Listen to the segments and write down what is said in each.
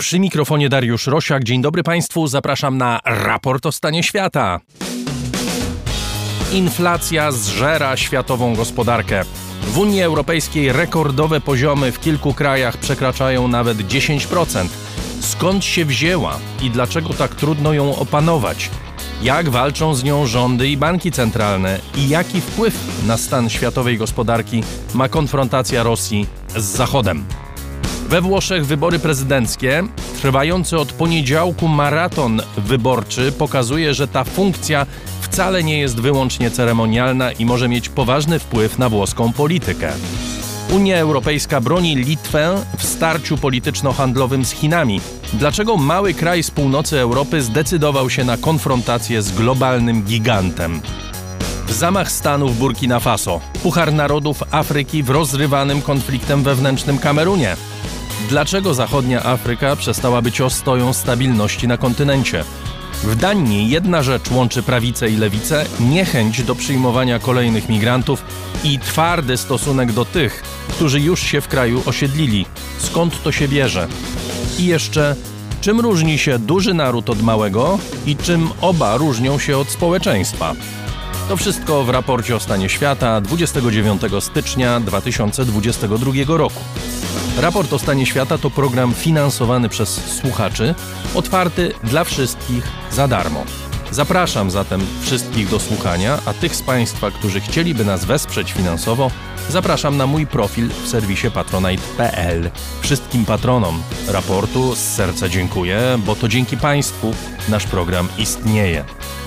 Przy mikrofonie Dariusz Rosiak. Dzień dobry Państwu. Zapraszam na raport o stanie świata. Inflacja zżera światową gospodarkę. W Unii Europejskiej rekordowe poziomy w kilku krajach przekraczają nawet 10%. Skąd się wzięła i dlaczego tak trudno ją opanować? Jak walczą z nią rządy i banki centralne i jaki wpływ na stan światowej gospodarki ma konfrontacja Rosji z Zachodem? We Włoszech wybory prezydenckie, trwający od poniedziałku maraton wyborczy pokazuje, że ta funkcja wcale nie jest wyłącznie ceremonialna i może mieć poważny wpływ na włoską politykę. Unia Europejska broni Litwę w starciu polityczno-handlowym z Chinami. Dlaczego mały kraj z północy Europy zdecydował się na konfrontację z globalnym gigantem? Zamach stanu w Burkina Faso. Puchar Narodów Afryki w rozrywanym konfliktem wewnętrznym Kamerunie. Dlaczego zachodnia Afryka przestała być ostoją stabilności na kontynencie? W Danii jedna rzecz łączy prawicę i lewicę niechęć do przyjmowania kolejnych migrantów i twardy stosunek do tych, którzy już się w kraju osiedlili. Skąd to się bierze? I jeszcze, czym różni się duży naród od małego i czym oba różnią się od społeczeństwa? To wszystko w raporcie o stanie świata 29 stycznia 2022 roku. Raport o stanie świata to program finansowany przez słuchaczy, otwarty dla wszystkich za darmo. Zapraszam zatem wszystkich do słuchania, a tych z Państwa, którzy chcieliby nas wesprzeć finansowo, zapraszam na mój profil w serwisie patronite.pl. Wszystkim patronom raportu z serca dziękuję, bo to dzięki Państwu nasz program istnieje.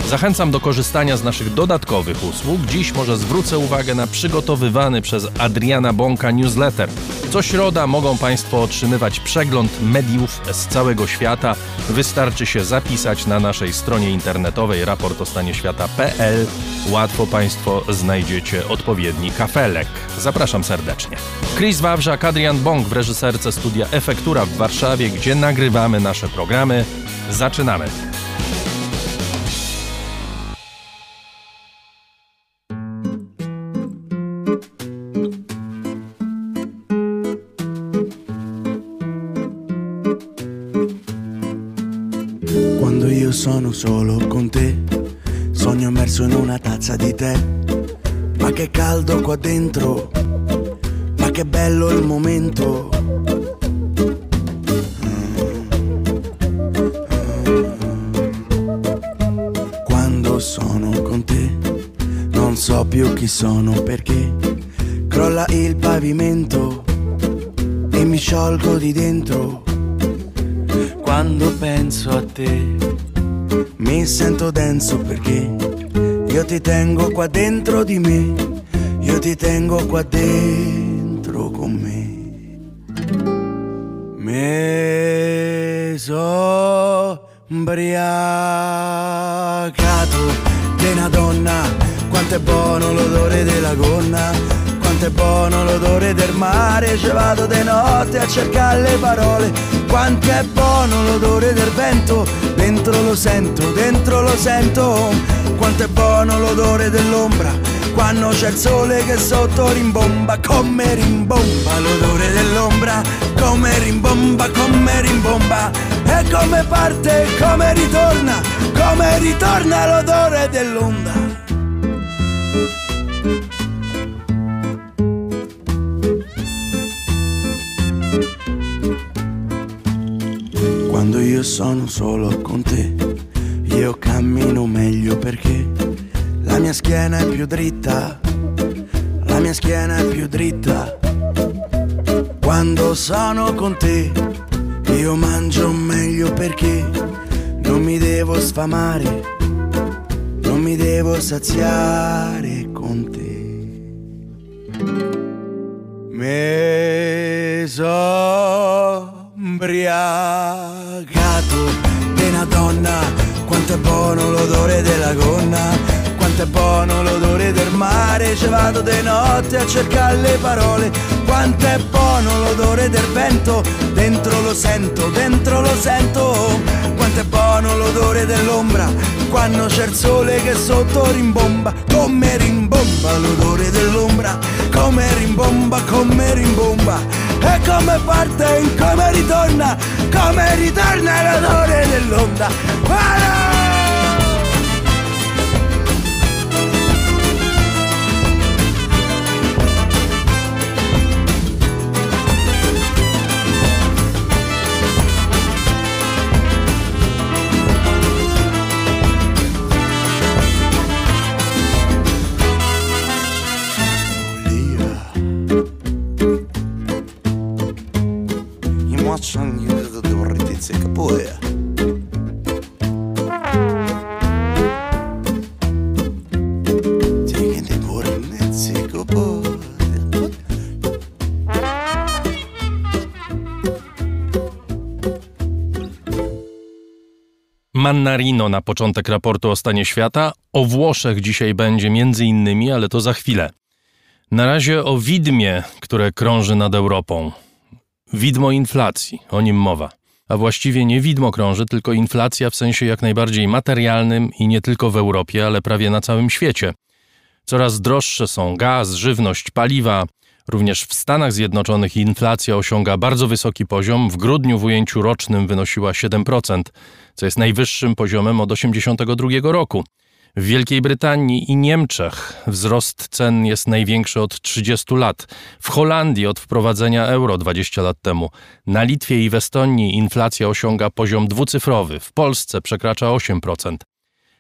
Zachęcam do korzystania z naszych dodatkowych usług. Dziś może zwrócę uwagę na przygotowywany przez Adriana Bąka newsletter. Co środa mogą Państwo otrzymywać przegląd mediów z całego świata. Wystarczy się zapisać na naszej stronie internetowej raportostanieświata.pl. Łatwo Państwo znajdziecie odpowiedni kafelek. Zapraszam serdecznie. Chris Wawrzak, Adrian Bąk w reżyserce studia Efektura w Warszawie, gdzie nagrywamy nasze programy. Zaczynamy. Tengo qua dentro di me, io ti tengo qua dentro con me. Mi so ubriacato di una donna, quanto è buono l'odore della gonna, quanto è buono l'odore del mare, ci vado di notte a cercare le parole, quanto è buono l'odore del vento, dentro lo sento, dentro lo sento, quanto è buono l'odore dell'ombra, quando c'è il sole che sotto rimbomba, come rimbomba l'odore dell'ombra, come rimbomba, come rimbomba, e come parte, come ritorna, come ritorna l'odore dell'onda. Quando io sono solo con te, io cammino meglio perché la mia schiena è più dritta, la mia schiena è più dritta. Quando sono con te, io mangio meglio perché non mi devo sfamare, non mi devo saziare con te. Mi so buono l'odore del mare, ci vado di notte a cercare le parole, quanto è buono l'odore del vento, dentro lo sento, dentro lo sento, quanto è buono l'odore dell'ombra, quando c'è il sole che sotto rimbomba, come rimbomba l'odore dell'ombra, come rimbomba, come rimbomba, e come parte e come ritorna, come ritorna l'odore dell'onda. Vada! Mannarino na początek raportu o stanie świata. O Włoszech dzisiaj będzie między innymi, ale to za chwilę. Na razie o widmie, które krąży nad Europą. Widmo inflacji, o nim mowa. A właściwie nie widmo krąży, tylko inflacja w sensie jak najbardziej materialnym i nie tylko w Europie, ale prawie na całym świecie. Coraz droższe są gaz, żywność, paliwa, Również w Stanach Zjednoczonych inflacja osiąga bardzo wysoki poziom. W grudniu w ujęciu rocznym wynosiła 7%, co jest najwyższym poziomem od 1982 roku. W Wielkiej Brytanii i Niemczech wzrost cen jest największy od 30 lat. W Holandii od wprowadzenia euro 20 lat temu. Na Litwie i w Estonii inflacja osiąga poziom dwucyfrowy. W Polsce przekracza 8%.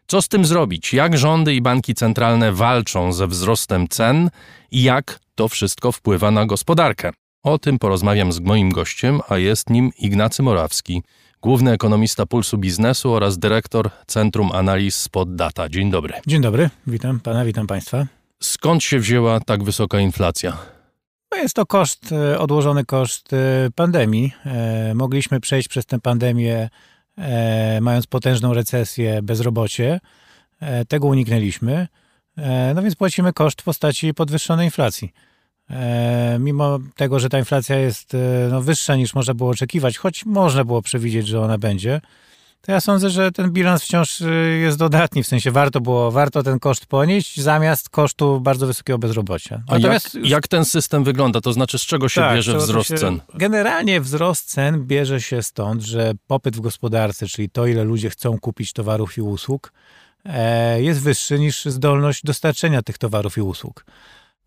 Co z tym zrobić? Jak rządy i banki centralne walczą ze wzrostem cen jak to wszystko wpływa na gospodarkę? O tym porozmawiam z moim gościem, a jest nim Ignacy Morawski, główny ekonomista Pulsu Biznesu oraz dyrektor Centrum Analiz Spot Data. Dzień dobry. Dzień dobry, witam pana, witam państwa. Skąd się wzięła tak wysoka inflacja? No jest to koszt, e, odłożony koszt e, pandemii. E, mogliśmy przejść przez tę pandemię mając potężną recesję, bezrobocie. Tego uniknęliśmy. No więc płacimy koszt w postaci podwyższonej inflacji. Mimo tego, że ta inflacja jest no, wyższa niż można było oczekiwać, choć można było przewidzieć, że ona będzie, to ja sądzę, że ten bilans wciąż jest dodatni, w sensie warto było, warto ten koszt ponieść zamiast kosztu bardzo wysokiego bezrobocia. A Natomiast, jak, jak ten system wygląda? To znaczy z czego się tak, bierze wzrost się, cen? Generalnie wzrost cen bierze się stąd, że popyt w gospodarce, czyli to ile ludzie chcą kupić towarów i usług, e, jest wyższy niż zdolność dostarczenia tych towarów i usług.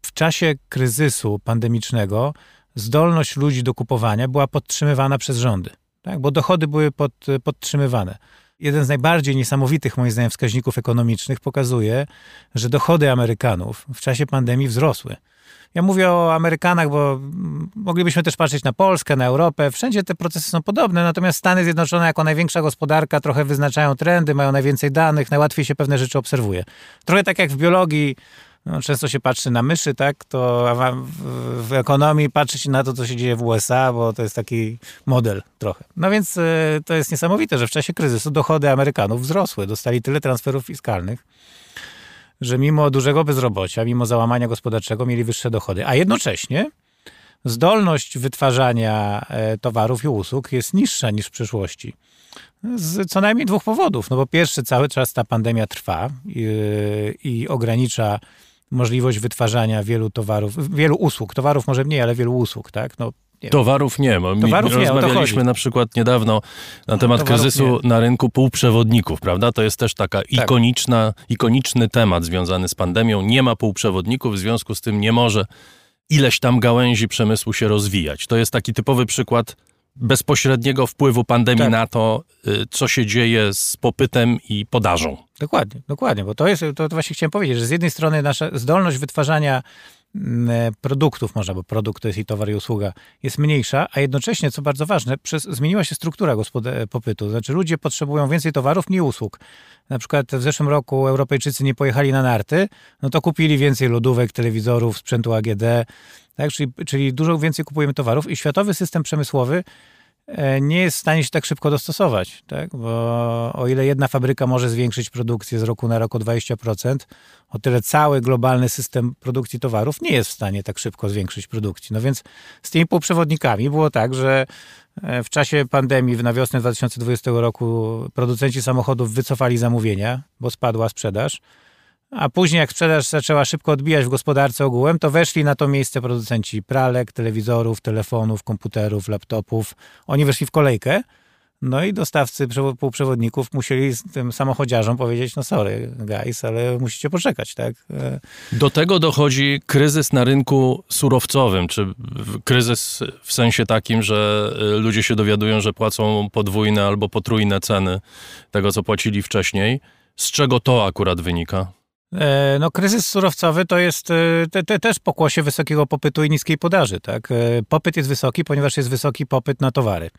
W czasie kryzysu pandemicznego zdolność ludzi do kupowania była podtrzymywana przez rządy tak? bo dochody były pod, podtrzymywane. Jeden z najbardziej niesamowitych, moim zdaniem, wskaźników ekonomicznych pokazuje, że dochody Amerykanów w czasie pandemii wzrosły. Ja mówię o Amerykanach, bo moglibyśmy też patrzeć na Polskę, na Europę. Wszędzie te procesy są podobne, natomiast Stany Zjednoczone jako największa gospodarka trochę wyznaczają trendy, mają najwięcej danych, najłatwiej się pewne rzeczy obserwuje. Trochę tak jak w biologii no, często się patrzy na myszy, tak? To w, ekonomii patrzy się na to, co się dzieje w USA, bo to jest taki model trochę. No więc y, to jest niesamowite, że w czasie kryzysu dochody Amerykanów wzrosły. Dostali tyle transferów fiskalnych, że mimo dużego bezrobocia, mimo załamania gospodarczego mieli wyższe dochody. A jednocześnie zdolność wytwarzania e, towarów i usług jest niższa niż w przeszłości. Z co najmniej dwóch powodów. No bo pierwszy, cały czas ta pandemia trwa i, i ogranicza możliwość wytwarzania wielu towarów, wielu usług. Towarów może mniej, ale wielu usług, tak? No, nie Towarów nie, bo Towarów nie, rozmawialiśmy na przykład niedawno na temat Towarów kryzysu nie. na rynku półprzewodników, prawda? To jest też taka tak. ikoniczna, ikoniczny temat związany z pandemią. Nie ma półprzewodników, w związku z tym nie może ileś tam gałęzi przemysłu się rozwijać. To jest taki typowy przykład bezpośredniego wpływu pandemii tak. na to, y, co się dzieje z popytem i podażą. Dokładnie, dokładnie, bo to jest, to właśnie chciałem powiedzieć, że z jednej strony nasza zdolność wytwarzania produktów, można, bo produkt to jest i towar i usługa, jest mniejsza, a jednocześnie, co bardzo ważne, przez, zmieniła się struktura gospod- popytu. Znaczy ludzie potrzebują więcej towarów, mniej usług. Na przykład w zeszłym roku Europejczycy nie pojechali na narty, no to kupili więcej lodówek, telewizorów, sprzętu AGD, tak? Czyli, czyli dużo więcej kupujemy towarów i światowy system przemysłowy e, nie jest w stanie się tak szybko dostosować, tak? bo o ile jedna fabryka może zwiększyć produkcję z roku na rok o 20%, o tyle cały globalny system produkcji towarów nie jest w stanie tak szybko zwiększyć produkcji. No więc z tymi półprzewodnikami było tak, że e, w czasie pandemii na wiosnę 2020 roku producenci samochodów wycofali zamówienia, bo spadła sprzedaż a później jak sprzedaż zaczęła szybko odbijać w gospodarce ogółem, to weszli na to miejsce producenci pralek, telewizorów, telefonów, komputerów, laptopów. Oni weszli w kolejkę. No i dostawcy półprzewodników musieli tym samochodziarzom powiedzieć, no sorry guys, ale musicie poczekać, tak? E, Do tego dochodzi kryzys na rynku surowcowym, czy kryzys w sensie takim, że e, ludzie się dowiadują, że płacą podwójne albo potrójne ceny tego, co płacili wcześniej. Z czego to akurat wynika? E, no, kryzys surowcowy to jest e, te, te, też pokłosie wysokiego popytu i niskiej podaży. Tak? E, popyt jest wysoki, ponieważ jest wysoki popyt na towary.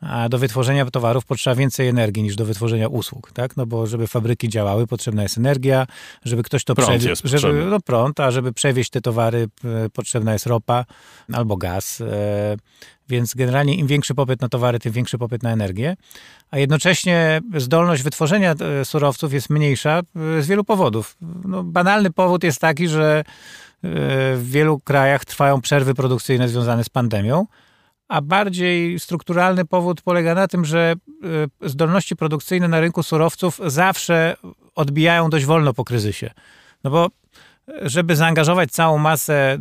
A do wytworzenia towarów potrzeba więcej energii niż do wytworzenia usług. Tak? No bo żeby fabryki działały, potrzebna jest energia, żeby ktoś to przewieźć. Żeby, no prąd, a żeby przewieźć te towary, potrzebna jest ropa albo gaz. Więc generalnie im większy popyt na towary, tym większy popyt na energię, a jednocześnie zdolność wytworzenia e, surowców jest mniejsza e, z wielu powodów. No, banalny powód jest taki, że e, w wielu krajach trwają przerwy produkcyjne związane z pandemią, a bardziej strukturalny powód polega na tym, że zdolności produkcyjne na rynku surowców zawsze odbijają dość wolno po kryzysie. No bo żeby zaangażować całą masę e,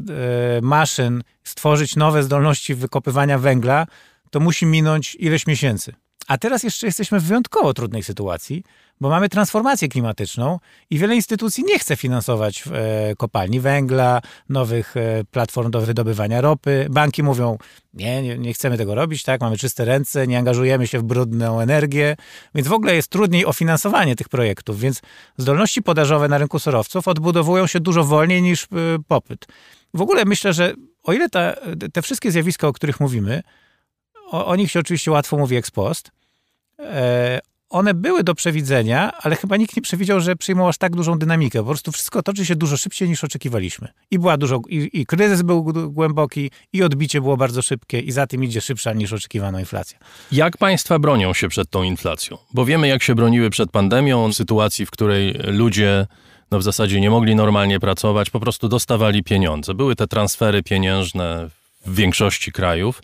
maszyn, stworzyć nowe zdolności wykopywania węgla, to musi minąć ileś miesięcy. A teraz jeszcze jesteśmy w wyjątkowo trudnej sytuacji, bo mamy transformację klimatyczną i wiele instytucji nie chce finansować e, kopalni węgla, nowych e, platform do wydobywania ropy. Banki mówią, nie, nie, chcemy tego robić, tak, mamy czyste ręce, nie angażujemy się w brudną energię, więc w ogóle jest trudniej o finansowanie tych projektów, więc zdolności podażowe na rynku surowców odbudowują się dużo wolniej niż e, popyt. W ogóle myślę, że o ile ta, te wszystkie zjawiska, o których mówimy, o, o nich się oczywiście łatwo mówi ex post, e, one były do przewidzenia, ale chyba nikt nie przewidział, że przyjmą aż tak dużą dynamikę. Po prostu wszystko toczy się dużo szybciej niż oczekiwaliśmy. I była dużo, i, i kryzys był głęboki, i odbicie było bardzo szybkie, i za tym idzie szybsza niż oczekiwano inflacja. Jak państwa bronią się przed tą inflacją? Bo wiemy, jak się broniły przed pandemią, sytuacji, w której ludzie no w zasadzie nie mogli normalnie pracować, po prostu dostawali pieniądze. Były te transfery pieniężne w większości krajów.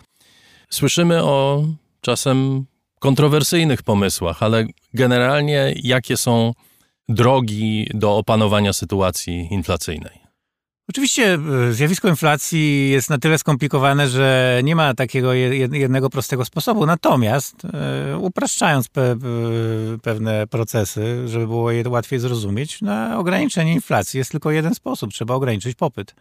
Słyszymy o czasem kontrowersyjnych pomysłach, ale generalnie jakie są drogi do opanowania sytuacji inflacyjnej? Oczywiście e, zjawisko inflacji jest na tyle skomplikowane, że nie ma takiego jednego prostego sposobu. Natomiast e, upraszczając pe, pewne procesy, żeby było je łatwiej zrozumieć, na ograniczenie inflacji jest tylko jeden sposób. Trzeba ograniczyć popyt.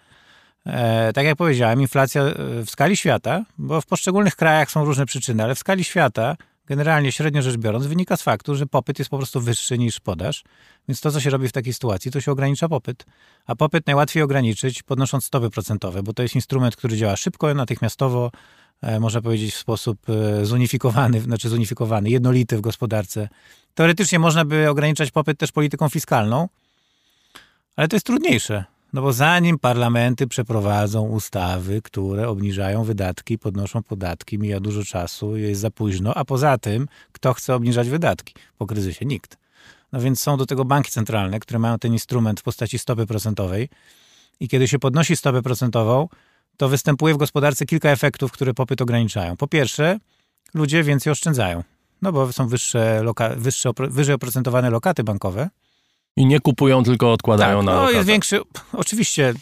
E, tak jak powiedziałem, inflacja w skali świata, bo w poszczególnych krajach są różne przyczyny, ale w skali świata generalnie średnio rzecz biorąc, wynika z faktu, że popyt jest po prostu wyższy niż podaż. Więc to, co się robi w takiej sytuacji, to się ogranicza popyt. A popyt najłatwiej ograniczyć podnosząc stopy procentowe, bo to jest instrument, który działa szybko, natychmiastowo, e, można powiedzieć w sposób e, zunifikowany, znaczy zunifikowany, jednolity w gospodarce. Teoretycznie można by ograniczać popyt też polityką fiskalną, ale to jest trudniejsze. No bo zanim parlamenty przeprowadzą ustawy, które obniżają wydatki, podnoszą podatki, mija dużo czasu, jest za późno, a poza tym, kto chce obniżać wydatki po kryzysie? Nikt. No więc są do tego banki centralne, które mają ten instrument w postaci stopy procentowej i kiedy się podnosi stopę procentową, to występuje w gospodarce kilka efektów, które popyt ograniczają. Po pierwsze, ludzie więcej oszczędzają, no bo są wyższe, wyższe wyżej oprocentowane lokaty bankowe, i nie kupują, tylko odkładają tak, na no jest większy, oczywiście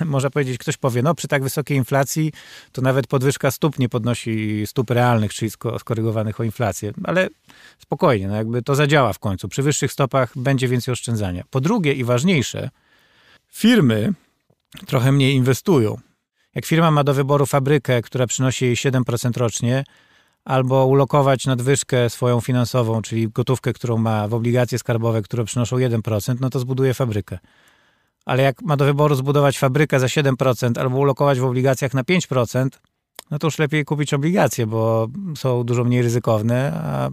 e, można powiedzieć, ktoś powie, no przy tak wysokiej inflacji to nawet podwyżka stóp nie podnosi stóp realnych, czyli skorygowanych o inflację, ale spokojnie, no jakby to zadziała w końcu. Przy wyższych stopach będzie więcej oszczędzania. Po drugie i ważniejsze, firmy trochę mniej inwestują. Jak firma ma do wyboru fabrykę, która przynosi jej 7% rocznie, albo ulokować nadwyżkę swoją finansową, czyli gotówkę, którą ma w obligacje skarbowe, które przynoszą 1%, no to zbuduje fabrykę. Ale jak ma do wyboru zbudować fabrykę za 7% albo ulokować w obligacjach na 5%, no to już lepiej kupić obligacje, bo są dużo mniej ryzykowne, a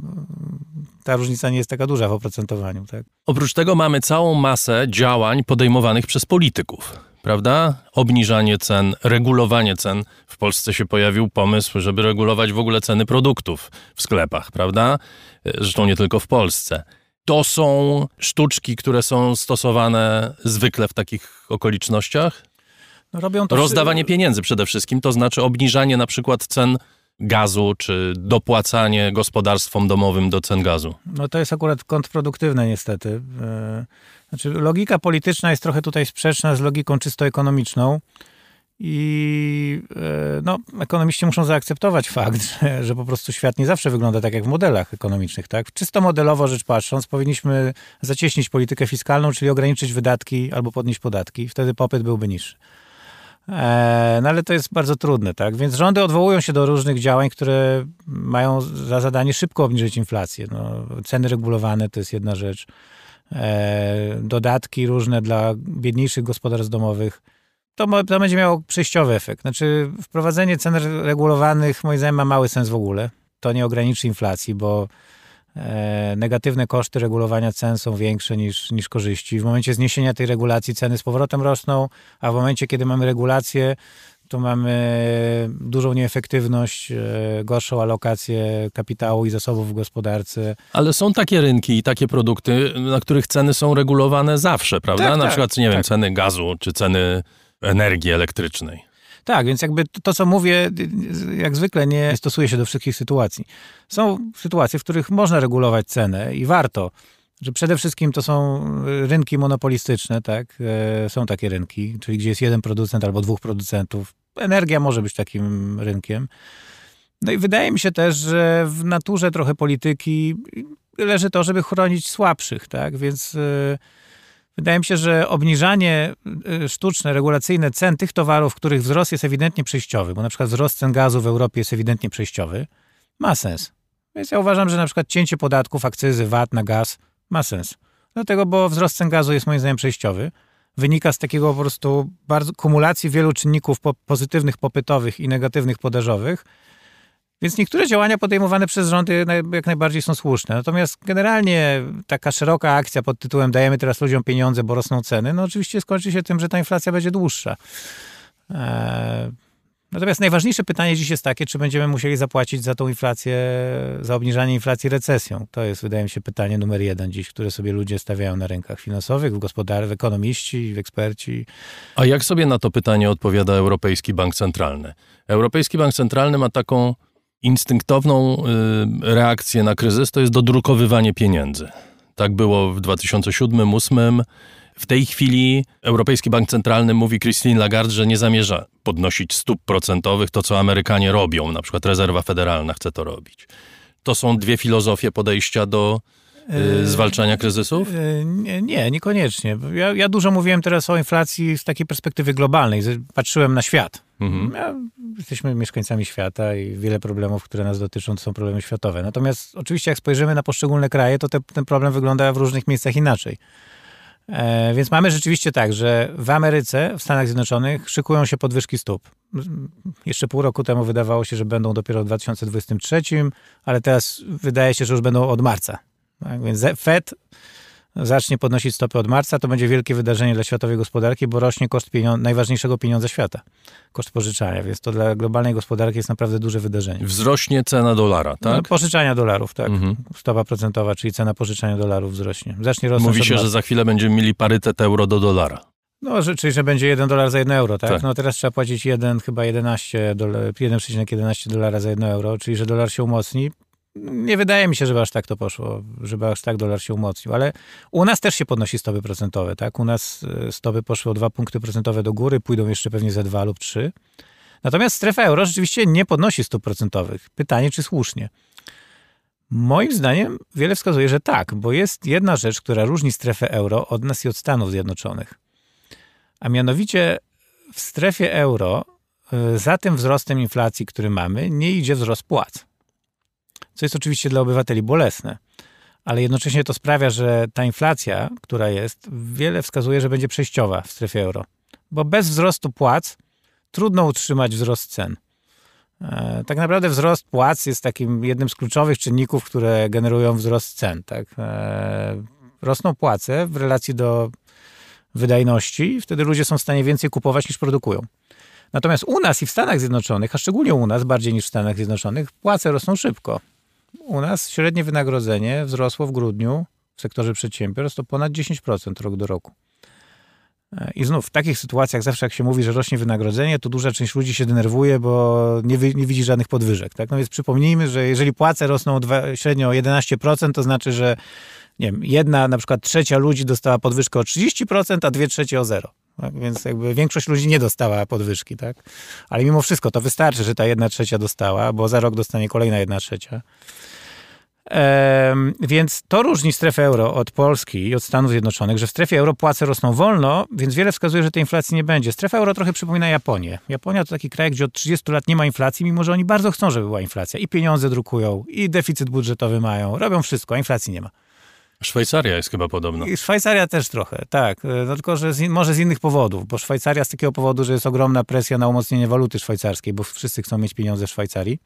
ta różnica nie jest taka duża w oprocentowaniu. Tak? Oprócz tego mamy całą masę działań podejmowanych przez polityków prawda? Obniżanie cen, regulowanie cen. W Polsce się pojawił pomysł, żeby regulować w ogóle ceny produktów w sklepach, prawda? Zresztą nie tylko w Polsce. To są sztuczki, które są stosowane zwykle w takich okolicznościach? No robią to Rozdawanie pieniędzy przede wszystkim, to znaczy obniżanie na przykład cen gazu, czy dopłacanie gospodarstwom domowym do cen gazu? No to jest akurat kontrproduktywne niestety. Znaczy logika polityczna jest trochę tutaj sprzeczna z logiką czysto ekonomiczną. I e, no, ekonomiści muszą zaakceptować fakt, że, że po prostu świat nie zawsze wygląda tak jak w modelach ekonomicznych. Tak? Czysto modelowo rzecz patrząc, powinniśmy zacieśnić politykę fiskalną, czyli ograniczyć wydatki albo podnieść podatki. Wtedy popyt byłby niższy. E, no ale to jest bardzo trudne, tak? Więc rządy odwołują się do różnych działań, które mają za zadanie szybko obniżyć inflację. No, ceny regulowane to jest jedna rzecz. E, dodatki różne dla biedniejszych gospodarstw domowych to, to będzie miało przejściowy efekt. Znaczy, wprowadzenie cen regulowanych, moim zdaniem, ma mały sens w ogóle. To nie ograniczy inflacji, bo e, negatywne koszty regulowania cen są większe niż, niż korzyści. W momencie zniesienia tej regulacji ceny z powrotem rosną, a w momencie, kiedy mamy regulację, to mamy dużą nieefektywność, e, gorszą alokację kapitału i zasobów w gospodarce. Ale są takie rynki i takie produkty, na których ceny są regulowane zawsze, prawda? Tak, na tak, przykład, nie wiem, tak. ceny gazu czy ceny energii elektrycznej. Tak, więc jakby to, co mówię, jak zwykle nie stosuje się do wszystkich sytuacji. Są sytuacje, w których można regulować cenę i warto. Że przede wszystkim to są rynki monopolistyczne, tak? E, Są takie rynki, czyli gdzie jest jeden producent albo dwóch producentów. Energia może być takim rynkiem. No i wydaje mi się też, że w naturze trochę polityki leży to, żeby chronić słabszych, tak? Więc e, Wydaje mi się, że obniżanie y, sztuczne, regulacyjne cen tych towarów, których wzrost jest ewidentnie przejściowy, bo na przykład wzrost cen gazu w Europie jest ewidentnie przejściowy, ma sens. Więc ja uważam, że na przykład cięcie podatków, akcyzy, VAT na gaz ma sens. Dlatego, bo wzrost cen gazu jest moim zdaniem przejściowy. Wynika z takiego po prostu bardzo kumulacji wielu czynników po, pozytywnych popytowych i negatywnych podażowych, więc niektóre działania podejmowane przez rządy jak najbardziej są słuszne. Natomiast generalnie taka szeroka akcja pod tytułem dajemy teraz ludziom pieniądze, bo rosną ceny, no oczywiście skończy się tym, że ta inflacja będzie dłuższa. Eee, natomiast najważniejsze pytanie dziś jest takie, czy będziemy musieli zapłacić za tą inflację, za obniżanie inflacji recesją. To jest, wydaje mi się, pytanie numer jeden dziś, które sobie ludzie stawiają na rynkach finansowych, w gospodarce, ekonomiści, eksperci. A jak sobie na to pytanie odpowiada Europejski Bank Centralny? Europejski Bank Centralny ma taką instynktowną y, reakcję na kryzys to jest dodrukowywanie pieniędzy. Tak było w 2007-2008. W tej chwili Europejski Bank Centralny mówi Christine Lagarde, że nie zamierza podnosić stóp procentowych, to co Amerykanie robią, na przykład Rezerwa Federalna chce to robić. To są dwie filozofie podejścia do y, zwalczania kryzysów? Nie, nie niekoniecznie. Ja, ja dużo mówiłem teraz o inflacji z takiej perspektywy globalnej. Patrzyłem na świat. Mhm. Ja, jesteśmy mieszkańcami świata i wiele problemów, które nas dotyczą, to są problemy światowe. Natomiast oczywiście jak spojrzymy na poszczególne kraje, to te, ten problem wygląda w różnych miejscach inaczej. E, więc mamy rzeczywiście tak, że w Ameryce, w Stanach Zjednoczonych szykują się podwyżki stóp. Jeszcze pół roku temu wydawało się, że będą dopiero w 2023, ale teraz wydaje się, że już będą od marca. Tak? Więc Fed zacznie podnosić stopy od marca, to będzie wielkie wydarzenie dla światowej gospodarki, bo rośnie koszt pieniądza, najważniejszego pieniądza świata, koszt pożyczania, więc to dla globalnej gospodarki jest naprawdę duże wydarzenie. Wzrośnie cena dolara, No, tak? pożyczania dolarów, tak. Mhm. Stopa procentowa, czyli cena pożyczania dolarów wzrośnie. Zacznie rosnąć Mówi się, że za chwilę będziemy mieli parytet euro do dolara. No, że, czyli że będzie 1 dolar za 1 euro, tak? Tak. No teraz trzeba płacić 1, chyba 11 dolar, 1,11 dolara za 1 euro, czyli że dolar się umocni. Nie wydaje mi się, żeby aż tak to poszło, żeby aż tak dolar się umocnił, ale u nas też się podnosi stopy procentowe, tak? U nas y, stopy poszły o 2 punkty procentowe do góry, pójdą jeszcze pewnie za 2 lub 3. Natomiast strefa euro rzeczywiście nie podnosi stóp procentowych. Pytanie, czy słusznie? Moim zdaniem wiele wskazuje, że tak, bo jest jedna rzecz, która różni strefę euro od nas i od Stanów Zjednoczonych. A mianowicie w strefie euro y, za tym wzrostem inflacji, który mamy, nie idzie wzrost płac. Co jest oczywiście dla obywateli bolesne. Ale jednocześnie to sprawia, że ta inflacja, która jest, wiele wskazuje, że będzie przejściowa w strefie euro. Bo bez wzrostu płac trudno utrzymać wzrost cen. E, Tak naprawdę wzrost płac jest takim jednym z kluczowych czynników, które generują wzrost cen. Tak? E, Rosną płace w relacji do wydajności wtedy ludzie są w stanie więcej kupować niż produkują. Natomiast u nas i w Stanach Zjednoczonych, a szczególnie u nas, bardziej niż w Stanach Zjednoczonych, płace rosną szybko. U nas średnie wynagrodzenie wzrosło w grudniu w sektorze przedsiębiorstw o ponad 10% rok do roku. E, I znów w takich sytuacjach zawsze jak się mówi, że rośnie wynagrodzenie, to duża część ludzi się denerwuje, bo nie, nie widzi żadnych podwyżek. Tak? No więc przypomnijmy, że jeżeli płace rosną dwa, średnio o 11%, to znaczy, że nie wiem, jedna na przykład trzecia ludzi dostała podwyżkę o 30%, a dwie trzecie o zero. Tak? Więc jakby większość ludzi nie dostała podwyżki, tak? Ale mimo wszystko to wystarczy, że ta jedna trzecia dostała, bo za rok dostanie kolejna jedna trzecia. Ehm, więc to różni strefę euro od Polski i od Stanów Zjednoczonych, że w strefie euro płace rosną wolno, więc wiele wskazuje, że tej inflacji nie będzie. Strefa euro trochę przypomina Japonię. Japonia to taki kraj, gdzie od 30 lat nie ma inflacji, mimo że oni bardzo chcą, żeby była inflacja. I pieniądze drukują, i deficyt budżetowy mają, robią wszystko, a inflacji nie ma. Szwajcaria jest chyba podobna. I Szwajcaria też trochę, tak. No tylko, że z, może z innych powodów, bo Szwajcaria z takiego powodu, że jest ogromna presja na umocnienie waluty szwajcarskiej, bo wszyscy chcą mieć pieniądze w Szwajcarii.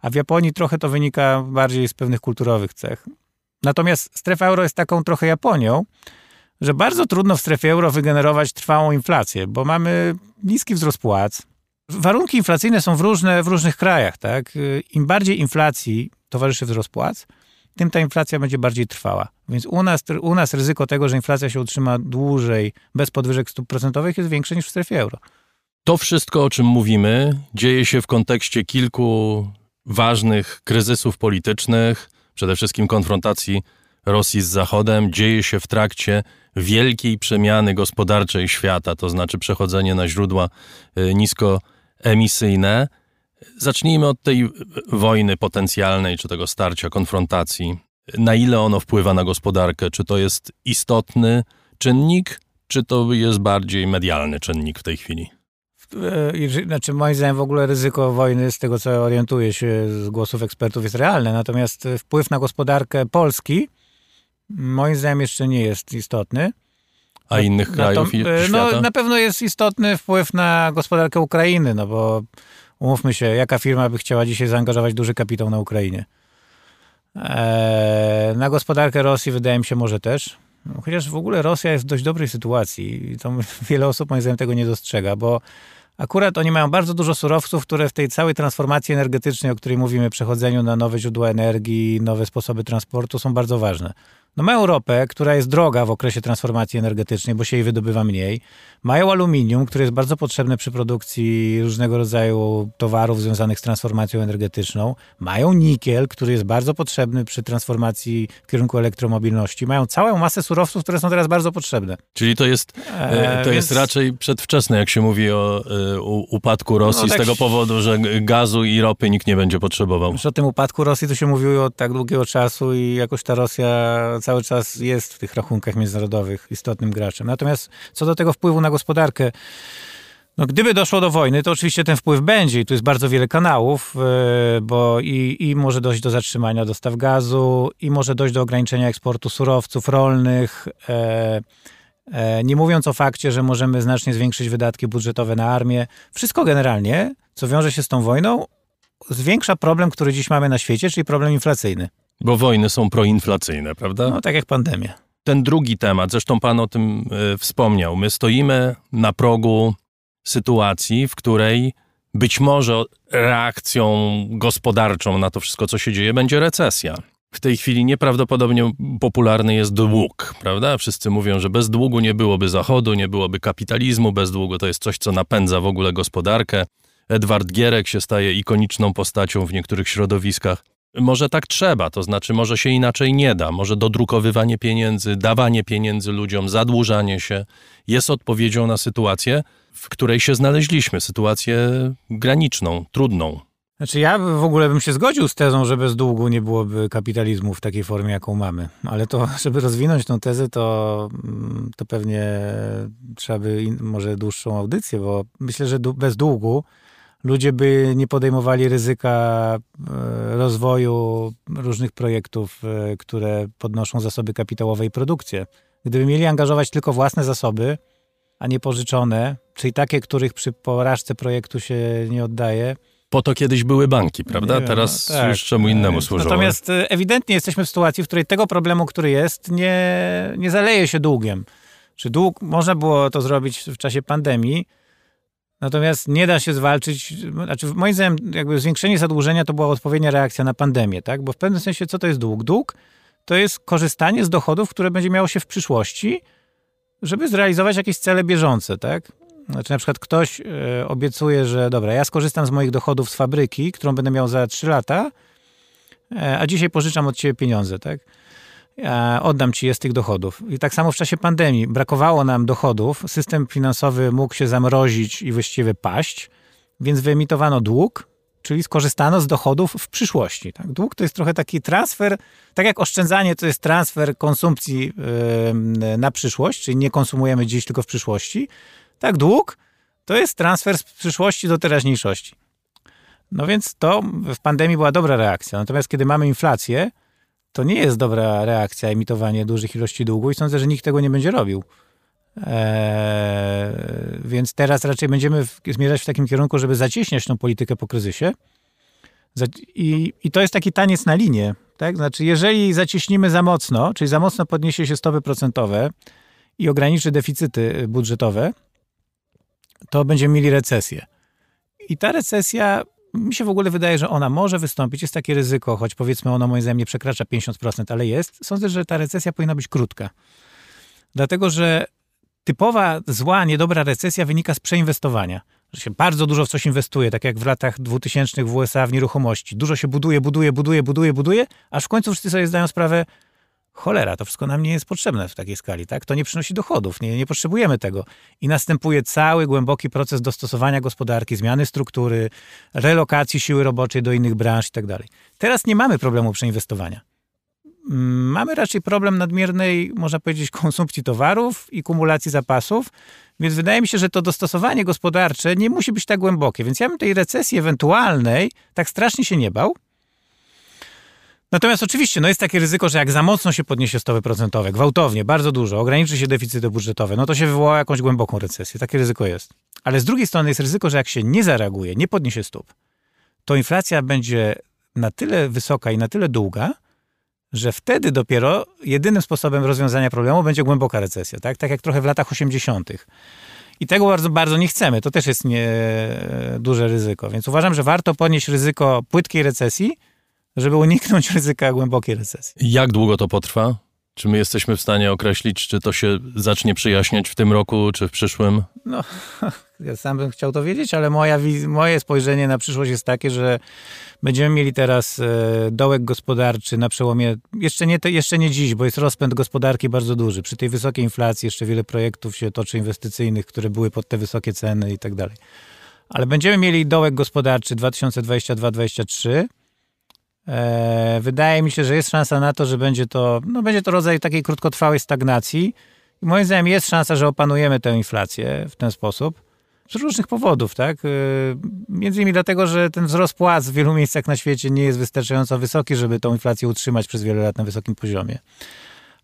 A w Japonii trochę to wynika bardziej z pewnych kulturowych cech. Natomiast strefa euro jest taką trochę Japonią, że bardzo trudno w strefie euro wygenerować trwałą inflację, bo mamy niski wzrost płac. Warunki inflacyjne są różne, w różnych krajach. Tak? Im bardziej inflacji towarzyszy wzrost płac, tym ta inflacja będzie bardziej trwała. Więc u nas, u nas ryzyko tego, że inflacja się utrzyma dłużej bez podwyżek stóp procentowych jest większe niż w strefie euro. To wszystko, o czym mówimy, dzieje się w kontekście kilku ważnych kryzysów politycznych, przede wszystkim konfrontacji Rosji z Zachodem, dzieje się w trakcie wielkiej przemiany gospodarczej świata, to znaczy przechodzenie na źródła y, niskoemisyjne. Zacznijmy od tej wojny potencjalnej, czy tego starcia, konfrontacji. Na ile ono wpływa na gospodarkę? Czy to jest istotny czynnik, czy to jest bardziej medialny czynnik w tej chwili? E, znaczy moim zdaniem w ogóle ryzyko wojny, z tego co orientuję się z głosów ekspertów, jest realne. Natomiast wpływ na gospodarkę Polski moim zdaniem jeszcze nie jest istotny. A innych krajów to, e, no, Na pewno jest istotny wpływ na gospodarkę Ukrainy, no bo umówmy się, jaka firma by chciała dzisiaj zaangażować duży kapitał na Ukrainie? Eee, na gospodarkę Rosji wydaje mi się może też. Chociaż w ogóle Rosja jest w dość dobrej sytuacji i to wiele osób moim zdaniem tego nie dostrzega, bo Akurat oni mają bardzo dużo surowców, które w tej całej transformacji energetycznej, o której mówimy, przechodzeniu na nowe źródła energii, nowe sposoby transportu, są bardzo ważne. No mają ropę, która jest droga w okresie transformacji energetycznej, bo się jej wydobywa mniej. Mają aluminium, które jest bardzo potrzebne przy produkcji różnego rodzaju towarów związanych z transformacją energetyczną. Mają nikiel, który jest bardzo potrzebny przy transformacji w kierunku elektromobilności. Mają całą masę surowców, które są teraz bardzo potrzebne. Czyli to jest, e, to Więc... jest raczej przedwczesne, jak się mówi o e, upadku Rosji, no, tak... z tego powodu, że gazu i ropy nikt nie będzie potrzebował. Już o tym upadku Rosji to się mówiło od tak długiego czasu i jakoś ta Rosja cały czas jest w tych rachunkach międzynarodowych istotnym graczem. Natomiast co do tego wpływu na gospodarkę, no, gdyby doszło do wojny, to oczywiście ten wpływ będzie i tu jest bardzo wiele kanałów, e, bo i, i może dojść do zatrzymania dostaw gazu, i może dojść do ograniczenia eksportu surowców rolnych. E, e, nie mówiąc o fakcie, że możemy znacznie zwiększyć wydatki budżetowe na armię. Wszystko generalnie, co wiąże się z tą wojną, zwiększa problem, który dziś mamy na świecie, czyli problem inflacyjny. Bo wojny są proinflacyjne, prawda? No tak jak pandemia. Ten drugi temat, zresztą pan o tym y, wspomniał. My stoimy na progu sytuacji, w której być może reakcją gospodarczą na to wszystko, co się dzieje, będzie recesja. W tej chwili nieprawdopodobnie popularny jest dług, prawda? Wszyscy mówią, że bez długu nie byłoby Zachodu, nie byłoby kapitalizmu, bez długu to jest coś, co napędza w ogóle gospodarkę. Edward Gierek się staje ikoniczną postacią w niektórych środowiskach. Może tak trzeba, to znaczy może się inaczej nie da, może dodrukowywanie pieniędzy, dawanie pieniędzy ludziom, zadłużanie się jest odpowiedzią na sytuację, w której się znaleźliśmy, sytuację graniczną, trudną. Znaczy ja w ogóle bym się zgodził z tezą, że bez długu nie byłoby kapitalizmu w takiej formie, jaką mamy. Ale to, żeby rozwinąć tę tezę, to, mm, to pewnie trzeba by in, może dłuższą audycję, bo myślę, że bez długu ludzie by nie podejmowali ryzyka e, rozwoju różnych projektów, e, które podnoszą zasoby kapitałowe i produkcję. Gdyby mieli angażować tylko własne zasoby, a nie pożyczone, czyli takie, których przy porażce projektu się nie oddaje. Po to kiedyś były banki, prawda? Wiem, Teraz no, tak. już czemu innemu służą. Natomiast e, ewidentnie jesteśmy w sytuacji, w której tego problemu, który jest, nie, nie zaleje się długiem. Czy dług, można było to zrobić w czasie pandemii, Natomiast nie da się zwalczyć, znaczy moim zdaniem jakby zwiększenie zadłużenia to była odpowiednia reakcja na pandemię, tak? Bo w pewnym sensie co to jest dług? Dług to jest korzystanie z dochodów, które będzie miało się w przyszłości żeby zrealizować jakieś cele bieżące, tak? Znaczy na przykład ktoś e, obiecuje, że dobra, ja skorzystam z moich dochodów z fabryki, którą będę miał za 3 lata, e, a dzisiaj pożyczam od ciebie pieniądze, tak? Oddam ci je z tych dochodów. I tak samo w czasie pandemii brakowało nam dochodów, system finansowy mógł się zamrozić i właściwie paść, więc wyemitowano dług, czyli skorzystano z dochodów w przyszłości. Tak? Dług to jest trochę taki transfer, tak jak oszczędzanie to jest transfer konsumpcji yy, na przyszłość, czyli nie konsumujemy dziś, tylko w przyszłości. Tak, dług to jest transfer z przyszłości do teraźniejszości. No więc to w pandemii była dobra reakcja. Natomiast kiedy mamy inflację, to nie jest dobra reakcja emitowanie dużych ilości długu i sądzę, że nikt tego nie będzie robił. Eee, więc teraz raczej będziemy w, zmierzać w takim kierunku, żeby zacieśniać tą politykę po kryzysie. I, I to jest taki taniec na linię. Tak? Znaczy, jeżeli zacieśnimy za mocno, czyli za mocno podniesie się stopy procentowe i ograniczy deficyty budżetowe, to będziemy mieli recesję. I ta recesja, mi się w ogóle wydaje, że ona może wystąpić. Jest takie ryzyko, choć powiedzmy ono moim zdaniem nie przekracza 50%, ale jest. Sądzę, że ta recesja powinna być krótka. Dlatego, że typowa zła, niedobra recesja wynika z przeinwestowania. Że się bardzo dużo w coś inwestuje, tak jak w latach 2000 w USA w nieruchomości. Dużo się buduje, buduje, buduje, buduje, buduje, aż w końcu wszyscy sobie zdają sprawę, cholera, to wszystko nam nie jest potrzebne w takiej skali, tak? To nie przynosi dochodów, nie, nie potrzebujemy tego. I następuje cały głęboki proces dostosowania gospodarki, zmiany struktury, relokacji siły roboczej do innych branż i tak dalej. Teraz nie mamy problemu przeinwestowania. Mm, mamy raczej problem nadmiernej, można powiedzieć, konsumpcji towarów i kumulacji zapasów, więc wydaje mi się, że to dostosowanie gospodarcze nie musi być tak głębokie. Więc ja bym tej recesji ewentualnej tak strasznie się nie bał. Natomiast oczywiście no jest takie ryzyko, że jak za mocno się podniesie stopy procentowe, gwałtownie, bardzo dużo, ograniczy się deficyty budżetowe, no to się wywoła jakąś głęboką recesję. Takie ryzyko jest. Ale z drugiej strony jest ryzyko, że jak się nie zareaguje, nie podniesie stóp, to inflacja będzie na tyle wysoka i na tyle długa, że wtedy dopiero jedynym sposobem rozwiązania problemu będzie głęboka recesja, tak? Tak jak trochę w latach 80. I tego bardzo, bardzo nie chcemy. To też jest nie, duże ryzyko. Więc uważam, że warto podnieść ryzyko płytkiej recesji, żeby uniknąć ryzyka głębokiej recesji. Jak długo to potrwa? Czy my jesteśmy w stanie określić, czy to się zacznie przyjaśniać w tym roku, czy w przyszłym? No, ja sam bym chciał to wiedzieć, ale moja, moje spojrzenie na przyszłość jest takie, że będziemy mieli teraz e, dołek gospodarczy na przełomie, jeszcze nie, jeszcze nie dziś, bo jest rozpęd gospodarki bardzo duży. Przy tej wysokiej inflacji jeszcze wiele projektów się toczy inwestycyjnych, które były pod te wysokie ceny i tak dalej. Ale będziemy mieli dołek gospodarczy 2022-2023 E, wydaje mi się, że jest szansa na to, że będzie to, no będzie to rodzaj takiej krótkotrwałej stagnacji. I moim zdaniem jest szansa, że opanujemy tę inflację w ten sposób. Z różnych powodów, tak? E, między innymi dlatego, że ten wzrost płac w wielu miejscach na świecie nie jest wystarczająco wysoki, żeby tą inflację utrzymać przez wiele lat na wysokim poziomie.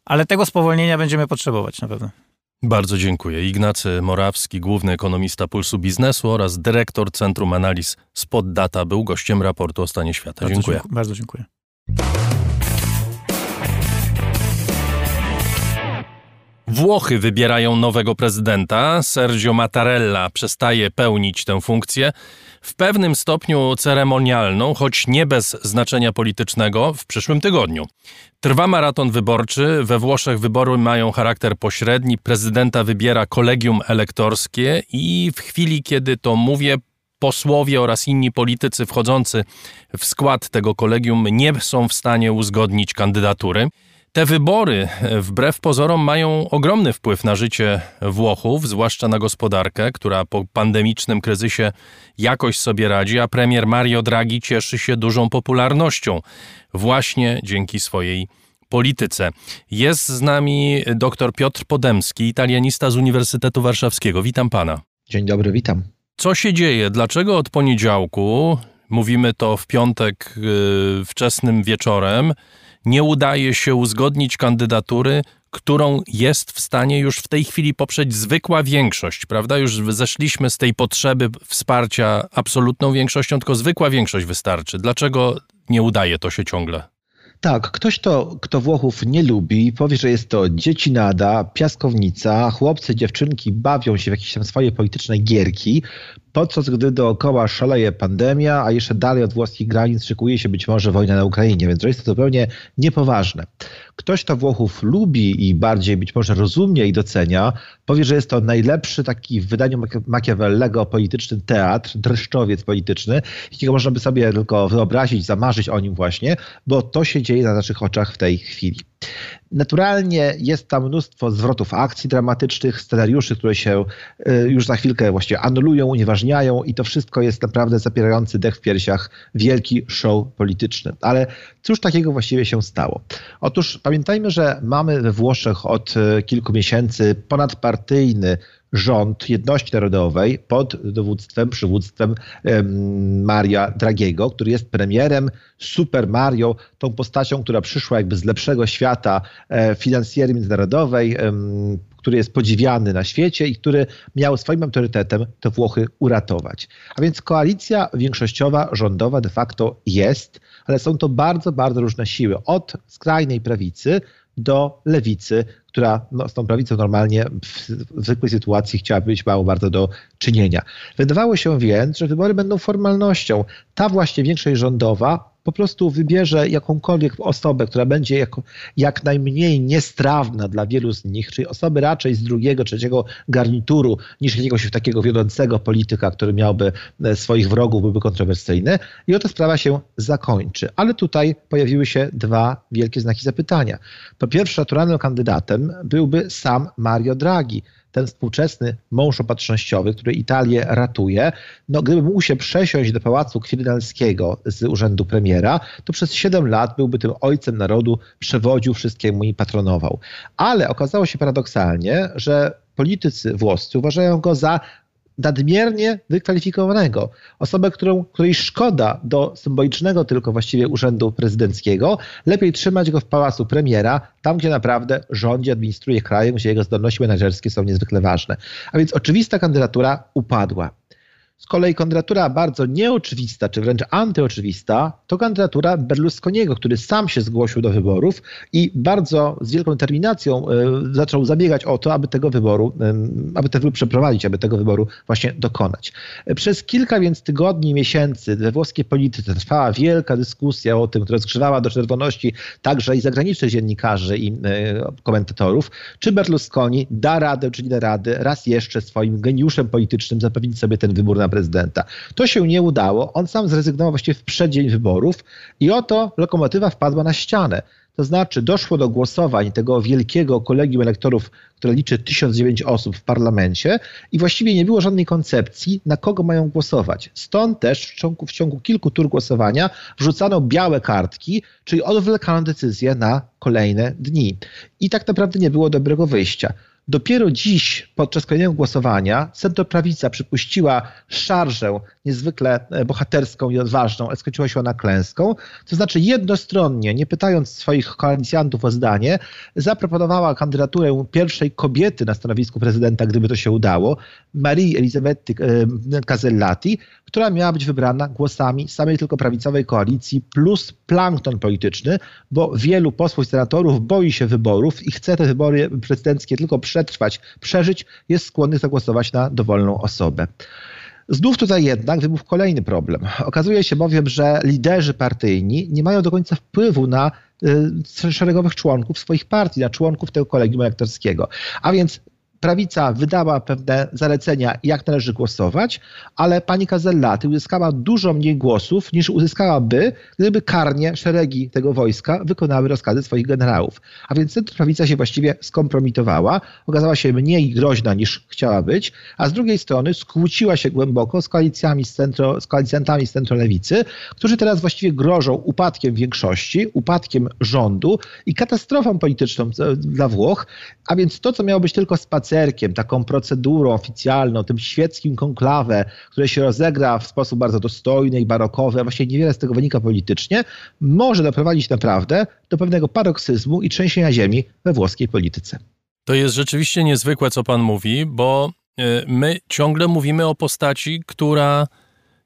Ale tego spowolnienia będziemy potrzebować na pewno. Bardzo dziękuję. Ignacy Morawski, główny ekonomista Pulsu Biznesu oraz dyrektor Centrum Analiz Spot Data był gościem raportu o stanie świata. Bardzo dziękuję. dziękuję. Bardzo dziękuję. Włochy wybierają nowego prezydenta. Sergio Mattarella przestaje pełnić tę funkcję w pewnym stopniu ceremonialną, choć nie bez znaczenia politycznego, w przyszłym tygodniu. Trwa maraton wyborczy. We Włoszech wybory mają charakter pośredni. Prezydenta wybiera kolegium elektorskie i w chwili, kiedy to mówię, posłowie oraz inni politycy wchodzący w skład tego kolegium nie są w stanie uzgodnić kandydatury. Te wybory, wbrew pozorom, mają ogromny wpływ na życie Włochów, zwłaszcza na gospodarkę, która po pandemicznym kryzysie jakoś sobie radzi, a premier Mario Draghi cieszy się dużą popularnością właśnie dzięki swojej polityce. Jest z nami dr Piotr Podemski, italianista z Uniwersytetu Warszawskiego. Witam pana. Dzień dobry, witam. Co się dzieje? Dlaczego od poniedziałku, mówimy to w piątek yy, wczesnym wieczorem, nie udaje się uzgodnić kandydatury, którą jest w stanie już w tej chwili poprzeć zwykła większość, prawda? Już zeszliśmy z tej potrzeby wsparcia absolutną większością, tylko zwykła większość wystarczy. Dlaczego nie udaje to się ciągle? Tak, ktoś, to, kto Włochów nie lubi, powie, że jest to dziecinada, piaskownica, chłopcy, dziewczynki bawią się w jakieś tam swoje polityczne gierki, podczas gdy dookoła szaleje pandemia, a jeszcze dalej od włoskich granic szykuje się być może wojna na Ukrainie, więc to jest to zupełnie niepoważne. Ktoś, kto Włochów lubi i bardziej być może rozumie i docenia, powie, że jest to najlepszy taki w wydaniu Machiavellego polityczny teatr, dreszczowiec polityczny, jakiego można by sobie tylko wyobrazić, zamarzyć o nim właśnie, bo to się dzieje na naszych oczach w tej chwili. Naturalnie jest tam mnóstwo zwrotów akcji dramatycznych, scenariuszy, które się y, już za chwilkę właściwie anulują, unieważniają i to wszystko jest naprawdę zapierający dech w piersiach wielki show polityczny. Ale cóż takiego właściwie się stało? Otóż pamiętajmy, że mamy we Włoszech od y, kilku miesięcy ponadpartyjny rząd jedności narodowej pod dowództwem, przywództwem Maria Dragiego, który jest premierem Super Mario, tą postacią, która przyszła jakby z lepszego świata e, finansjery międzynarodowej, który jest podziwiany na świecie i który miał swoim autorytetem te Włochy uratować. A więc koalicja większościowa, rządowa de facto jest, ale są to bardzo, bardzo różne siły. Od skrajnej prawicy do lewicy, która no, z tą prawicą normalnie w zwykłej sytuacji chciałaby mieć mało bardzo do czynienia. Wydawało się więc, że wybory będą formalnością. Ta właśnie większość rządowa po prostu wybierze jakąkolwiek osobę, która będzie jako, jak najmniej niestrawna dla wielu z nich, czyli osoby raczej z drugiego, trzeciego garnituru, niż jakiegoś takiego wiodącego polityka, który miałby e, swoich wrogów, byłby kontrowersyjny. I oto sprawa się zakończy. Ale tutaj pojawiły się dwa wielkie znaki zapytania. Po pierwsze, naturalnym kandydatem byłby sam Mario Draghi ten współczesny mąż opatrznościowy, który Italię ratuje, no gdyby mógł się przesiąść do pałacu Kwirinalskiego z urzędu premiera, to przez 7 lat byłby tym ojcem narodu, przewodził wszystkiemu i patronował. Ale okazało się paradoksalnie, że politycy włoscy uważają go za nadmiernie wykwalifikowanego. Osobę, którą, której szkoda do symbolicznego tylko właściwie urzędu prezydenckiego. Lepiej trzymać go w pałacu premiera, tam gdzie naprawdę rządzi, administruje krajem, gdzie jego zdolności menedżerskie są niezwykle ważne. A więc oczywista kandydatura upadła. Z kolei kandydatura bardzo nieoczywista, czy wręcz antyoczywista, to kandydatura Berlusconiego, który sam się zgłosił do wyborów i bardzo z wielką determinacją e, zaczął zabiegać o to, aby tego wyboru, aby te wybory przeprowadzić, aby tego wyboru właśnie dokonać. Przez kilka więc tygodni, miesięcy we włoskiej polityce trwała wielka dyskusja o tym, która zgrzewała do czerwoności także i zagranicznych dziennikarzy i e, komentatorów, czy Berlusconi da radę, czy nie da rady raz jeszcze swoim geniuszem politycznym zapewnić sobie ten wybór na prezydenta. To się nie udało. On sam zrezygnował właściwie w przeddzień wyborów i oto lokomotywa wpadła na ścianę. To znaczy doszło do głosowań tego wielkiego kolegium elektorów, które liczy 1009 osób w parlamencie i właściwie nie było żadnej koncepcji, na kogo mają głosować. Stąd też w ciągu, w ciągu kilku tur głosowania wrzucano białe kartki, czyli odwlekano decyzję na kolejne dni. I tak naprawdę nie było dobrego wyjścia. Dopiero dziś, podczas kolejnego głosowania, centroprawica przypuściła szarżę niezwykle e, bohaterską i odważną, ale skończyła się ona klęską. To znaczy jednostronnie, nie pytając swoich koalicjantów o zdanie, zaproponowała kandydaturę pierwszej kobiety na stanowisku prezydenta, gdyby to się udało, Marii Elizabety e, Casellati, która miała być wybrana głosami samej tylko prawicowej koalicji plus plankton polityczny, bo wielu posłów i senatorów boi się wyborów i chce te wybory prezydenckie tylko przetrwać, przeżyć, jest skłonny zagłosować na dowolną osobę. Znów tutaj jednak wybuchł kolejny problem. Okazuje się bowiem, że liderzy partyjni nie mają do końca wpływu na y, szeregowych członków swoich partii, na członków tego kolegium elektorskiego. A więc prawica wydała pewne zalecenia, jak należy głosować, ale pani Kazellaty uzyskała dużo mniej głosów niż uzyskałaby, gdyby karnie szeregi tego wojska wykonały rozkazy swoich generałów. A więc prawica się właściwie skompromitowała, okazała się mniej groźna niż chciała być, a z drugiej strony skłóciła się głęboko z koalicjami z, centro, z koalicjantami z centrolewicy, którzy teraz właściwie grożą upadkiem większości, upadkiem rządu i katastrofą polityczną dla Włoch, a więc to, co miało być tylko spacerem, spacerkiem, taką procedurą oficjalną, tym świeckim konklawę, które się rozegra w sposób bardzo dostojny i barokowy, a właściwie niewiele z tego wynika politycznie, może doprowadzić naprawdę do pewnego paroksyzmu i trzęsienia ziemi we włoskiej polityce. To jest rzeczywiście niezwykłe, co pan mówi, bo e, my ciągle mówimy o postaci, która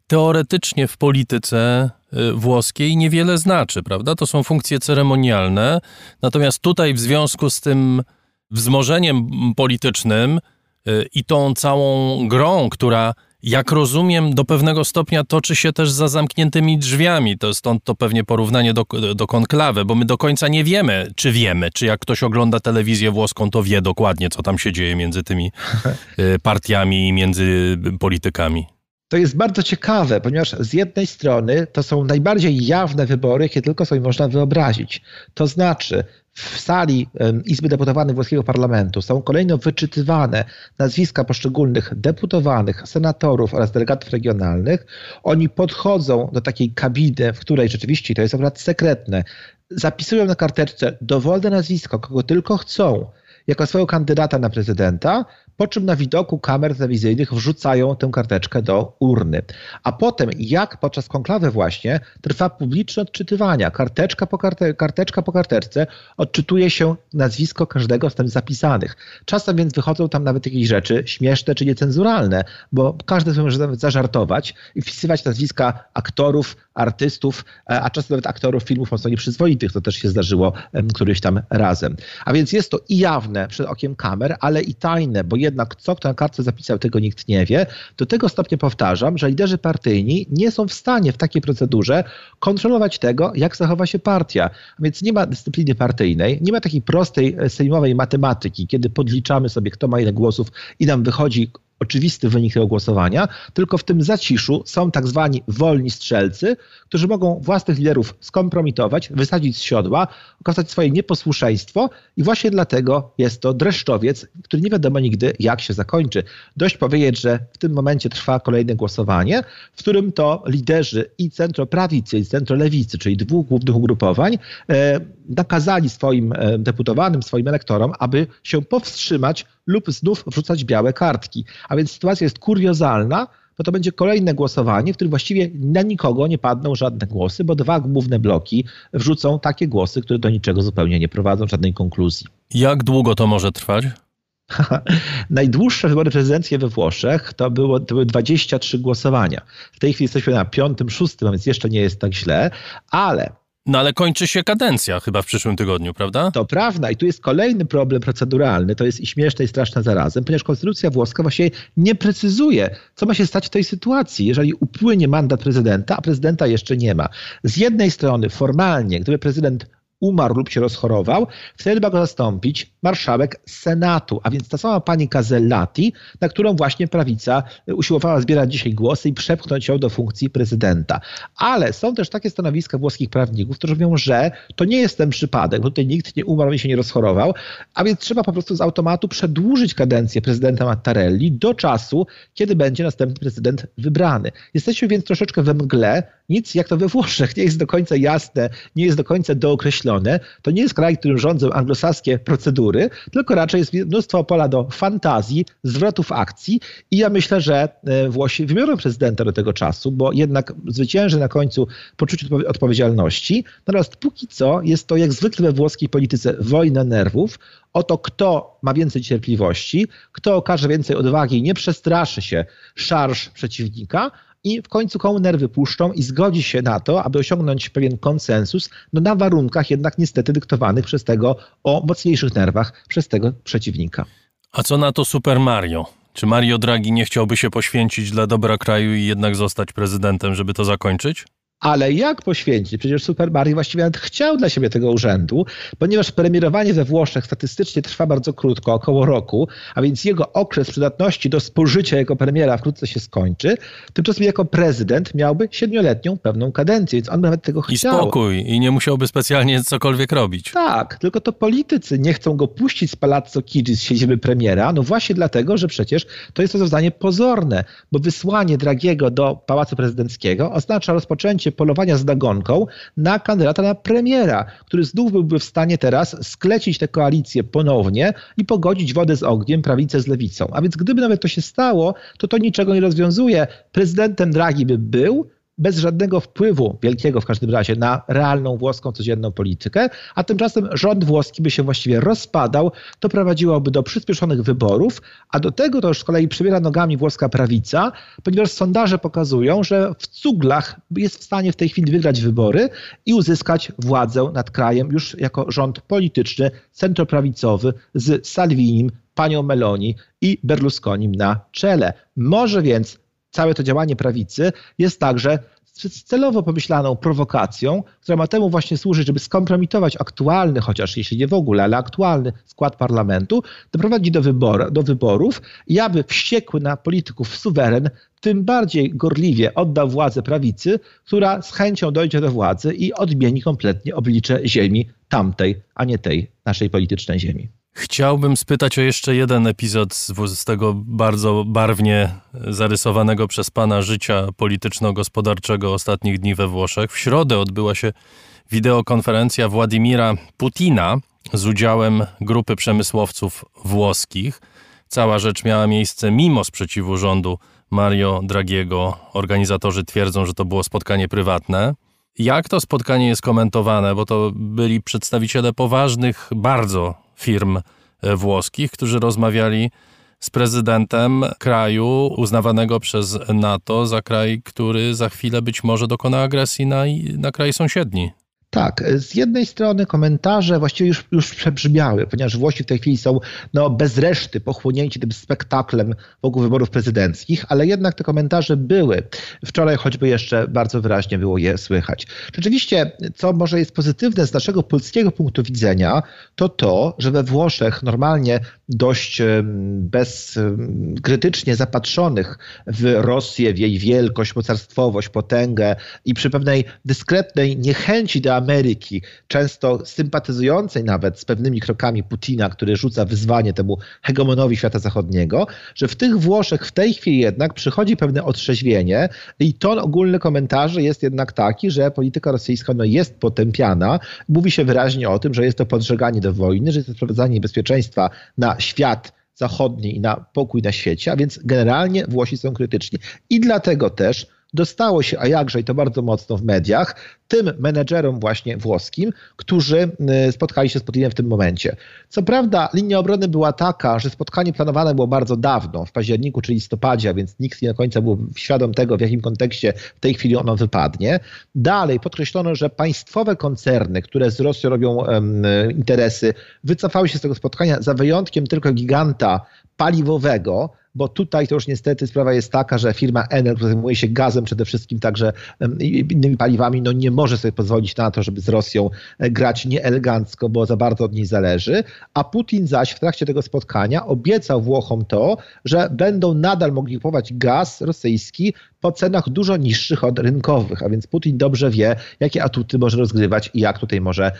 teoretycznie w polityce e, włoskiej niewiele znaczy, prawda? To są funkcje ceremonialne. Natomiast tutaj w związku z tym wzmożeniem politycznym y, i tą całą grą, która Jak rozumiem, do pewnego stopnia toczy się też za zamkniętymi drzwiami. To stąd to pewnie porównanie do, do konklawy, bo my do końca nie wiemy, czy wiemy, czy jak ktoś ogląda telewizję włoską, to wie dokładnie, co tam się dzieje między tymi y, partiami i między politykami. To jest bardzo ciekawe, ponieważ z jednej strony to są najbardziej jawne wybory, jakie tylko sobie można wyobrazić. To znaczy, w sali Izby Deputowanych Włoskiego Parlamentu są kolejno wyczytywane nazwiska poszczególnych deputowanych, senatorów oraz delegatów regionalnych. Oni podchodzą do takiej kabiny, w której rzeczywiście to jest akurat sekretne, zapisują na karteczce dowolne nazwisko, kogo tylko chcą, jako swojego kandydata na prezydenta, po czym na widoku kamer telewizyjnych wrzucają tę karteczkę do urny. A potem, jak podczas konklawy właśnie, trwa publiczne odczytywania. Karteczka po, karte, karteczka po karteczce odczytuje się nazwisko każdego z tam zapisanych. Czasem więc wychodzą tam nawet jakieś rzeczy śmieszne czy niecenzuralne, bo każdy może nawet zażartować i wpisywać nazwiska aktorów, artystów, e, a czasem nawet aktorów filmów mocno nieprzyzwoitych. To też się zdarzyło któryś tam razem. A więc jest to i jawne przed okiem kamer, ale i tajne, bo jednak co kto na kartce zapisał, tego nikt nie wie. Do tego stopnia powtarzam, że liderzy partyjni nie są w stanie w takiej procedurze kontrolować tego, jak zachowa się partia. Więc nie ma dyscypliny partyjnej, nie ma takiej prostej e, sejmowej matematyki, kiedy podliczamy sobie, kto ma ile głosów i nam wychodzi oczywisty wynik tego głosowania, tylko w tym zaciszu są tak zwani wolni strzelcy, którzy mogą własnych liderów skompromitować, wysadzić z siodła, okazać swoje nieposłuszeństwo i właśnie dlatego jest to dreszczowiec, który nie wiadomo nigdy jak się zakończy. Dość powiedzieć, że w tym momencie trwa kolejne głosowanie, w którym to liderzy i centroprawicy i centrolewicy, czyli dwóch głównych ugrupowań, e, nakazali swoim e, deputowanym, swoim elektorom, aby się powstrzymać lub znów wrzucać białe kartki. A więc sytuacja jest kuriozalna, bo to będzie kolejne głosowanie, w którym właściwie na nikogo nie padną żadne głosy, bo dwa główne bloki wrzucą takie głosy, które do niczego zupełnie nie prowadzą, żadnej konkluzji. Jak długo to może trwać? Najdłuższe wybory prezydenckie we Włoszech to, było, to były 23 głosowania. W tej chwili jesteśmy na piątym, szóstym, więc jeszcze nie jest tak źle, ale no ale kończy się kadencja chyba w przyszłym tygodniu, prawda? To prawda i tu jest kolejny problem proceduralny, to jest i śmieszne i straszne zarazem, ponieważ konstytucja włoska właśnie nie precyzuje, co ma się stać w tej sytuacji, jeżeli upłynie mandat prezydenta, a prezydenta jeszcze nie ma. Z jednej strony formalnie, gdyby prezydent umarł lub się rozchorował, wtedy ma go zastąpić marszałek Senatu, a więc ta sama pani Casellati, na którą właśnie prawica usiłowała zbierać dzisiaj głosy i przepchnąć ją do funkcji prezydenta. Ale są też takie stanowiska włoskich prawników, którzy mówią, że to nie jest ten przypadek, bo tutaj nikt nie umarł i się nie rozchorował, a więc trzeba po prostu z automatu przedłużyć kadencję prezydenta Mattarelli do czasu, kiedy będzie następny prezydent wybrany. Jesteśmy więc troszeczkę we mgle, nic jak to we Włoszech nie jest do końca jasne, nie jest do końca dookreślone. To nie jest kraj, którym rządzą anglosaskie procedury, tylko raczej jest mnóstwo pola do fantazji, zwrotów akcji i ja myślę, że e, Włosi wybiorą prezydenta do tego czasu, bo jednak zwycięży na końcu poczucie odpowiedzialności. Natomiast póki co jest to jak zwykle we włoskiej polityce wojna nerwów, Oto kto ma więcej cierpliwości, kto okaże więcej odwagi i nie przestraszy się szarż przeciwnika, i w końcu komu nerwy puszczą i zgodzi się na to, aby osiągnąć pewien konsensus, no na warunkach jednak niestety dyktowanych przez tego o mocniejszych nerwach, przez tego przeciwnika. A co na to Super Mario? Czy Mario Draghi nie chciałby się poświęcić dla dobra kraju i jednak zostać prezydentem, żeby to zakończyć? Ale jak poświęcić? Przecież Super Mario właściwie nawet chciał dla siebie tego urzędu, ponieważ premierowanie we Włoszech statystycznie trwa bardzo krótko, około roku, a więc jego okres przydatności do spożycia jako premiera wkrótce się skończy. Tymczasem jako prezydent miałby siedmioletnią pewną kadencję, więc on nawet tego I chciał. I spokój, i nie musiałby specjalnie cokolwiek robić. Tak, tylko to politycy nie chcą go puścić z Palazzo Chigi, z siedziby premiera, no właśnie dlatego, że przecież to jest rozwiązanie pozorne, bo wysłanie Dragiego do Pałacu Prezydenckiego oznacza rozpoczęcie polowania z nagonką na kandydata na premiera, który znów byłby w stanie teraz sklecić tę koalicję ponownie i pogodzić wodę z ogniem, prawicę z lewicą. A więc gdyby nawet to się stało, to to niczego nie rozwiązuje. Prezydentem Draghi by był, bez żadnego wpływu, wielkiego w każdym razie, na realną włoską codzienną politykę, a tymczasem rząd włoski by się właściwie rozpadał, to prowadziłoby do przyspieszonych wyborów, a do tego to już z kolei przybiera nogami włoska prawica, ponieważ sondaże pokazują, że w cuglach jest w stanie w tej chwili wygrać wybory i uzyskać władzę nad krajem już jako rząd polityczny, centroprawicowy z Salvinim, panią Meloni i Berlusconim na czele. Może więc całe to działanie prawicy jest także celowo pomyślaną prowokacją, która ma temu właśnie służyć, żeby skompromitować aktualny, chociaż jeśli nie w ogóle, ale aktualny skład parlamentu, doprowadzić do, wyboru, do wyborów i aby wściekły na polityków suweren tym bardziej gorliwie odda władzę prawicy, która z chęcią dojdzie do władzy i odmieni kompletnie oblicze ziemi tamtej, a nie tej naszej politycznej ziemi. Chciałbym spytać o jeszcze jeden epizod z, tego bardzo barwnie zarysowanego przez pana życia polityczno-gospodarczego ostatnich dni we Włoszech. W środę odbyła się wideokonferencja Władimira Putina z udziałem grupy przemysłowców włoskich. Cała rzecz miała miejsce mimo sprzeciwu rządu Mario Dragiego. Organizatorzy twierdzą, że to było spotkanie prywatne. Jak to spotkanie jest komentowane? Bo to byli przedstawiciele poważnych bardzo firm e, włoskich, którzy rozmawiali z prezydentem kraju uznawanego przez NATO za kraj, który za chwilę być może dokona agresji na, na kraj sąsiedni. Tak, z jednej strony komentarze właściwie już, już przebrzmiały, ponieważ Włosi w tej chwili są no, bez reszty pochłonięci tym spektaklem wokół wyborów prezydenckich, ale jednak te komentarze były. Wczoraj choćby jeszcze bardzo wyraźnie było je słychać. Rzeczywiście, co może jest pozytywne z naszego polskiego punktu widzenia, to to, że we Włoszech normalnie dość bezkrytycznie zapatrzonych w Rosję, w jej wielkość, mocarstwowość, potęgę i przy pewnej dyskretnej niechęci do Ameryki, często sympatyzującej nawet z pewnymi krokami Putina, który rzuca wyzwanie temu hegemonowi świata zachodniego, że w tych Włoszech w tej chwili jednak przychodzi pewne otrzeźwienie i ton ogólny komentarzy jest jednak taki, że polityka rosyjska no, jest potępiana. Mówi się wyraźnie o tym, że jest to podżeganie do wojny, że jest to sprowadzanie bezpieczeństwa na świat zachodni i na pokój na świecie, a więc generalnie Włosi są krytyczni. I dlatego też dostało się, a jakże i to bardzo mocno w mediach, tym menedżerom właśnie włoskim, którzy y, spotkali się z Putinem w tym momencie. Co prawda linia obrony była taka, że spotkanie planowane było bardzo dawno, w październiku czy listopadzie, więc nikt nie do końca był świadom tego, w jakim kontekście w tej chwili ono wypadnie. Dalej podkreślono, że państwowe koncerny, które z Rosją robią um, interesy, wycofały się z tego spotkania za wyjątkiem tylko giganta paliwowego, bo tutaj to już niestety sprawa jest taka, że firma Enel, która zajmuje się gazem przede wszystkim także innymi paliwami, no nie może sobie pozwolić na to, żeby z Rosją e, grać nieelegancko, bo za bardzo od niej zależy, a Putin zaś w trakcie tego spotkania obiecał Włochom to, że będą nadal mogli kupować gaz rosyjski po cenach dużo niższych od rynkowych, a więc Putin dobrze wie, jakie atuty może rozgrywać i jak tutaj może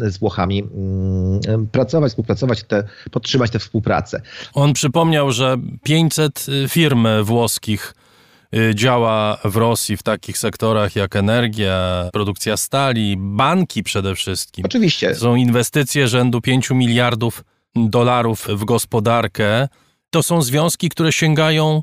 z Włochami mm, pracować, współpracować, te, podtrzymać tę współpracę. On przypomniał, że 500 y, firm włoskich y, działa w Rosji w takich sektorach jak energia, produkcja stali, banki przede wszystkim. Oczywiście. Są inwestycje rzędu 5 miliardów dolarów w gospodarkę. To są związki, które sięgają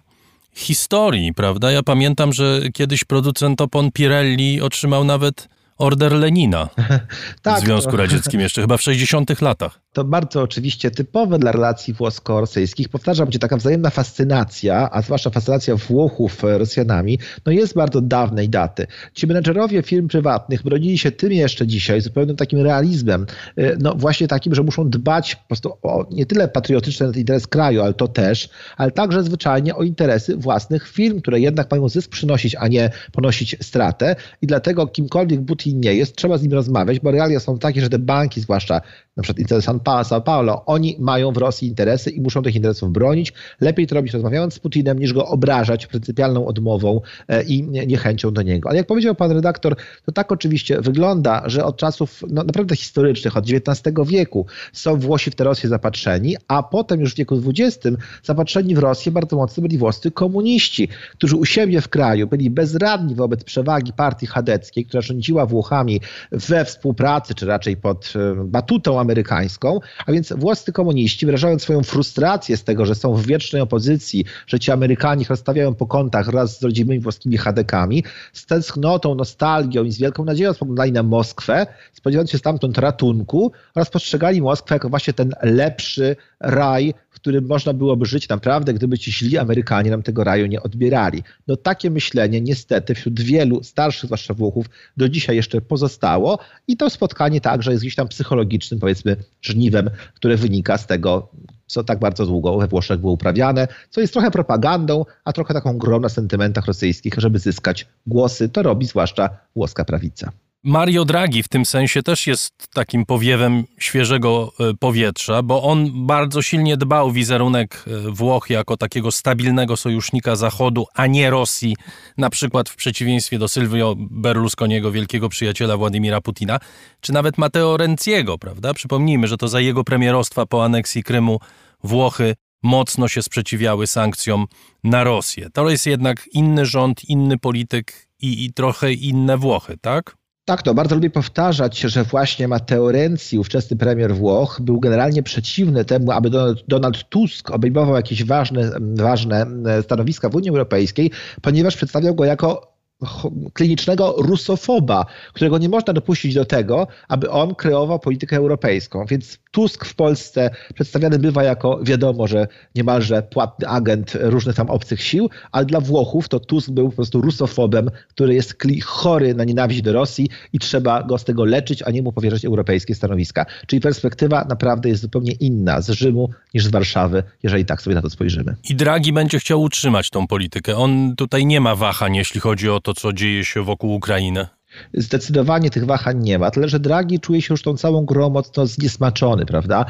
historii, prawda? Ja pamiętam, że kiedyś producent opon Pirelli otrzymał nawet order Lenina tak, w Związku to... Radzieckim jeszcze chyba w 60 latach to bardzo oczywiście typowe dla relacji włosko-rosyjskich. Powtarzam cię, taka wzajemna fascynacja, a zwłaszcza fascynacja Włochów Rosjanami, no jest bardzo dawnej daty. Ci menedżerowie firm prywatnych bronili się tym jeszcze dzisiaj zupełnym takim realizmem, y, no właśnie takim, że muszą dbać po prostu o nie tyle patriotyczny interes kraju, ale to też, ale także zwyczajnie o interesy własnych firm, które jednak mają zysk przynosić, a nie ponosić stratę i dlatego kimkolwiek Putin nie jest, trzeba z nim rozmawiać, bo realia są takie, że te banki, zwłaszcza na przykład interes Sao Paulo, oni mają w Rosji interesy i muszą tych interesów bronić. Lepiej to robić rozmawiając z Putinem, niż go obrażać pryncypialną odmową e, i niechęcią do niego. Ale jak powiedział pan redaktor, to tak oczywiście wygląda, że od czasów no, naprawdę historycznych, od XIX wieku są Włosi w tę Rosję zapatrzeni, a potem już w wieku XX zapatrzeni w Rosję bardzo mocno byli włoscy komuniści, którzy u siebie w kraju byli bezradni wobec przewagi partii chadeckiej, która rządziła Włochami we współpracy, czy raczej pod e, batutą amerykańską, a więc włoscy komuniści, wyrażając swoją frustrację z tego, że są w wiecznej opozycji, że ci Amerykanie rozstawiają po kątach wraz z rodzimymi włoskimi chadekami, z tęsknotą, nostalgią i z wielką nadzieją spoglądali na Moskwę, spodziewając się stamtąd ratunku oraz postrzegali Moskwę jako właśnie ten lepszy raj, którym można byłoby żyć naprawdę, gdyby ci źli Amerykanie nam tego raju nie odbierali. No takie myślenie niestety wśród wielu starszych, zwłaszcza Włochów, do dzisiaj jeszcze pozostało i to spotkanie także jest gdzieś tam psychologicznym, powiedzmy, żniwem, które wynika z tego co tak bardzo długo we Włoszech było uprawiane, co jest trochę propagandą, a trochę taką grą na sentymentach rosyjskich, żeby zyskać głosy. To robi zwłaszcza włoska prawica. Mario Draghi w tym sensie też jest takim powiewem świeżego e, powietrza, bo on bardzo silnie dbał wizerunek e, Włoch jako takiego stabilnego sojusznika Zachodu, a nie Rosji, na przykład w przeciwieństwie do Silvio Berlusconiego, wielkiego przyjaciela Władimira Putina, czy nawet Matteo Renziego, prawda? Przypomnijmy, że to za jego premierostwa po aneksji Krymu Włochy mocno się sprzeciwiały sankcjom na Rosję. To jest jednak inny rząd, inny polityk i, i trochę inne Włochy, tak? Tak, to bardzo lubię powtarzać, że właśnie Matteo Renzi, ówczesny premier Włoch, był generalnie przeciwny temu, aby Donald Tusk obejmował jakieś ważne, ważne stanowiska w Unii Europejskiej, ponieważ przedstawiał go jako klinicznego rusofoba, którego nie można dopuścić do tego, aby on kreował politykę europejską. Więc Tusk w Polsce przedstawiany bywa jako, wiadomo, że niemalże płatny agent różnych tam obcych sił, ale dla Włochów to Tusk był po prostu rusofobem, który jest chory na nienawiść do Rosji i trzeba go z tego leczyć, a nie mu powierzać europejskie stanowiska. Czyli perspektywa naprawdę jest zupełnie inna z Rzymu niż z Warszawy, jeżeli tak sobie na to spojrzymy. I Draghi będzie chciał utrzymać tą politykę. On tutaj nie ma wahań, jeśli chodzi o to, co dzieje się wokół Ukrainy. Zdecydowanie tych wahań nie ma, tyle że Draghi czuje się już tą całą grą mocno zniesmaczony, prawda?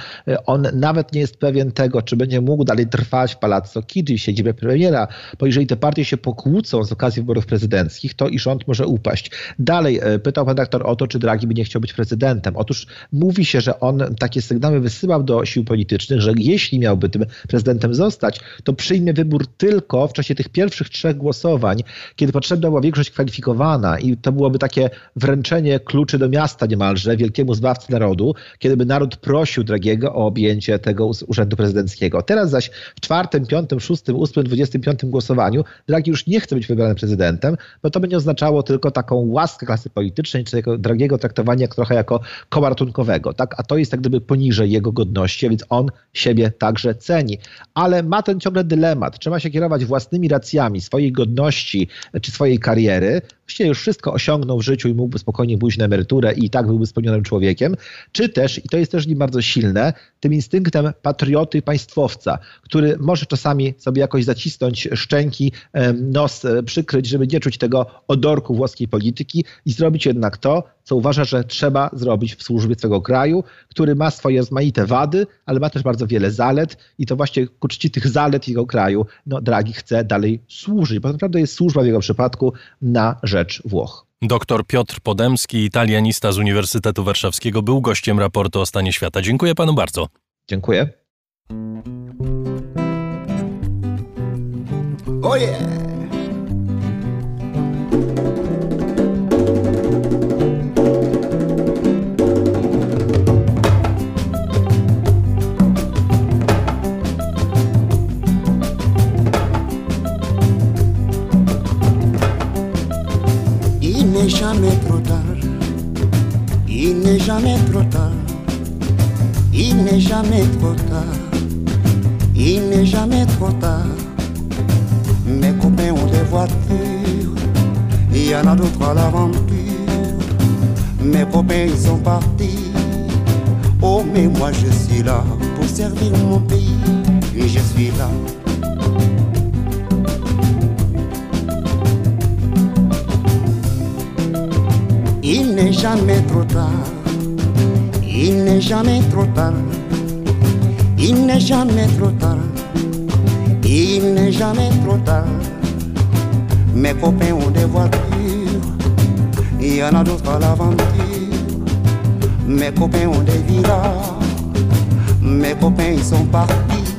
On nawet nie jest pewien tego, czy będzie mógł dalej trwać w Palazzo Chigi, siedzibie premiera, bo jeżeli te partie się pokłócą z okazji wyborów prezydenckich, to i rząd może upaść. Dalej e, pytał pan doktor o to, czy Draghi by nie chciał być prezydentem. Otóż mówi się, że on takie sygnały wysyłał do sił politycznych, że jeśli miałby tym prezydentem zostać, to przyjmie wybór tylko w czasie tych pierwszych trzech głosowań, kiedy potrzebna była większość kwalifikowana i to byłoby takie takie wręczenie kluczy do miasta niemalże wielkiemu zbawcy narodu, kiedy by naród prosił Dragiego o objęcie tego urzędu prezydenckiego. Teraz zaś w czwartym, piątym, szóstym, ósmym, dwudziestym piątym głosowaniu Dragi już nie chce być wybrany prezydentem, bo to będzie oznaczało tylko taką łaskę klasy politycznej, czy Dragiego traktowanie trochę jako koła ratunkowego, tak? A to jest jak gdyby poniżej jego godności, więc on siebie także ceni. Ale ma ten ciągle dylemat. Trzeba się kierować własnymi racjami swojej godności czy swojej kariery, właściwie już wszystko osiągnął w życiu i mógłby spokojnie pójść na emeryturę i tak byłby spełnionym człowiekiem, czy też, i to jest też nim bardzo silne, tym instynktem patrioty państwowca, który może czasami sobie jakoś zacisnąć szczęki, nos e, przykryć, żeby nie czuć tego odorku włoskiej polityki i zrobić jednak to, co uważa, że trzeba zrobić w służbie swego kraju, który ma swoje rozmaite wady, ale ma też bardzo wiele zalet i to właśnie ku czci tych zalet jego kraju, no Draghi chce dalej służyć, bo naprawdę jest służba w jego przypadku na rzecz Włoch. Doktor Piotr Podemski, italianista z Uniwersytetu Warszawskiego, był gościem raportu o stanie świata. Dziękuję panu bardzo. Dziękuję. Oh yeah. Il n'est jamais trop tard. Il n'est jamais trop tard. Il n'est jamais trop tard. Mes copains ont des voitures. Il y en a d'autres à l'aventure. Mes copains ils sont partis. Oh mais moi je suis là pour servir mon pays. Et je suis là Il n'est jamais trop tard. Il n'est jamais trop tard. Il n'est jamais trop tard. Il n'est jamais trop tard. Mes copains ont des voitures. Il y en a d'autres à l'aventure. Mes copains ont des villas. Mes copains ils sont partis.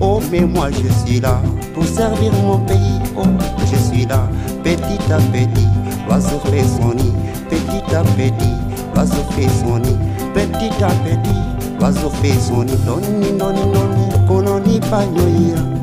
Oh mais moi je suis là pour servir mon pays. Oh je suis là petit à petit l'oiseau fait son nid, petit à petit, l'oiseau fait son nid, petit à petit, l'oiseau fait son nid, doni, doni, doni, kononi, panyoïa.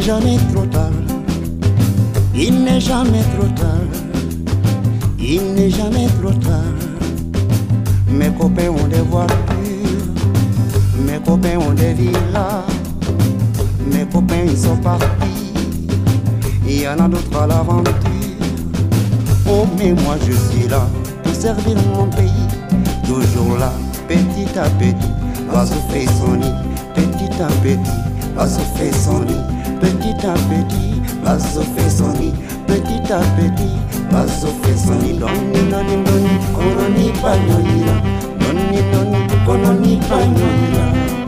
N'est jamais trop tard. Il n'est jamais trop tard. Il n'est jamais trop tard. Mes copains ont des voitures. Mes copains ont des villas. Mes copains ils sont partis. Il y en a d'autres à l'aventure. Oh mais moi je suis là pour servir mon pays. Toujours là, petit à petit. Va se faire son nid, petit à petit. Va se faire son nid, petit à petit. Se faire son nid, petit à petit. Se faire son nid. Doni doni doni, kononi panyoira. Doni doni, kononi panyoira.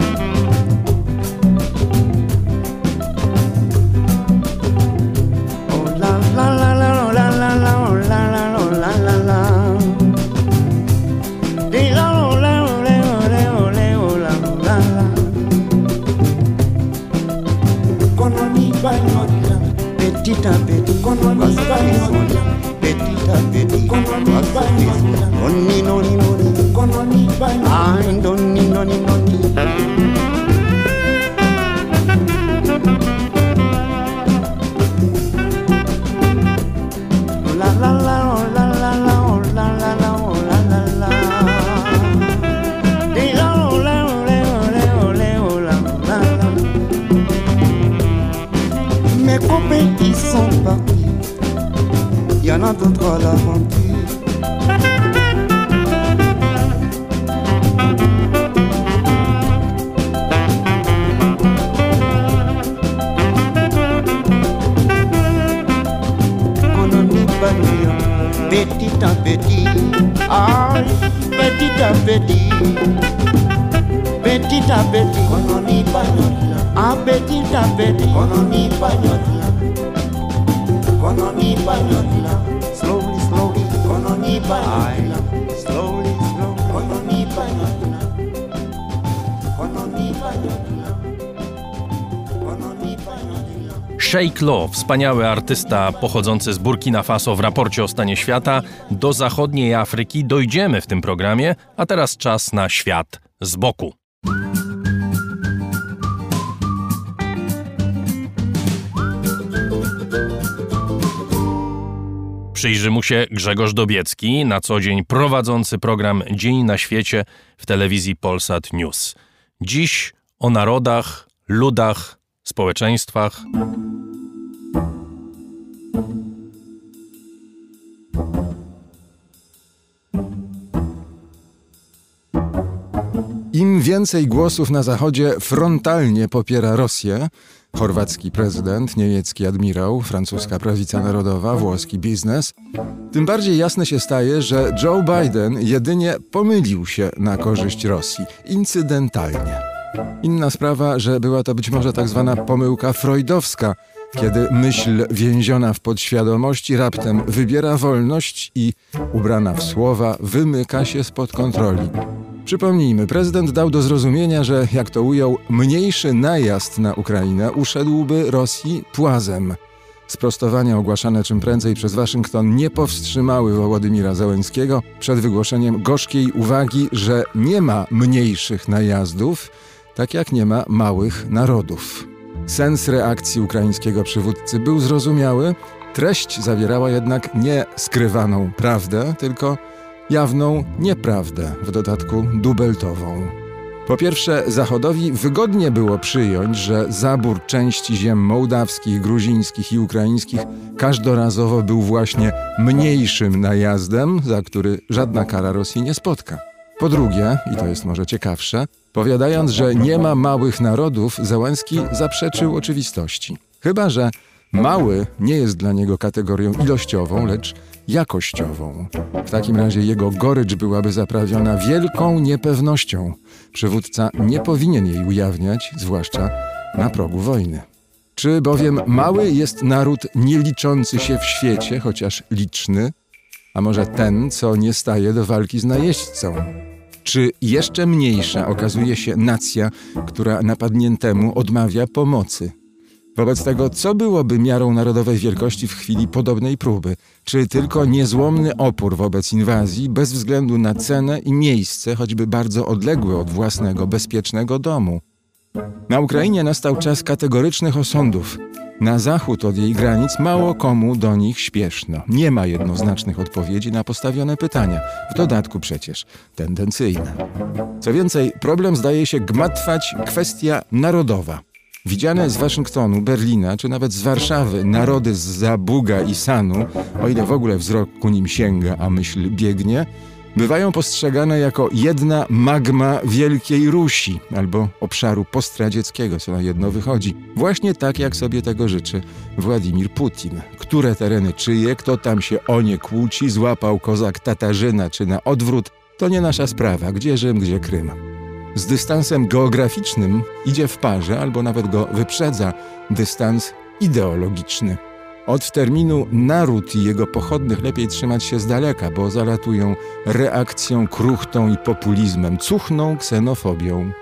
Le oh le oh le oh la oh la la. Mes copains ils sont partis, y en a d'autres à l'aventure. moi, petite à petit, petit à petit, on en y pagnole, à petit à petit, on en y pagnole, on en y pagnole, slowly, slowly, on en y pagnole. Sheikh Lo, wspaniały artysta pochodzący z Burkina Faso w raporcie o stanie świata, do zachodniej Afryki dojdziemy w tym programie, a teraz czas na świat z boku. Przyjrzy mu się Grzegorz Dobiecki, na co dzień prowadzący program Dzień na świecie w telewizji Polsat News. Dziś o narodach, ludach, społeczeństwach, Im więcej głosów na Zachodzie frontalnie popiera Rosję, chorwacki prezydent, niemiecki admirał, francuska prawica narodowa, włoski biznes, tym bardziej jasne się staje, że Joe Biden jedynie pomylił się na korzyść Rosji, incydentalnie. Inna sprawa, że była to być może tak zwana pomyłka freudowska, kiedy myśl więziona w podświadomości raptem wybiera wolność i, ubrana w słowa, wymyka się spod kontroli. Przypomnijmy, prezydent dał do zrozumienia, że, jak to ujął, mniejszy najazd na Ukrainę uszedłby Rosji płazem. Sprostowania ogłaszane czym prędzej przez Waszyngton nie powstrzymały Wołodymira Zełenskiego przed wygłoszeniem gorzkiej uwagi, że nie ma mniejszych najazdów, tak jak nie ma małych narodów. Sens reakcji ukraińskiego przywódcy był zrozumiały, treść zawierała jednak nie skrywaną prawdę, tylko jawną nieprawdę, w dodatku dubeltową. Po pierwsze, Zachodowi wygodnie było przyjąć, że zabór części ziem mołdawskich, gruzińskich i ukraińskich każdorazowo był właśnie mniejszym najazdem, za który żadna kara Rosji nie spotka. Po drugie, i to jest może ciekawsze, powiadając, że nie ma małych narodów, Załęski zaprzeczył oczywistości. Chyba, że mały nie jest dla niego kategorią ilościową, lecz jakościową. W takim razie jego gorycz byłaby zaprawiona wielką niepewnością. Przywódca nie powinien jej ujawniać, zwłaszcza na progu wojny. Czy bowiem mały jest naród nie liczący się w świecie, chociaż liczny, a może ten, co nie staje do walki z najeźdźcą? Czy jeszcze mniejsza okazuje się nacja, która napadniętemu odmawia pomocy? Wobec tego, co byłoby miarą narodowej wielkości w chwili podobnej próby? Czy tylko niezłomny opór wobec inwazji, bez względu na cenę i miejsce, choćby bardzo odległe od własnego, bezpiecznego domu? Na Ukrainie nastał czas kategorycznych osądów. Na zachód od jej granic mało komu do nich śpieszno. Nie ma jednoznacznych odpowiedzi na postawione pytania, w dodatku przecież tendencyjne. Co więcej, problem zdaje się gmatwać kwestia narodowa. Widziane z Waszyngtonu, Berlina czy nawet z Warszawy narody z Zabuga i Sanu, o ile w ogóle wzrok ku nim sięga, a myśl biegnie, bywają postrzegane jako jedna magma Wielkiej Rusi albo obszaru postradzieckiego, co na jedno wychodzi. Właśnie tak, jak sobie tego życzy Władimir Putin. Które tereny czyje, kto tam się o nie kłóci, złapał kozak Tatarzyna czy na odwrót, to nie nasza sprawa, gdzie Rzym, gdzie Krym. Z dystansem geograficznym idzie w parze albo nawet go wyprzedza dystans ideologiczny. Od terminu naród i jego pochodnych lepiej trzymać się z daleka, bo zalatują reakcją, kruchtą i populizmem, cuchną ksenofobią.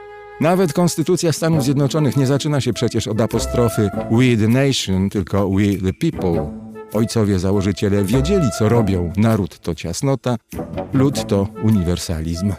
Nawet Konstytucja Stanów Zjednoczonych nie zaczyna się przecież od apostrofy We the nation, tylko We the people. Ojcowie założyciele wiedzieli, co robią. Naród to ciasnota, lud to uniwersalizm.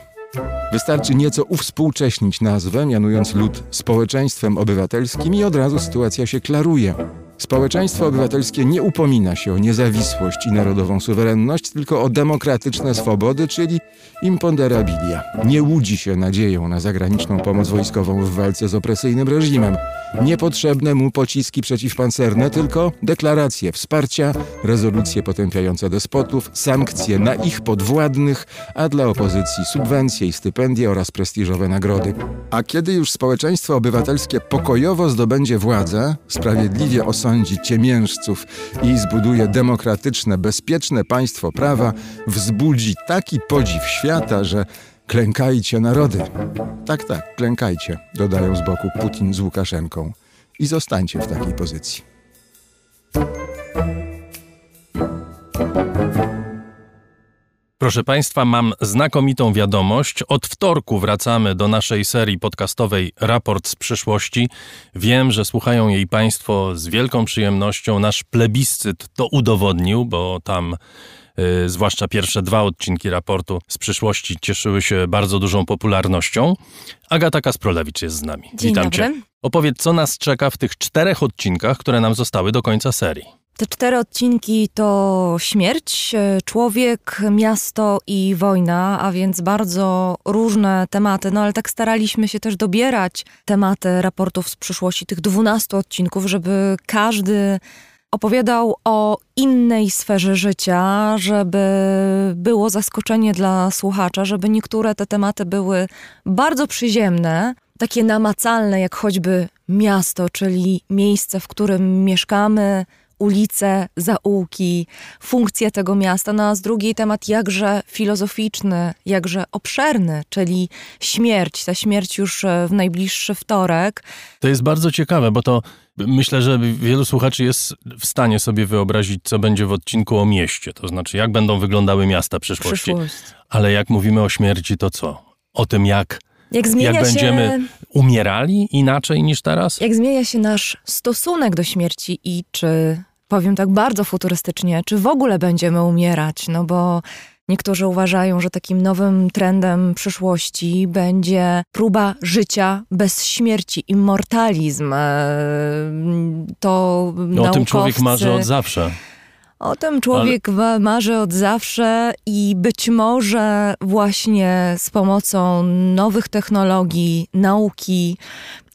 Wystarczy nieco uwspółcześnić nazwę, mianując lud społeczeństwem obywatelskim i od razu sytuacja się klaruje. Społeczeństwo obywatelskie nie upomina się o niezawisłość i narodową suwerenność, tylko o demokratyczne swobody, czyli imponderabilia. Nie łudzi się nadzieją na zagraniczną pomoc wojskową w walce z opresyjnym reżimem. Niepotrzebne mu pociski przeciwpancerne, tylko deklaracje wsparcia, rezolucje potępiające despotów, sankcje na ich podwładnych, a dla opozycji subwencje i stypendia oraz prestiżowe nagrody. A kiedy już społeczeństwo obywatelskie pokojowo zdobędzie władzę, sprawiedliwie osądzi ciemiężców i zbuduje demokratyczne, bezpieczne państwo prawa, wzbudzi taki podziw świata, że Klękajcie narody. Tak, tak, klękajcie, dodają z boku Putin z Łukaszenką. I zostańcie w takiej pozycji. Proszę Państwa, mam znakomitą wiadomość. Od wtorku wracamy do naszej serii podcastowej Raport z przyszłości. Wiem, że słuchają jej Państwo z wielką przyjemnością. Nasz plebiscyt to udowodnił, bo tam y, zwłaszcza pierwsze dwa odcinki raportu z przyszłości cieszyły się bardzo dużą popularnością. Agata Kasprolewicz jest z nami. Dzień Witam dobry. Cię. Opowiedz, co nas czeka w tych czterech odcinkach, które nam zostały do końca serii. Te cztery odcinki to śmierć, e, człowiek, miasto i wojna, a więc bardzo różne tematy. No ale tak staraliśmy się też dobierać tematy raportów z przyszłości, tych 12 odcinków, żeby każdy opowiadał o innej sferze życia, żeby było zaskoczenie dla słuchacza, żeby niektóre te tematy były bardzo przyziemne, takie namacalne, jak choćby miasto, czyli miejsce, w którym mieszkamy, ulice, zaułki, funkcje tego miasta, no a z drugiej temat jakże filozoficzny, jakże obszerny, czyli śmierć. Ta śmierć już e, w najbliższy wtorek. To jest bardzo ciekawe, bo to myślę, że wielu słuchaczy jest w stanie sobie wyobrazić, co będzie w odcinku o mieście. To znaczy, jak będą wyglądały miasta przyszłości. Przyszłość. Ale jak mówimy o śmierci, to co? O tym, jak, Jak zmienia jak się... będziemy umierali inaczej niż teraz? Jak zmienia się nasz stosunek do śmierci i czy, powiem tak bardzo futurystycznie, czy w ogóle będziemy umierać? No bo niektórzy uważają, że takim nowym trendem przyszłości będzie próba życia bez śmierci, immortalizm. E, To No, o tym człowiek naukowcy- marzy od zawsze. O tym człowiek ma- marzy od zawsze i być może właśnie z pomocą nowych technologii, nauki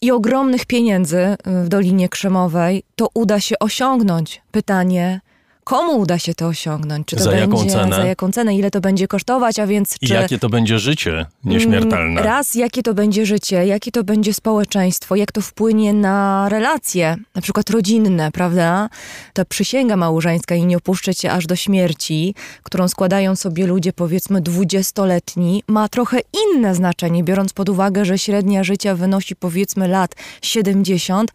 i ogromnych pieniędzy w Dolinie Krzemowej to uda się osiągnąć. Pytanie, komu uda się to osiągnąć? Czy to Za jaką będzie, cenę? Za jaką cenę? Ile to będzie kosztować? A więc I czy... jakie to będzie życie nieśmiertelne? Mm, Raz, jakie to będzie życie, jakie to będzie społeczeństwo, jak to wpłynie na relacje, na przykład rodzinne, prawda? Ta przysięga małżeńska i nie opuszczę cię aż do śmierci, którą składają sobie ludzie powiedzmy dwudziestoletni, ma trochę inne znaczenie, biorąc pod uwagę, że średnia życia wynosi powiedzmy lat 70,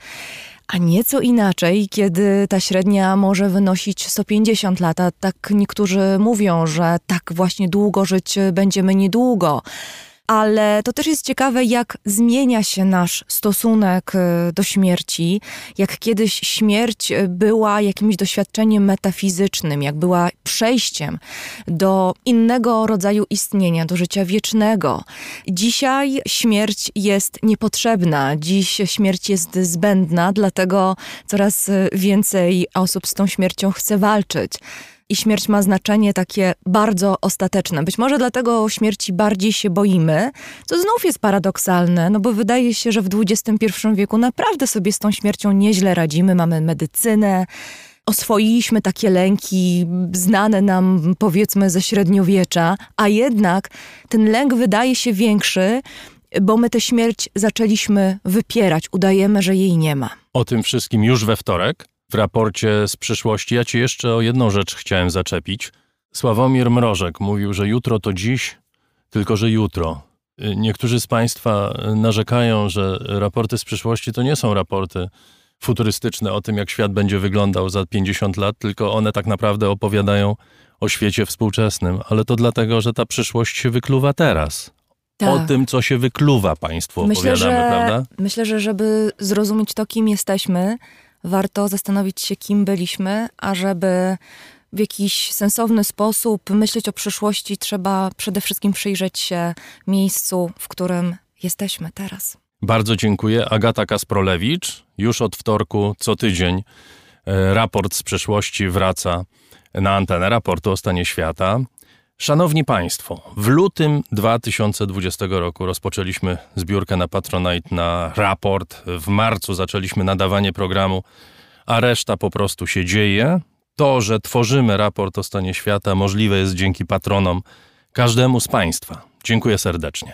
a nieco inaczej, kiedy ta średnia może wynosić 150 lat. A tak niektórzy mówią, że tak właśnie długo żyć będziemy niedługo. Ale to też jest ciekawe, jak zmienia się nasz stosunek e, do śmierci, jak kiedyś śmierć e, była jakimś doświadczeniem metafizycznym, jak była przejściem do innego rodzaju istnienia, do życia wiecznego. Dzisiaj śmierć jest niepotrzebna, dziś śmierć jest zbędna, dlatego coraz e, więcej osób z tą śmiercią chce walczyć i śmierć ma znaczenie takie bardzo ostateczne. Być może dlatego śmierci bardziej się boimy, co znów jest paradoksalne, no bo wydaje się, że w XXI wieku naprawdę sobie z tą śmiercią nieźle radzimy, mamy medycynę, oswoiliśmy takie lęki znane nam powiedzmy ze średniowiecza, a jednak ten lęk wydaje się większy, bo my tę śmierć zaczęliśmy wypierać, udajemy, że jej nie ma. O tym wszystkim już we wtorek w raporcie z przyszłości. Ja ci jeszcze o jedną rzecz chciałem zaczepić. Sławomir Mrożek mówił, że jutro to dziś, tylko że jutro. Niektórzy z Państwa narzekają, że raporty z przyszłości to nie są raporty futurystyczne o tym, jak świat będzie wyglądał za 50 lat, tylko one tak naprawdę opowiadają o świecie współczesnym. Ale to dlatego, że ta przyszłość się wykluwa teraz. Tak. O tym, co się wykluwa, Państwu myślę, opowiadamy, że, prawda? Myślę, że żeby zrozumieć to, kim jesteśmy, warto zastanowić się, kim byliśmy, a żeby w jakiś sensowny sposób myśleć o przyszłości, trzeba przede wszystkim przyjrzeć się miejscu, w którym jesteśmy teraz. Bardzo dziękuję. Agata Kasprolewicz. Już od wtorku co tydzień e, raport z przeszłości wraca na antenę raportu o stanie świata. Szanowni Państwo, w lutym 2020 roku rozpoczęliśmy zbiórkę na Patronite na raport. W marcu zaczęliśmy nadawanie programu, a reszta po prostu się dzieje. To, że tworzymy raport o stanie świata, możliwe jest dzięki patronom każdemu z Państwa. Dziękuję serdecznie.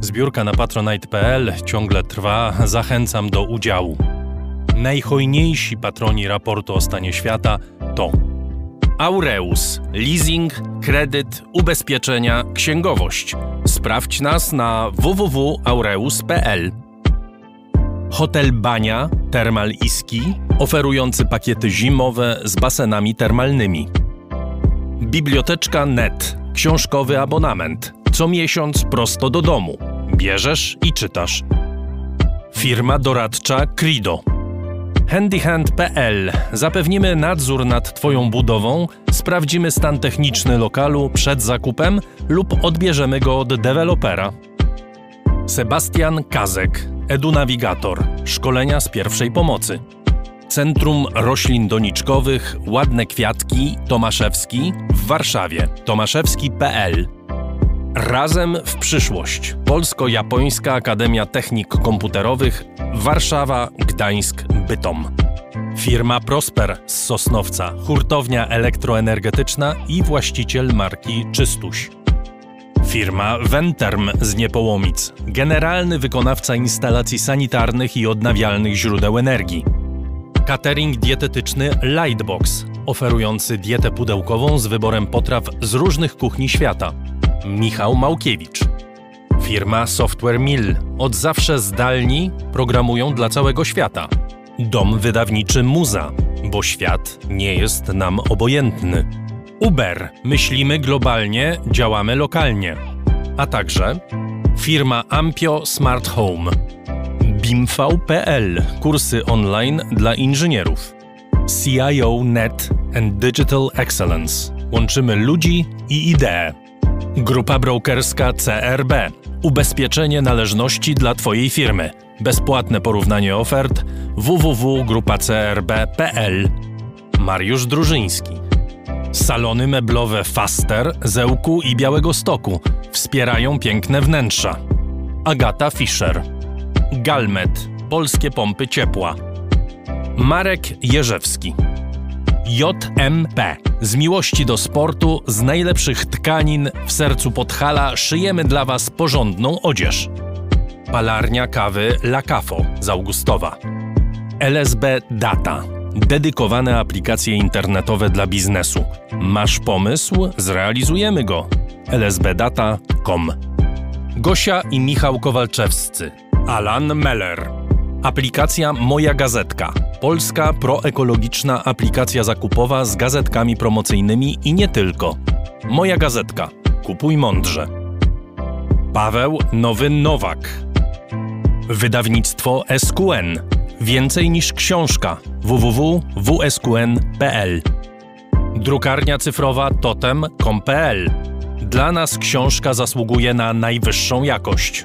Zbiórka na patronite.pl ciągle trwa, zachęcam do udziału. Najhojniejsi patroni raportu o stanie świata to Aureus, leasing, kredyt, ubezpieczenia, księgowość. Sprawdź nas na www.aureus.pl. Hotel Bania Termal Iski, oferujący pakiety zimowe z basenami termalnymi. Biblioteczka Net, książkowy abonament. Co miesiąc prosto do domu. Bierzesz i czytasz. Firma doradcza Crido. Handyhand.pl. Zapewnimy nadzór nad Twoją budową, sprawdzimy stan techniczny lokalu przed zakupem lub odbierzemy go od dewelopera. Sebastian Kazek, edunawigator, szkolenia z pierwszej pomocy. Centrum Roślin Doniczkowych Ładne Kwiatki Tomaszewski w Warszawie. tomaszewski.pl Razem w przyszłość. Polsko-Japońska Akademia Technik Komputerowych Warszawa, Gdańsk, Bytom. Firma Prosper z Sosnowca, hurtownia elektroenergetyczna i właściciel marki Czystuś. Firma Venterm z Niepołomic, generalny wykonawca instalacji sanitarnych i odnawialnych źródeł energii. Catering dietetyczny Lightbox, oferujący dietę pudełkową z wyborem potraw z różnych kuchni świata. Michał Małkiewicz. Firma Software Mill. Od zawsze zdalni programują dla całego świata. Dom wydawniczy Muza, bo świat nie jest nam obojętny. Uber. Myślimy globalnie, działamy lokalnie. A także firma Ampio Smart Home. BIMV.pl. Kursy online dla inżynierów. CIO Net and Digital Excellence. Łączymy ludzi i idee. Grupa brokerska CRB. Ubezpieczenie należności dla Twojej firmy. Bezpłatne porównanie ofert www.grupacrb.pl. Mariusz Drużyński. Salony meblowe Faster, Zełku i Białego Stoku wspierają piękne wnętrza. Agata Fischer. Galmet. Polskie pompy ciepła. Marek Jerzewski. JMP. Z miłości do sportu, z najlepszych tkanin w sercu Podhala szyjemy dla Was porządną odzież. Palarnia kawy La Cafo z Augustowa. LSB Data. Dedykowane aplikacje internetowe dla biznesu. Masz pomysł? Zrealizujemy go. lsbdata.com Gosia i Michał Kowalczewscy. Alan Meller. Aplikacja Moja Gazetka. Polska proekologiczna aplikacja zakupowa z gazetkami promocyjnymi i nie tylko. Moja Gazetka. Kupuj mądrze. Paweł Nowy Nowak. Wydawnictwo SQN. Więcej niż książka. www.wsqn.pl Drukarnia cyfrowa totem.com.pl Dla nas książka zasługuje na najwyższą jakość.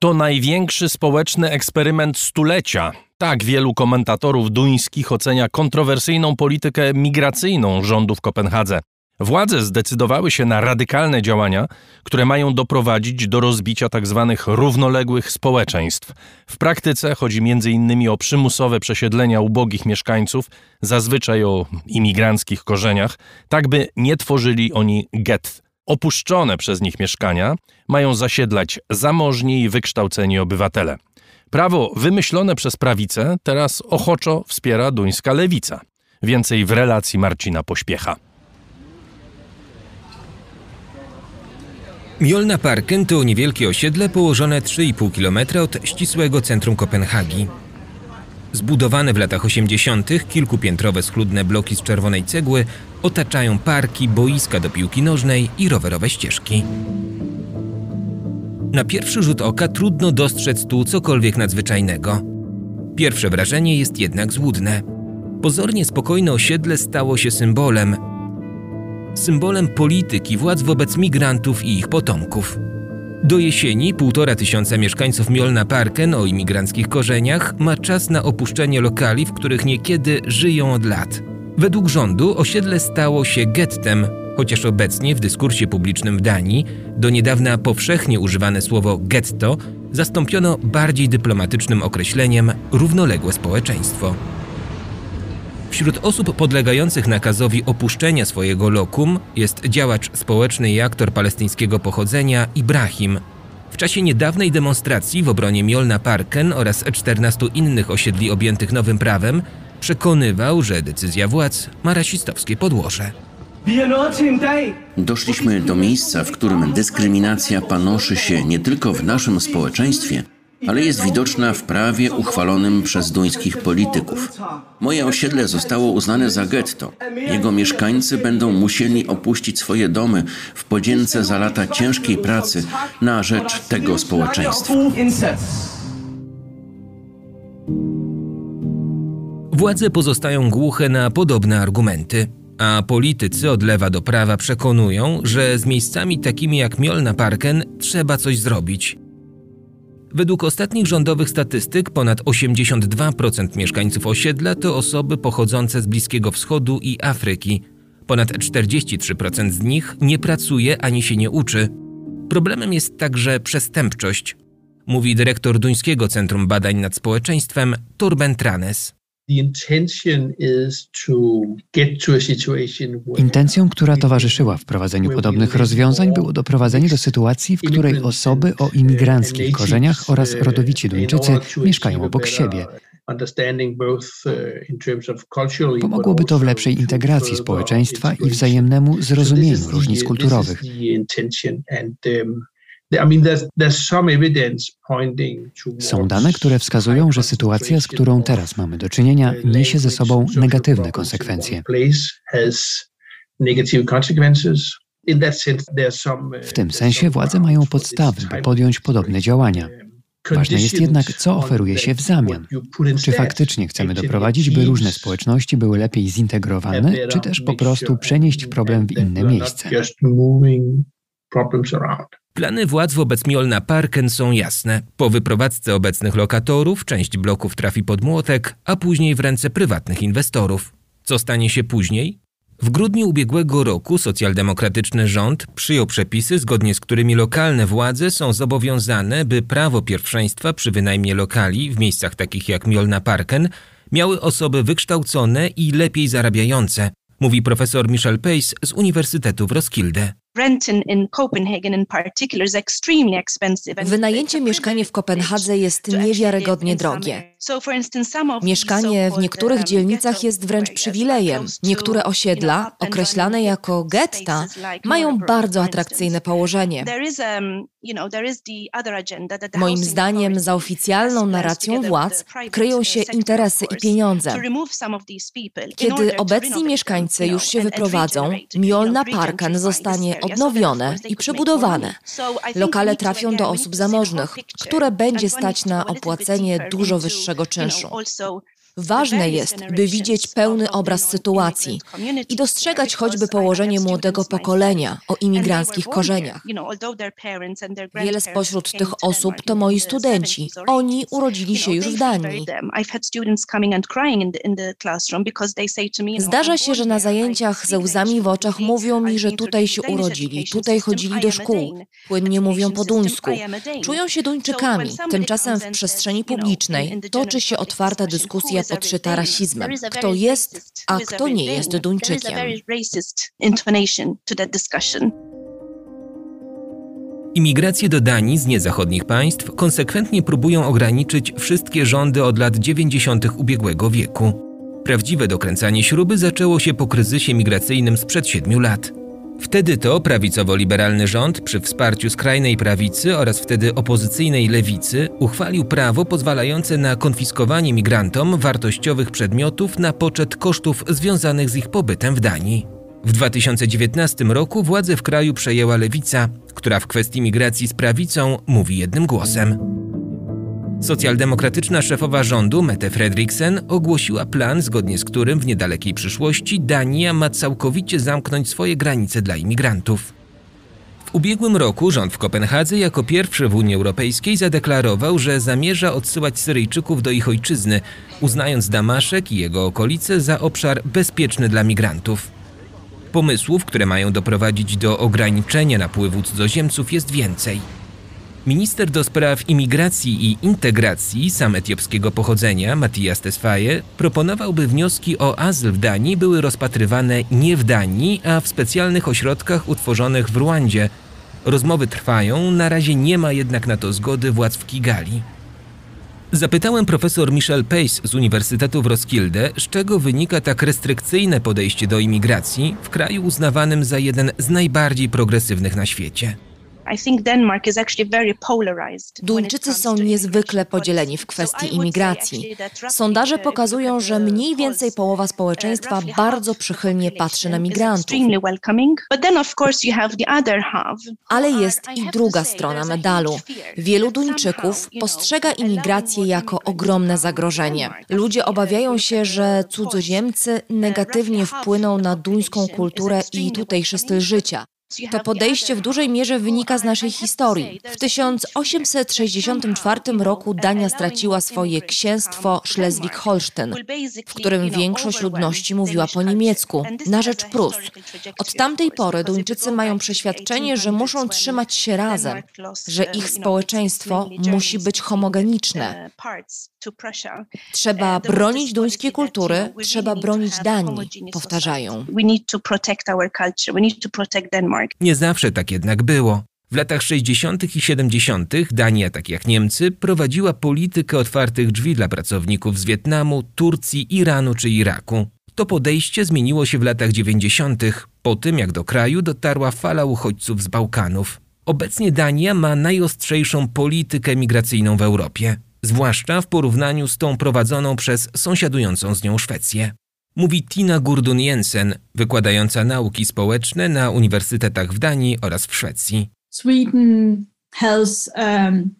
To największy społeczny eksperyment stulecia. Tak wielu komentatorów duńskich ocenia kontrowersyjną politykę migracyjną rządu w Kopenhadze. Władze zdecydowały się na radykalne działania, które mają doprowadzić do rozbicia tzw. Tak równoległych społeczeństw. W praktyce chodzi m.in. o przymusowe przesiedlenia ubogich mieszkańców, zazwyczaj o imigranckich korzeniach, tak by nie tworzyli oni gett Opuszczone przez nich mieszkania mają zasiedlać zamożni i wykształceni obywatele. Prawo wymyślone przez prawicę teraz ochoczo wspiera duńska lewica. Więcej w relacji Marcina Pośpiecha. Mjolna Parken to niewielkie osiedle położone 3,5 km od ścisłego centrum Kopenhagi. Zbudowane w latach 80. kilkupiętrowe schludne bloki z czerwonej cegły otaczają parki, boiska do piłki nożnej i rowerowe ścieżki. Na pierwszy rzut oka trudno dostrzec tu cokolwiek nadzwyczajnego. Pierwsze wrażenie jest jednak złudne. Pozornie spokojne osiedle stało się symbolem. Symbolem polityki władz wobec migrantów i ich potomków. Do jesieni półtora tysiąca mieszkańców Mjolna Parken o imigranckich korzeniach ma czas na opuszczenie lokali, w których niekiedy żyją od lat. Według rządu osiedle stało się gettem, chociaż obecnie w dyskursie publicznym w Danii do niedawna powszechnie używane słowo getto zastąpiono bardziej dyplomatycznym określeniem równoległe społeczeństwo. Wśród osób podlegających nakazowi opuszczenia swojego lokum jest działacz społeczny i aktor palestyńskiego pochodzenia Ibrahim. W czasie niedawnej demonstracji w obronie Mjolna Parken oraz 14 innych osiedli objętych nowym prawem przekonywał, że decyzja władz ma rasistowskie podłoże. Doszliśmy do miejsca, w którym dyskryminacja panoszy się nie tylko w naszym społeczeństwie, ale jest widoczna w prawie uchwalonym przez duńskich polityków. Moje osiedle zostało uznane za getto. Jego mieszkańcy będą musieli opuścić swoje domy w podzięce za lata ciężkiej pracy na rzecz tego społeczeństwa. Władze pozostają głuche na podobne argumenty, a politycy od lewa do prawa przekonują, że z miejscami takimi jak Mjolna Parken trzeba coś zrobić. Według ostatnich rządowych statystyk ponad 82% mieszkańców osiedla to osoby pochodzące z Bliskiego Wschodu i Afryki. Ponad 43% z nich nie pracuje ani się nie uczy. Problemem jest także przestępczość, mówi dyrektor Duńskiego Centrum Badań nad Społeczeństwem Torben Tranes. Intencją, która towarzyszyła wprowadzeniu podobnych rozwiązań, było doprowadzenie do sytuacji, w której osoby o imigranckich korzeniach oraz rodowici Duńczycy mieszkają obok siebie. Pomogłoby to w lepszej integracji społeczeństwa i wzajemnemu zrozumieniu różnic kulturowych. Są dane, które wskazują, że sytuacja, z którą teraz mamy do czynienia, niesie ze sobą negatywne konsekwencje. W tym sensie władze mają podstawy, by podjąć podobne działania. Ważne jest jednak, co oferuje się w zamian. Czy faktycznie chcemy doprowadzić, by różne społeczności były lepiej zintegrowane, czy też po prostu przenieść problem w inne miejsce? Plany władz wobec Mjolna Parken są jasne. Po wyprowadzce obecnych lokatorów część bloków trafi pod młotek, a później w ręce prywatnych inwestorów. Co stanie się później? W grudniu ubiegłego roku socjaldemokratyczny rząd przyjął przepisy, zgodnie z którymi lokalne władze są zobowiązane, by prawo pierwszeństwa przy wynajmie lokali w miejscach takich jak Mjolna Parken miały osoby wykształcone i lepiej zarabiające, mówi profesor Michel Pace z Uniwersytetu w Roskilde. Wynajęcie mieszkania w Kopenhadze jest niewiarygodnie drogie. Mieszkanie w niektórych dzielnicach jest wręcz przywilejem. Niektóre osiedla, określane jako getta, mają bardzo atrakcyjne położenie. Moim zdaniem za oficjalną narracją władz kryją się interesy i pieniądze. Kiedy obecni mieszkańcy już się wyprowadzą, Mjolna Parkan zostanie odnowione i przebudowane. Lokale trafią do osób zamożnych, które będzie stać na opłacenie dużo wyższego czynszu. Ważne jest, by widzieć pełny obraz sytuacji i dostrzegać choćby położenie młodego pokolenia o imigranckich korzeniach. Wiele spośród tych osób to moi studenci. Oni urodzili się już w Danii. Zdarza się, że na zajęciach ze łzami w oczach mówią mi, że tutaj się urodzili, tutaj chodzili do szkół, płynnie mówią po duńsku, czują się Duńczykami. Tymczasem w przestrzeni publicznej toczy się otwarta dyskusja podszyta rasizmem. Kto jest, a kto nie jest Duńczykiem. Imigrację do Danii z niezachodnich państw konsekwentnie próbują ograniczyć wszystkie rządy od lat 90. ubiegłego wieku. Prawdziwe dokręcanie śruby zaczęło się po kryzysie migracyjnym sprzed siedmiu lat. Wtedy to prawicowo-liberalny rząd przy wsparciu skrajnej prawicy oraz wtedy opozycyjnej lewicy uchwalił prawo pozwalające na konfiskowanie migrantom wartościowych przedmiotów na poczet kosztów związanych z ich pobytem w Danii. W 2019 roku władze w kraju przejęła lewica, która w kwestii migracji z prawicą mówi jednym głosem. Socjaldemokratyczna szefowa rządu Mette Fredriksen ogłosiła plan, zgodnie z którym w niedalekiej przyszłości Dania ma całkowicie zamknąć swoje granice dla imigrantów. W ubiegłym roku rząd w Kopenhadze jako pierwszy w Unii Europejskiej zadeklarował, że zamierza odsyłać Syryjczyków do ich ojczyzny, uznając Damaszek i jego okolice za obszar bezpieczny dla migrantów. Pomysłów, które mają doprowadzić do ograniczenia napływu cudzoziemców jest więcej. Minister do spraw imigracji i integracji, sam etiopskiego pochodzenia, Matias Tesfaye, proponował, by wnioski o azyl w Danii były rozpatrywane nie w Danii, a w specjalnych ośrodkach utworzonych w Rwandzie. Rozmowy trwają, na razie nie ma jednak na to zgody władz w Kigali. Zapytałem profesor Michel Pace z Uniwersytetu w Roskilde, z czego wynika tak restrykcyjne podejście do imigracji w kraju uznawanym za jeden z najbardziej progresywnych na świecie. Duńczycy są niezwykle podzieleni w kwestii imigracji. Sondaże pokazują, że mniej więcej połowa społeczeństwa bardzo przychylnie patrzy na migrantów. Ale jest i druga strona medalu. Wielu Duńczyków postrzega imigrację jako ogromne zagrożenie. Ludzie obawiają się, że cudzoziemcy negatywnie wpłyną na duńską kulturę i tutejszy styl życia. To podejście w dużej mierze wynika z naszej historii. W 1864 roku Dania straciła swoje księstwo Schleswig-Holstein, w którym większość ludności mówiła po niemiecku, na rzecz Prus. Od tamtej pory Duńczycy mają przeświadczenie, że muszą trzymać się razem, że ich społeczeństwo musi być homogeniczne. Trzeba bronić duńskiej kultury, trzeba bronić Danii, powtarzają. Nie zawsze tak jednak było. W latach 60. i 70. Dania, tak jak Niemcy, prowadziła politykę otwartych drzwi dla pracowników z Wietnamu, Turcji, Iranu czy Iraku. To podejście zmieniło się w latach 90., po tym jak do kraju dotarła fala uchodźców z Bałkanów. Obecnie Dania ma najostrzejszą politykę migracyjną w Europie, zwłaszcza w porównaniu z tą prowadzoną przez sąsiadującą z nią Szwecję. Mówi Tina Gurdun Jensen, wykładająca nauki społeczne na uniwersytetach w Danii oraz w Szwecji. Sweden has um,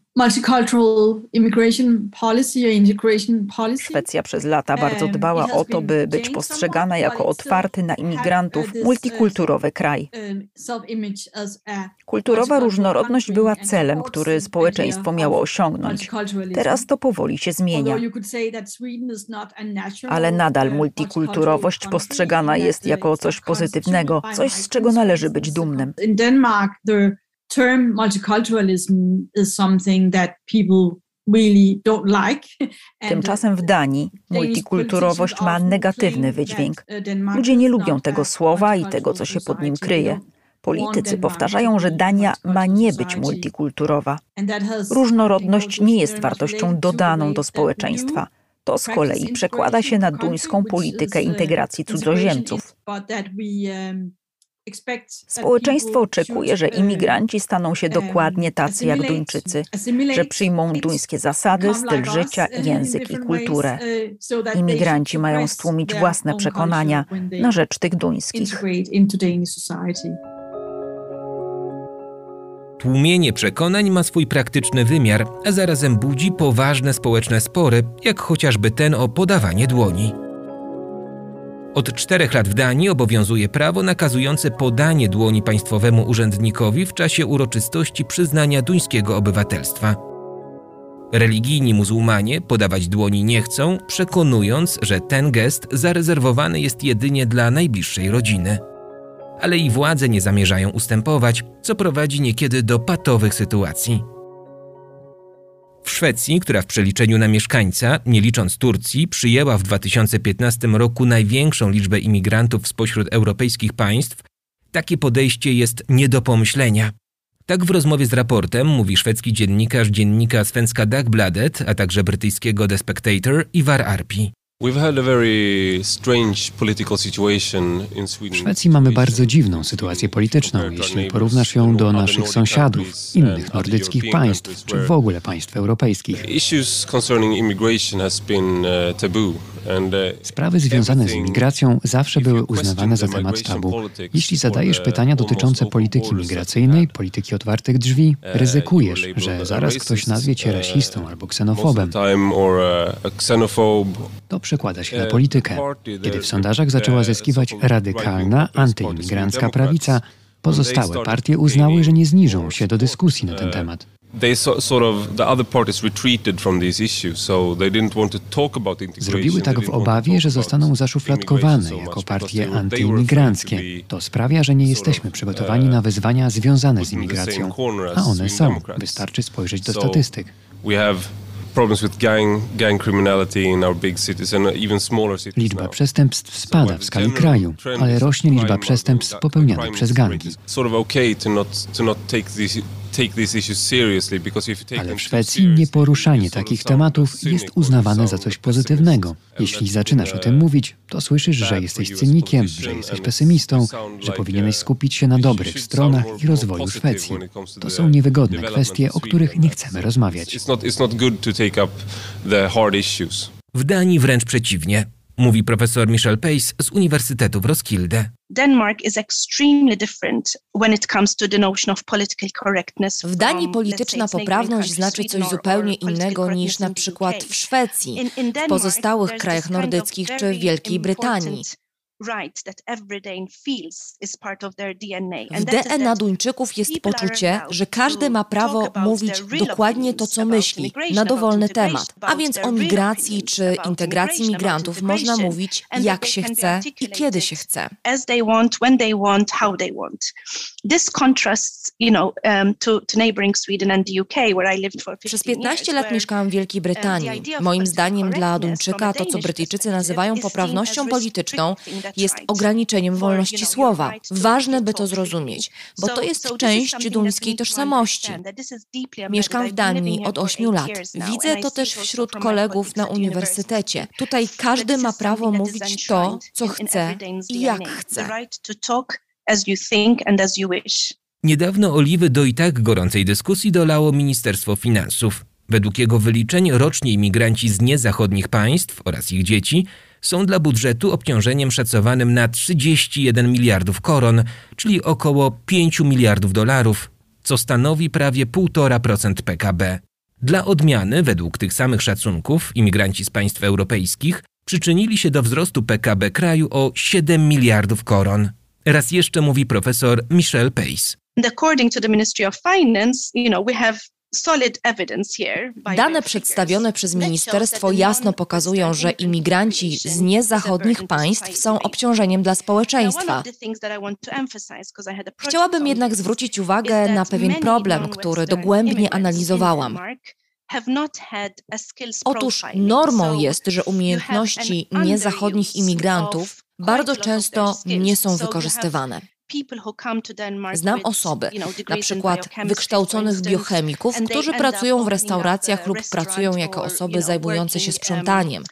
Szwecja przez lata bardzo dbała o to, by być postrzegana jako otwarty na imigrantów, multikulturowy kraj. Kulturowa różnorodność była celem, który społeczeństwo miało osiągnąć. Teraz to powoli się zmienia. Ale nadal multikulturowość postrzegana jest jako coś pozytywnego, coś z czego należy być dumnym term multiculturalism is something that people really don't like. Tymczasem w Danii multikulturowość ma negatywny wydźwięk. Ludzie nie lubią tego słowa i tego, co się pod nim kryje. Politycy powtarzają, że Dania ma nie być multikulturowa. Różnorodność nie jest wartością dodaną do społeczeństwa. To z kolei przekłada się na duńską politykę integracji cudzoziemców. Społeczeństwo oczekuje, że imigranci staną się dokładnie tacy jak Duńczycy, że przyjmą duńskie zasady, styl życia, język i kulturę. Imigranci mają stłumić własne przekonania na rzecz tych duńskich. Tłumienie przekonań ma swój praktyczny wymiar, a zarazem budzi poważne społeczne spory, jak chociażby ten o podawanie dłoni. Od czterech lat w Danii obowiązuje prawo nakazujące podanie dłoni państwowemu urzędnikowi w czasie uroczystości przyznania duńskiego obywatelstwa. Religijni muzułmanie podawać dłoni nie chcą, przekonując, że ten gest zarezerwowany jest jedynie dla najbliższej rodziny. Ale i władze nie zamierzają ustępować, co prowadzi niekiedy do patowych sytuacji. W Szwecji, która w przeliczeniu na mieszkańca, nie licząc Turcji, przyjęła w 2015 roku największą liczbę imigrantów spośród europejskich państw, takie podejście jest nie do pomyślenia. Tak w rozmowie z raportem mówi szwedzki dziennikarz dziennika Svenska Dagbladet, a także brytyjskiego The Spectator Ivar Arpi. W Szwecji mamy bardzo dziwną sytuację polityczną, jeśli porównasz ją do naszych sąsiadów, innych nordyckich państw, czy w ogóle państw europejskich. Sprawy związane z imigracją zawsze były uznawane za temat tabu. Jeśli zadajesz pytania dotyczące polityki migracyjnej, polityki otwartych drzwi, ryzykujesz, że zaraz ktoś nazwie cię rasistą albo ksenofobem. To przekłada się na politykę. Kiedy w sondażach zaczęła zyskiwać radykalna, antyimigrancka prawica, pozostałe partie uznały, że nie zniżą się do dyskusji na ten temat. Zrobiły tak w obawie, że zostaną zaszufladkowane jako partie antyimigranckie. To sprawia, że nie jesteśmy przygotowani na wyzwania związane z imigracją, a one są. Wystarczy spojrzeć do statystyk. Liczba przestępstw spada w skali kraju, ale rośnie liczba przestępstw popełnianych przez gangi. Ale w Szwecji nieporuszanie takich tematów jest uznawane za coś pozytywnego. Jeśli zaczynasz o tym mówić, to słyszysz, że jesteś cynikiem, że jesteś pesymistą, że powinieneś skupić się na dobrych stronach i rozwoju Szwecji. To są niewygodne kwestie, o których nie chcemy rozmawiać. W Danii wręcz przeciwnie mówi profesor Michel Pace z Uniwersytetu w Roskilde. W Danii polityczna poprawność znaczy coś zupełnie innego niż na przykład w Szwecji, w pozostałych krajach nordyckich czy w Wielkiej Brytanii. W DNA Duńczyków jest poczucie, że każdy ma prawo mówić dokładnie to, co myśli, na dowolny temat. A więc o migracji czy integracji migrantów można mówić jak się chce i kiedy się chce. Przez 15 lat mieszkałam w Wielkiej Brytanii. Moim zdaniem dla Duńczyka to, co Brytyjczycy nazywają poprawnością polityczną, jest ograniczeniem wolności słowa. Ważne, by to zrozumieć, bo to jest część duńskiej tożsamości. Mieszkam w Danii od 8 lat. Widzę to też wśród kolegów na uniwersytecie. Tutaj każdy ma prawo mówić to, co chce i jak chce. Niedawno oliwy do i tak gorącej dyskusji dolało Ministerstwo Finansów. Według jego wyliczeń rocznie imigranci z niezachodnich państw oraz ich dzieci są dla budżetu obciążeniem szacowanym na 31 miliardów koron, czyli około 5 miliardów dolarów, co stanowi prawie 1,5% PKB. Dla odmiany, według tych samych szacunków, imigranci z państw europejskich przyczynili się do wzrostu PKB kraju o 7 miliardów koron. Raz jeszcze mówi profesor Michelle Pace. According to the Ministry of Finance, you know, we have Dane przedstawione przez ministerstwo jasno pokazują, że imigranci z niezachodnich państw są obciążeniem dla społeczeństwa. Chciałabym jednak zwrócić uwagę na pewien problem, który dogłębnie analizowałam. Otóż normą jest, że umiejętności niezachodnich imigrantów bardzo często nie są wykorzystywane. Znam osoby, na przykład wykształconych biochemików, którzy pracują w restauracjach lub pracują jako osoby zajmujące się sprzątaniem.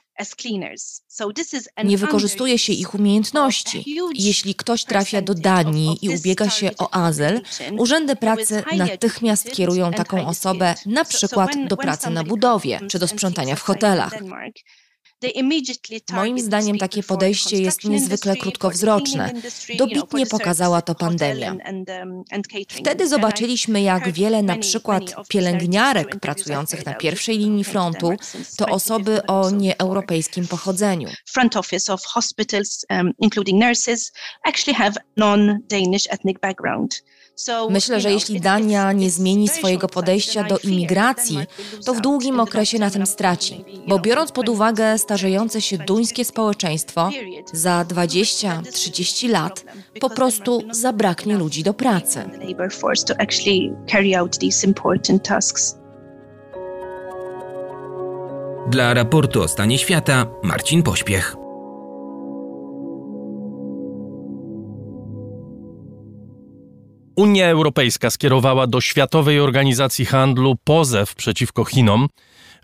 Nie wykorzystuje się ich umiejętności. Jeśli ktoś trafia do Danii i ubiega się o azyl, urzędy pracy natychmiast kierują taką osobę na przykład do pracy na budowie czy do sprzątania w hotelach. Moim zdaniem takie podejście jest niezwykle krótkowzroczne. Dobitnie pokazała to pandemia. Um, Wtedy zobaczyliśmy, jak wiele na przykład pielęgniarek pracujących na pierwszej linii frontu to osoby o nieeuropejskim pochodzeniu. Front office of hospitals, um, including nurses, actually have non-Danish ethnic background. Myślę, że jeśli Dania nie zmieni swojego podejścia do imigracji, to w długim okresie na tym straci. Bo biorąc pod uwagę starzejące się duńskie społeczeństwo, za 20-30 lat po prostu zabraknie ludzi do pracy. Dla raportu o stanie świata Marcin Pośpiech. Unia Europejska skierowała do Światowej Organizacji Handlu pozew przeciwko Chinom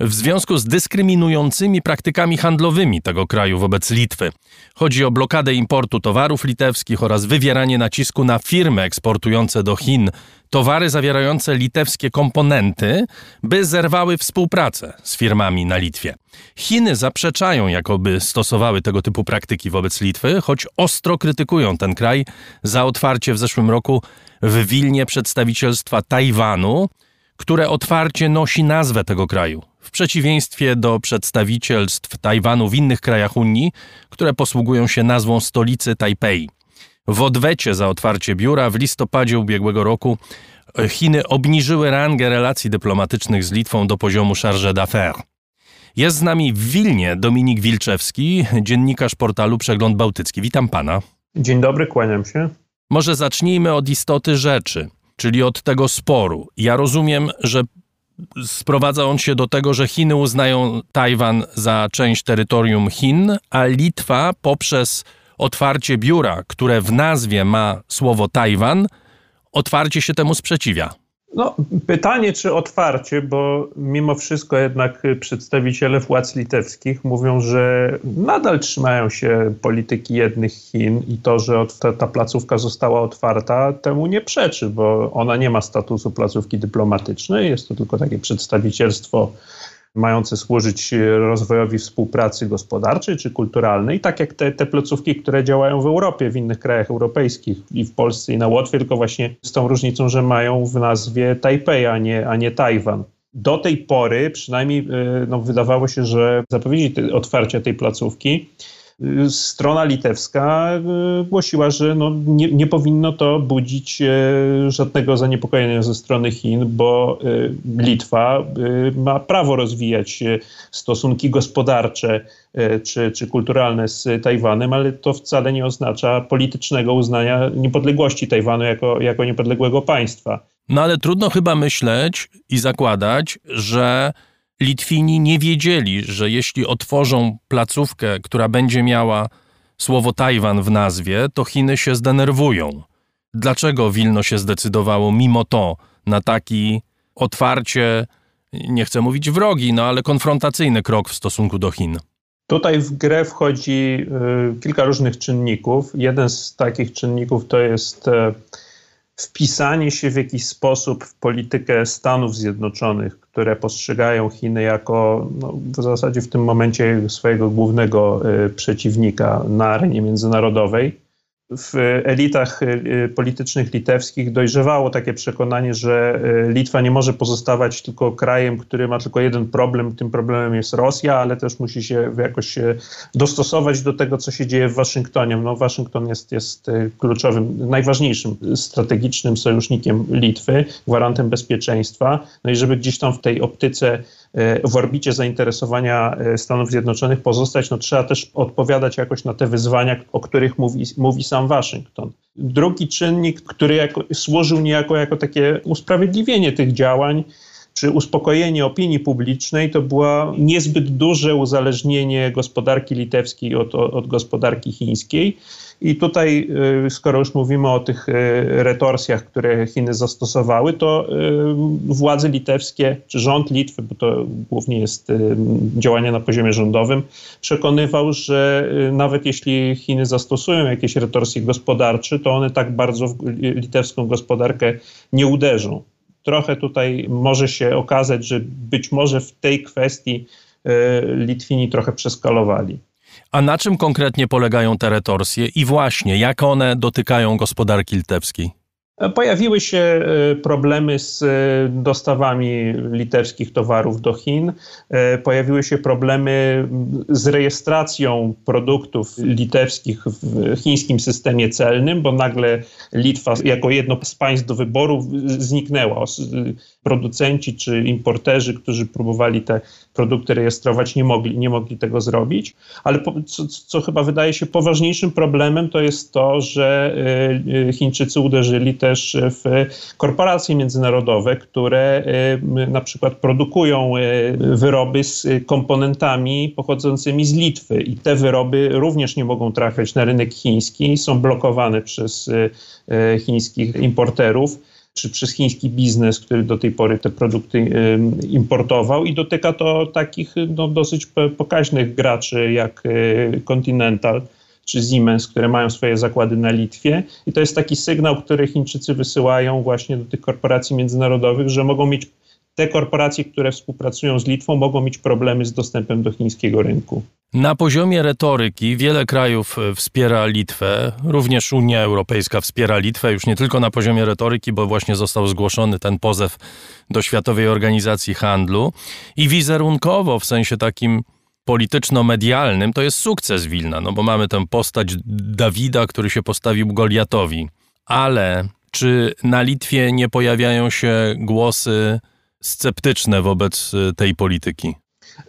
w związku z dyskryminującymi praktykami handlowymi tego kraju wobec Litwy. Chodzi o blokadę importu towarów litewskich oraz wywieranie nacisku na firmy eksportujące do Chin towary zawierające litewskie komponenty, by zerwały współpracę z firmami na Litwie. Chiny zaprzeczają, jakoby stosowały tego typu praktyki wobec Litwy, choć ostro krytykują ten kraj za otwarcie w zeszłym roku w Wilnie przedstawicielstwa Tajwanu, które otwarcie nosi nazwę tego kraju, w przeciwieństwie do przedstawicielstw Tajwanu w innych krajach Unii, które posługują się nazwą stolicy Tajpej. W odwecie za otwarcie biura w listopadzie ubiegłego roku Chiny obniżyły rangę relacji dyplomatycznych z Litwą do poziomu charge d'affaires. Jest z nami w Wilnie Dominik Wilczewski, dziennikarz portalu Przegląd Bałtycki. Witam pana. Dzień dobry, kłaniam się. Może zacznijmy od istoty rzeczy, czyli od tego sporu. Ja rozumiem, że sprowadza on się do tego, że Chiny uznają Tajwan za część terytorium Chin, a Litwa poprzez otwarcie biura, które w nazwie ma słowo Tajwan, otwarcie się temu sprzeciwia. No, pytanie, czy otwarcie, bo mimo wszystko jednak przedstawiciele władz litewskich mówią, że nadal trzymają się polityki jednych Chin i to, że ta, ta placówka została otwarta, temu nie przeczy, bo ona nie ma statusu placówki dyplomatycznej, jest to tylko takie przedstawicielstwo mające służyć rozwojowi współpracy gospodarczej czy kulturalnej, tak jak te, te placówki, które działają w Europie, w innych krajach europejskich i w Polsce i na Łotwie, tylko właśnie z tą różnicą, że mają w nazwie Tajpej, a nie, a nie Tajwan. Do tej pory przynajmniej y, no, wydawało się, że zapowiedzi otwarcia tej placówki strona litewska e, głosiła, że no nie, nie, powinno to budzić e, żadnego zaniepokojenia ze strony Chin, bo Litwa ma prawo rozwijać stosunki gospodarcze czy, czy kulturalne z Tajwanem, ale to wcale nie oznacza politycznego uznania niepodległości Tajwanu jako, jako niepodległego państwa. No ale trudno chyba myśleć i zakładać, że Litwini nie wiedzieli, że jeśli otworzą placówkę, która będzie miała słowo Tajwan w nazwie, to Chiny się zdenerwują. Dlaczego Wilno się zdecydowało mimo to na taki otwarcie, nie chcę mówić wrogi, no ale konfrontacyjny krok w stosunku do Chin? Tutaj w grę wchodzi y, kilka różnych czynników. Jeden z takich czynników to jest y, wpisanie się w jakiś sposób w politykę Stanów Zjednoczonych, które postrzegają Chiny jako no, w zasadzie w tym momencie swojego głównego y, przeciwnika na arenie międzynarodowej w elitach y, politycznych litewskich dojrzewało takie przekonanie, że y, Litwa nie może pozostawać tylko krajem, który ma tylko jeden problem, tym problemem jest Rosja, ale też musi się jakoś dostosować do tego, co się dzieje w Waszyngtonie. No, Waszyngton jest, jest y, kluczowym, najważniejszym strategicznym sojusznikiem Litwy, gwarantem bezpieczeństwa. No i żeby gdzieś tam w tej optyce w orbicie zainteresowania e, Stanów Zjednoczonych pozostać, no trzeba też odpowiadać jakoś na te wyzwania, o których mówi, mówi sam Waszyngton. Drugi czynnik, który jako, służył niejako jako takie usprawiedliwienie tych działań, czy uspokojenie opinii publicznej, to było niezbyt duże uzależnienie gospodarki litewskiej od, od gospodarki chińskiej. I tutaj, y, skoro już mówimy o tych y, retorsjach, które Chiny zastosowały, to y, władze litewskie, czy rząd Litwy, bo to głównie jest działanie na poziomie rządowym, przekonywał, że nawet jeśli Chiny zastosują jakieś retorsje gospodarcze, to one tak bardzo w litewską gospodarkę nie uderzą. Trochę tutaj może się okazać, że być może w tej kwestii Litwini trochę przeskalowali. A na czym konkretnie polegają te retorsje i właśnie jak one dotykają gospodarki litewskiej? Pojawiły się e, problemy z e, dostawami litewskich towarów do Chin. E, pojawiły się problemy z rejestracją produktów litewskich w chińskim systemie celnym, bo nagle Litwa jako jedno z państw do wyboru zniknęła. Producenci czy importerzy, którzy próbowali te produkty rejestrować, nie mogli, nie mogli tego zrobić. Ale co, co chyba wydaje się poważniejszym problemem, to jest to, że Chińczycy uderzyli też w korporacje międzynarodowe, które y, na przykład produkują y, wyroby z komponentami pochodzącymi z Litwy. I te wyroby również nie mogą trafiać na rynek chiński, są blokowane przez y, chińskich importerów czy przez chiński biznes, który do tej pory te produkty importował. I dotyka to takich no, dosyć pokaźnych graczy jak Continental, czy Siemens, które mają swoje zakłady na Litwie. I to jest taki sygnał, który Chińczycy wysyłają właśnie do tych korporacji międzynarodowych, że mogą mieć te korporacje, które współpracują z Litwą, mogą mieć problemy z dostępem do chińskiego rynku. Na poziomie retoryki wiele krajów e, wspiera Litwę, również Unia Europejska wspiera Litwę, już nie tylko na poziomie retoryki, bo właśnie został zgłoszony ten pozew do Światowej Organizacji Handlu i wizerunkowo, w sensie takim polityczno-medialnym to jest sukces Wilna, no bo mamy tę postać Dawida, który się postawił Goliatowi. Ale czy na Litwie nie pojawiają się głosy sceptyczne wobec y, tej polityki?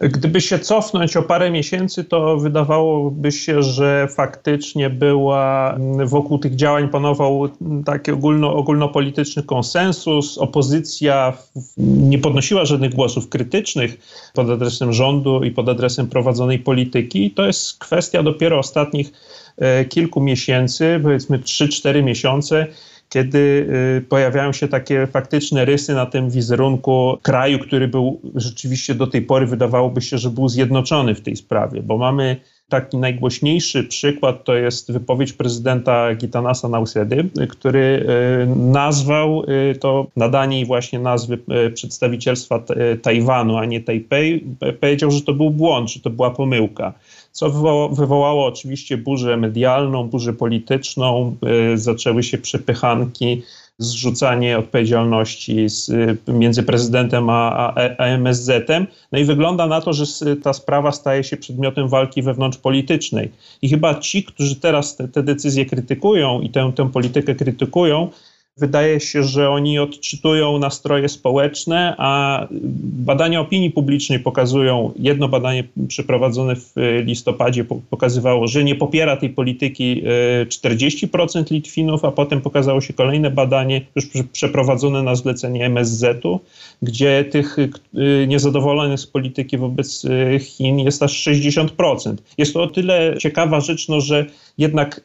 Gdyby się cofnąć o parę miesięcy, to wydawałoby się, że faktycznie była wokół tych działań panował taki ogólno, ogólnopolityczny konsensus. Opozycja nie podnosiła żadnych głosów krytycznych pod adresem rządu i pod adresem prowadzonej polityki. To jest kwestia dopiero ostatnich e, kilku miesięcy, powiedzmy 3-4 miesiące kiedy y, pojawiają się takie faktyczne rysy na tym wizerunku kraju, który był rzeczywiście do tej pory wydawałoby się, że był zjednoczony w tej sprawie, bo mamy Taki najgłośniejszy przykład to jest wypowiedź prezydenta Gitanasa Nausedy, który y, nazwał y, to nadanie właśnie nazwy przedstawicielstwa Tajwanu, a nie Tajpej. Powiedział, że to był błąd, że to była pomyłka co wywołało oczywiście burzę medialną, burzę polityczną, y, zaczęły się przepychanki, zrzucanie odpowiedzialności z, między prezydentem a, a, a MSZ-em. No i wygląda na to, że ta sprawa staje się przedmiotem walki wewnątrzpolitycznej. I chyba ci, którzy teraz te, te decyzje krytykują i tę, tę politykę krytykują, Wydaje się, że oni odczytują nastroje społeczne, a badania opinii publicznej pokazują, jedno badanie przeprowadzone w listopadzie pokazywało, że nie popiera tej polityki 40% e, Litwinów, a potem pokazało się kolejne badanie, już przeprowadzone na zlecenie MSZ-u, gdzie tych e, niezadowolonych z polityki wobec e, Chin jest aż 60%. Jest to o tyle ciekawa rzecz, no, że jednak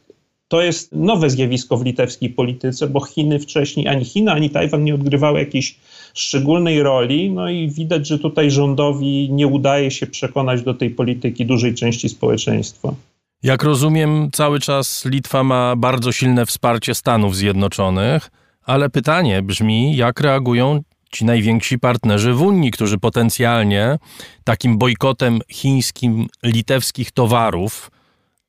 to jest nowe zjawisko w litewskiej polityce, bo Chiny wcześniej, ani Chiny, ani Tajwan nie odgrywały jakiejś szczególnej roli. No i widać, że tutaj rządowi nie udaje się przekonać do tej polityki dużej części społeczeństwa. Jak rozumiem, cały czas Litwa ma bardzo silne wsparcie Stanów Zjednoczonych, Ale pytanie brzmi, jak reagują ci najwięksi partnerzy w Unii, którzy potencjalnie takim bojkotem chińskim litewskich towarów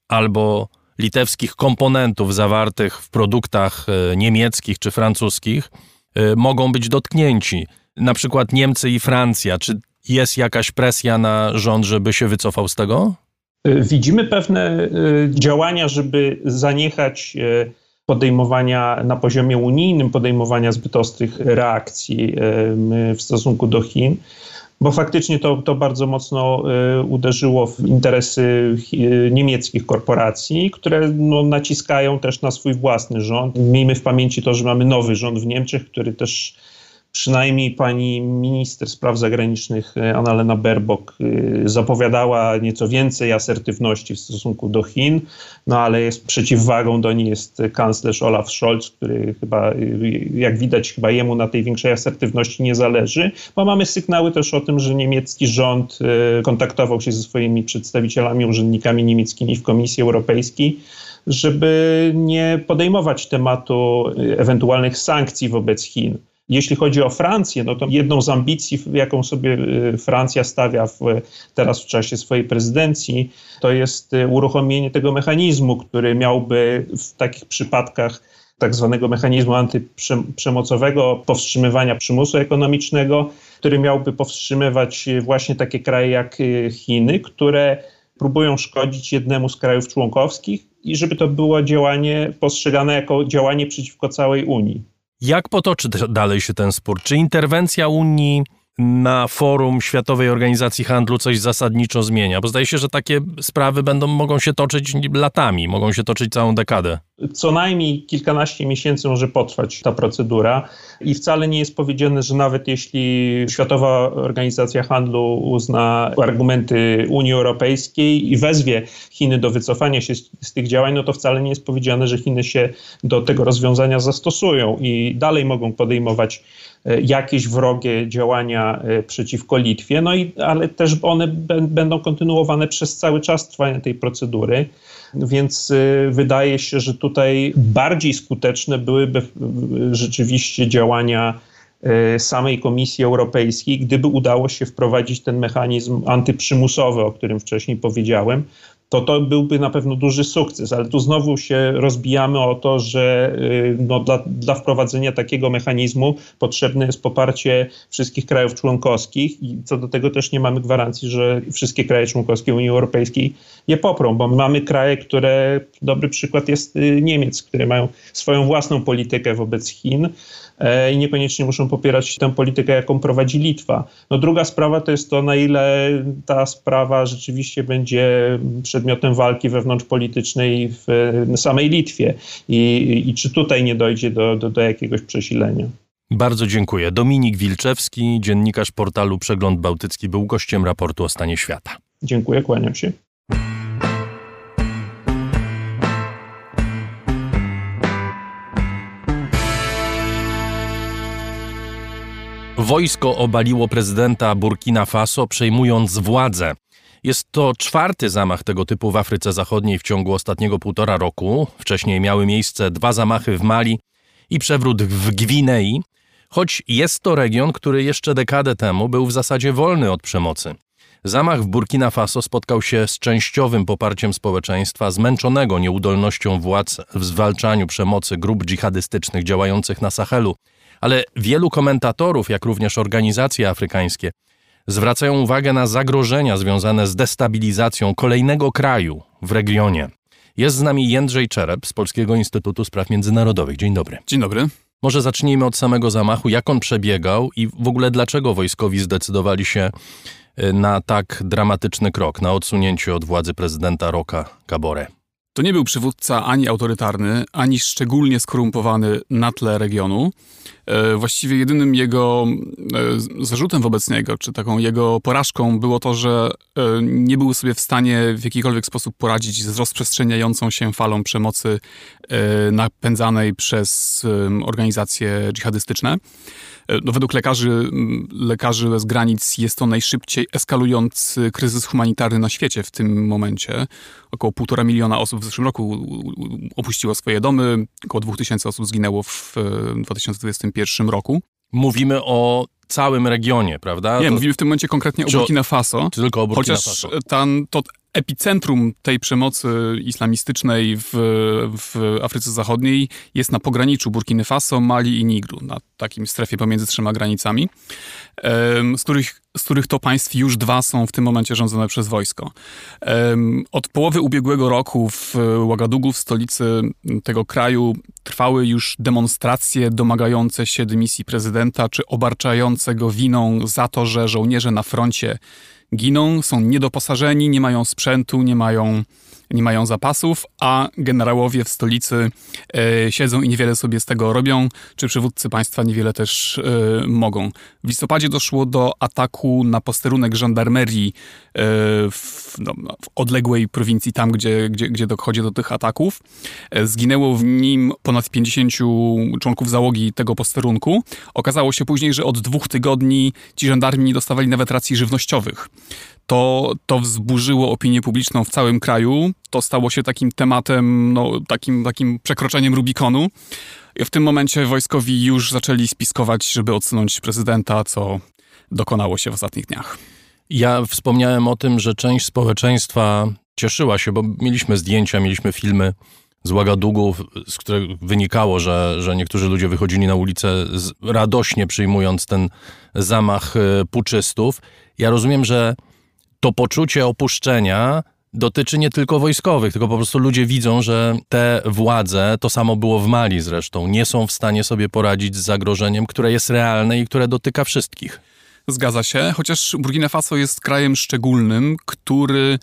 albo litewskich komponentów zawartych w produktach e, niemieckich czy francuskich e, mogą być dotknięci. Na przykład Niemcy i Francja. Czy jest jakaś presja na rząd, żeby się wycofał z tego? E, widzimy pewne działania, żeby zaniechać podejmowania na poziomie unijnym, podejmowania zbyt ostrych reakcji w stosunku do Chin bo faktycznie to, to bardzo mocno y, uderzyło w interesy y, niemieckich korporacji, które no, naciskają też na swój własny rząd. Miejmy w pamięci to, że mamy nowy rząd w Niemczech, który też przynajmniej pani minister spraw zagranicznych e, Annalena Baerbock e, zapowiadała nieco więcej asertywności w stosunku do Chin, no ale jest przeciwwagą do niej jest kanclerz Olaf Scholz, który chyba, e, jak widać, chyba jemu na tej większej asertywności nie zależy, bo mamy sygnały też o tym, że niemiecki rząd kontaktował się ze swoimi przedstawicielami, urzędnikami niemieckimi w Komisji Europejskiej, żeby nie podejmować tematu ewentualnych sankcji wobec Chin. Jeśli chodzi o Francję, no to jedną z ambicji, jaką sobie y, Francja stawia w, teraz w czasie swojej prezydencji, to jest y, uruchomienie tego mechanizmu, który miałby w takich przypadkach tak zwanego mechanizmu antyprzemocowego, powstrzymywania przymusu ekonomicznego, który miałby powstrzymywać właśnie takie kraje jak y, Chiny, które próbują szkodzić jednemu z krajów członkowskich i żeby to było działanie postrzegane jako działanie przeciwko całej Unii. Jak potoczy dalej się ten spór? Czy interwencja Unii na forum Światowej Organizacji Handlu coś zasadniczo zmienia? Bo zdaje się, że takie sprawy będą, mogą się toczyć latami, mogą się toczyć całą dekadę. Co najmniej kilkanaście miesięcy może potrwać ta procedura i wcale nie jest powiedziane, że nawet jeśli Światowa Organizacja Handlu uzna argumenty Unii Europejskiej i wezwie Chiny do wycofania się z, z tych działań, no to wcale nie jest powiedziane, że Chiny się do tego rozwiązania zastosują i dalej mogą podejmować E, jakieś wrogie działania e, przeciwko Litwie, no i, ale też one będą kontynuowane przez cały czas trwania tej procedury. Więc e, wydaje się, że tutaj bardziej skuteczne byłyby rzeczywiście działania samej Komisji Europejskiej, gdyby udało się wprowadzić ten mechanizm antyprzymusowy, o którym wcześniej powiedziałem, to to byłby na pewno duży sukces, ale tu znowu się rozbijamy o to, że y, no, dla, dla wprowadzenia takiego mechanizmu potrzebne jest poparcie wszystkich krajów członkowskich i co do tego też nie mamy gwarancji, że wszystkie kraje członkowskie Unii Europejskiej je poprą, bo mamy kraje, które, dobry przykład jest y, Niemiec, które mają swoją własną politykę wobec Chin, i niekoniecznie muszą popierać tę politykę, jaką prowadzi Litwa. No druga sprawa to jest to, na ile ta sprawa rzeczywiście będzie przedmiotem walki wewnątrzpolitycznej w samej Litwie i, i czy tutaj nie dojdzie do, do, do jakiegoś przesilenia. Bardzo dziękuję. Dominik Wilczewski, dziennikarz portalu Przegląd Bałtycki, był gościem raportu o stanie świata. Dziękuję, kłaniam się. Wojsko obaliło prezydenta Burkina Faso, przejmując władzę. Jest to czwarty zamach tego typu w Afryce Zachodniej w ciągu ostatniego półtora roku. Wcześniej miały miejsce dwa zamachy w Mali i przewrót w Gwinei, choć jest to region, który jeszcze dekadę temu był w zasadzie wolny od przemocy. Zamach w Burkina Faso spotkał się z częściowym poparciem społeczeństwa, zmęczonego nieudolnością władz w zwalczaniu przemocy grup dżihadystycznych działających na Sahelu ale wielu komentatorów, jak również organizacje afrykańskie, zwracają uwagę na zagrożenia związane z destabilizacją kolejnego kraju w regionie. Jest z nami Jędrzej Czerep z Polskiego Instytutu Spraw Międzynarodowych. Dzień dobry. Dzień dobry. Może zacznijmy od samego zamachu. Jak on przebiegał i w ogóle dlaczego wojskowi zdecydowali się y, na tak dramatyczny krok, na odsunięcie od władzy prezydenta Roka Kabore? To nie był przywódca ani autorytarny, ani szczególnie skorumpowany na tle regionu. E, właściwie jedynym jego e, zarzutem wobec niego, czy taką jego porażką było to, że e, nie był sobie w stanie w jakikolwiek sposób poradzić z rozprzestrzeniającą się falą przemocy napędzanej przez organizacje dżihadystyczne. No, według lekarzy, lekarzy bez granic jest to najszybciej eskalujący kryzys humanitarny na świecie w tym momencie. Około półtora miliona osób w zeszłym roku opuściło swoje domy, około dwóch tysięcy osób zginęło w 2021 roku. Mówimy o całym regionie, prawda? Nie, to... mówimy w tym momencie konkretnie o Burkina Faso. Tylko o Burkina Chociaż Faso. Tam, to epicentrum tej przemocy islamistycznej w, w Afryce Zachodniej jest na pograniczu Burkiny Faso, Mali i Nigru, na takim strefie pomiędzy trzema granicami, z których, z których to państw już dwa są w tym momencie rządzone przez wojsko. Od połowy ubiegłego roku w Ouagadougou, w stolicy tego kraju, trwały już demonstracje domagające się dymisji prezydenta, czy obarczające go winą za to, że żołnierze na froncie giną, są niedoposażeni, nie mają sprzętu, nie mają, nie mają zapasów, a generałowie w stolicy e, siedzą i niewiele sobie z tego robią, czy przywódcy państwa niewiele też e, mogą. W listopadzie doszło do ataku na posterunek żandarmerii e, w, no, no w, odległej prowincji, tam gdzie, gdzie, gdzie dochodzi do tych ataków. E, zginęło w nim ponad 50 członków załogi tego posterunku. Okazało się później, że od dwóch tygodni ci żandarmi nie dostawali nawet racji żywnościowych to, to wzburzyło opinię publiczną w całym kraju. To stało się takim tematem, no, takim, takim przekroczeniem Rubikonu. I w tym momencie wojskowi już zaczęli spiskować, żeby odsunąć prezydenta, co dokonało się w ostatnich dniach. Ja wspomniałem o tym, że część społeczeństwa cieszyła się, bo mieliśmy zdjęcia, mieliśmy filmy z Łagadugu, z których wynikało, że, że niektórzy ludzie wychodzili na ulicę radośnie przyjmując ten zamach e, puczystów. Ja rozumiem, że to poczucie opuszczenia dotyczy nie tylko wojskowych, tylko po prostu ludzie widzą, że te władze, to samo było w Mali zresztą, nie są w stanie sobie poradzić z zagrożeniem, które jest realne i które dotyka wszystkich. Zgadza się, chociaż Burkina Faso jest krajem szczególnym, który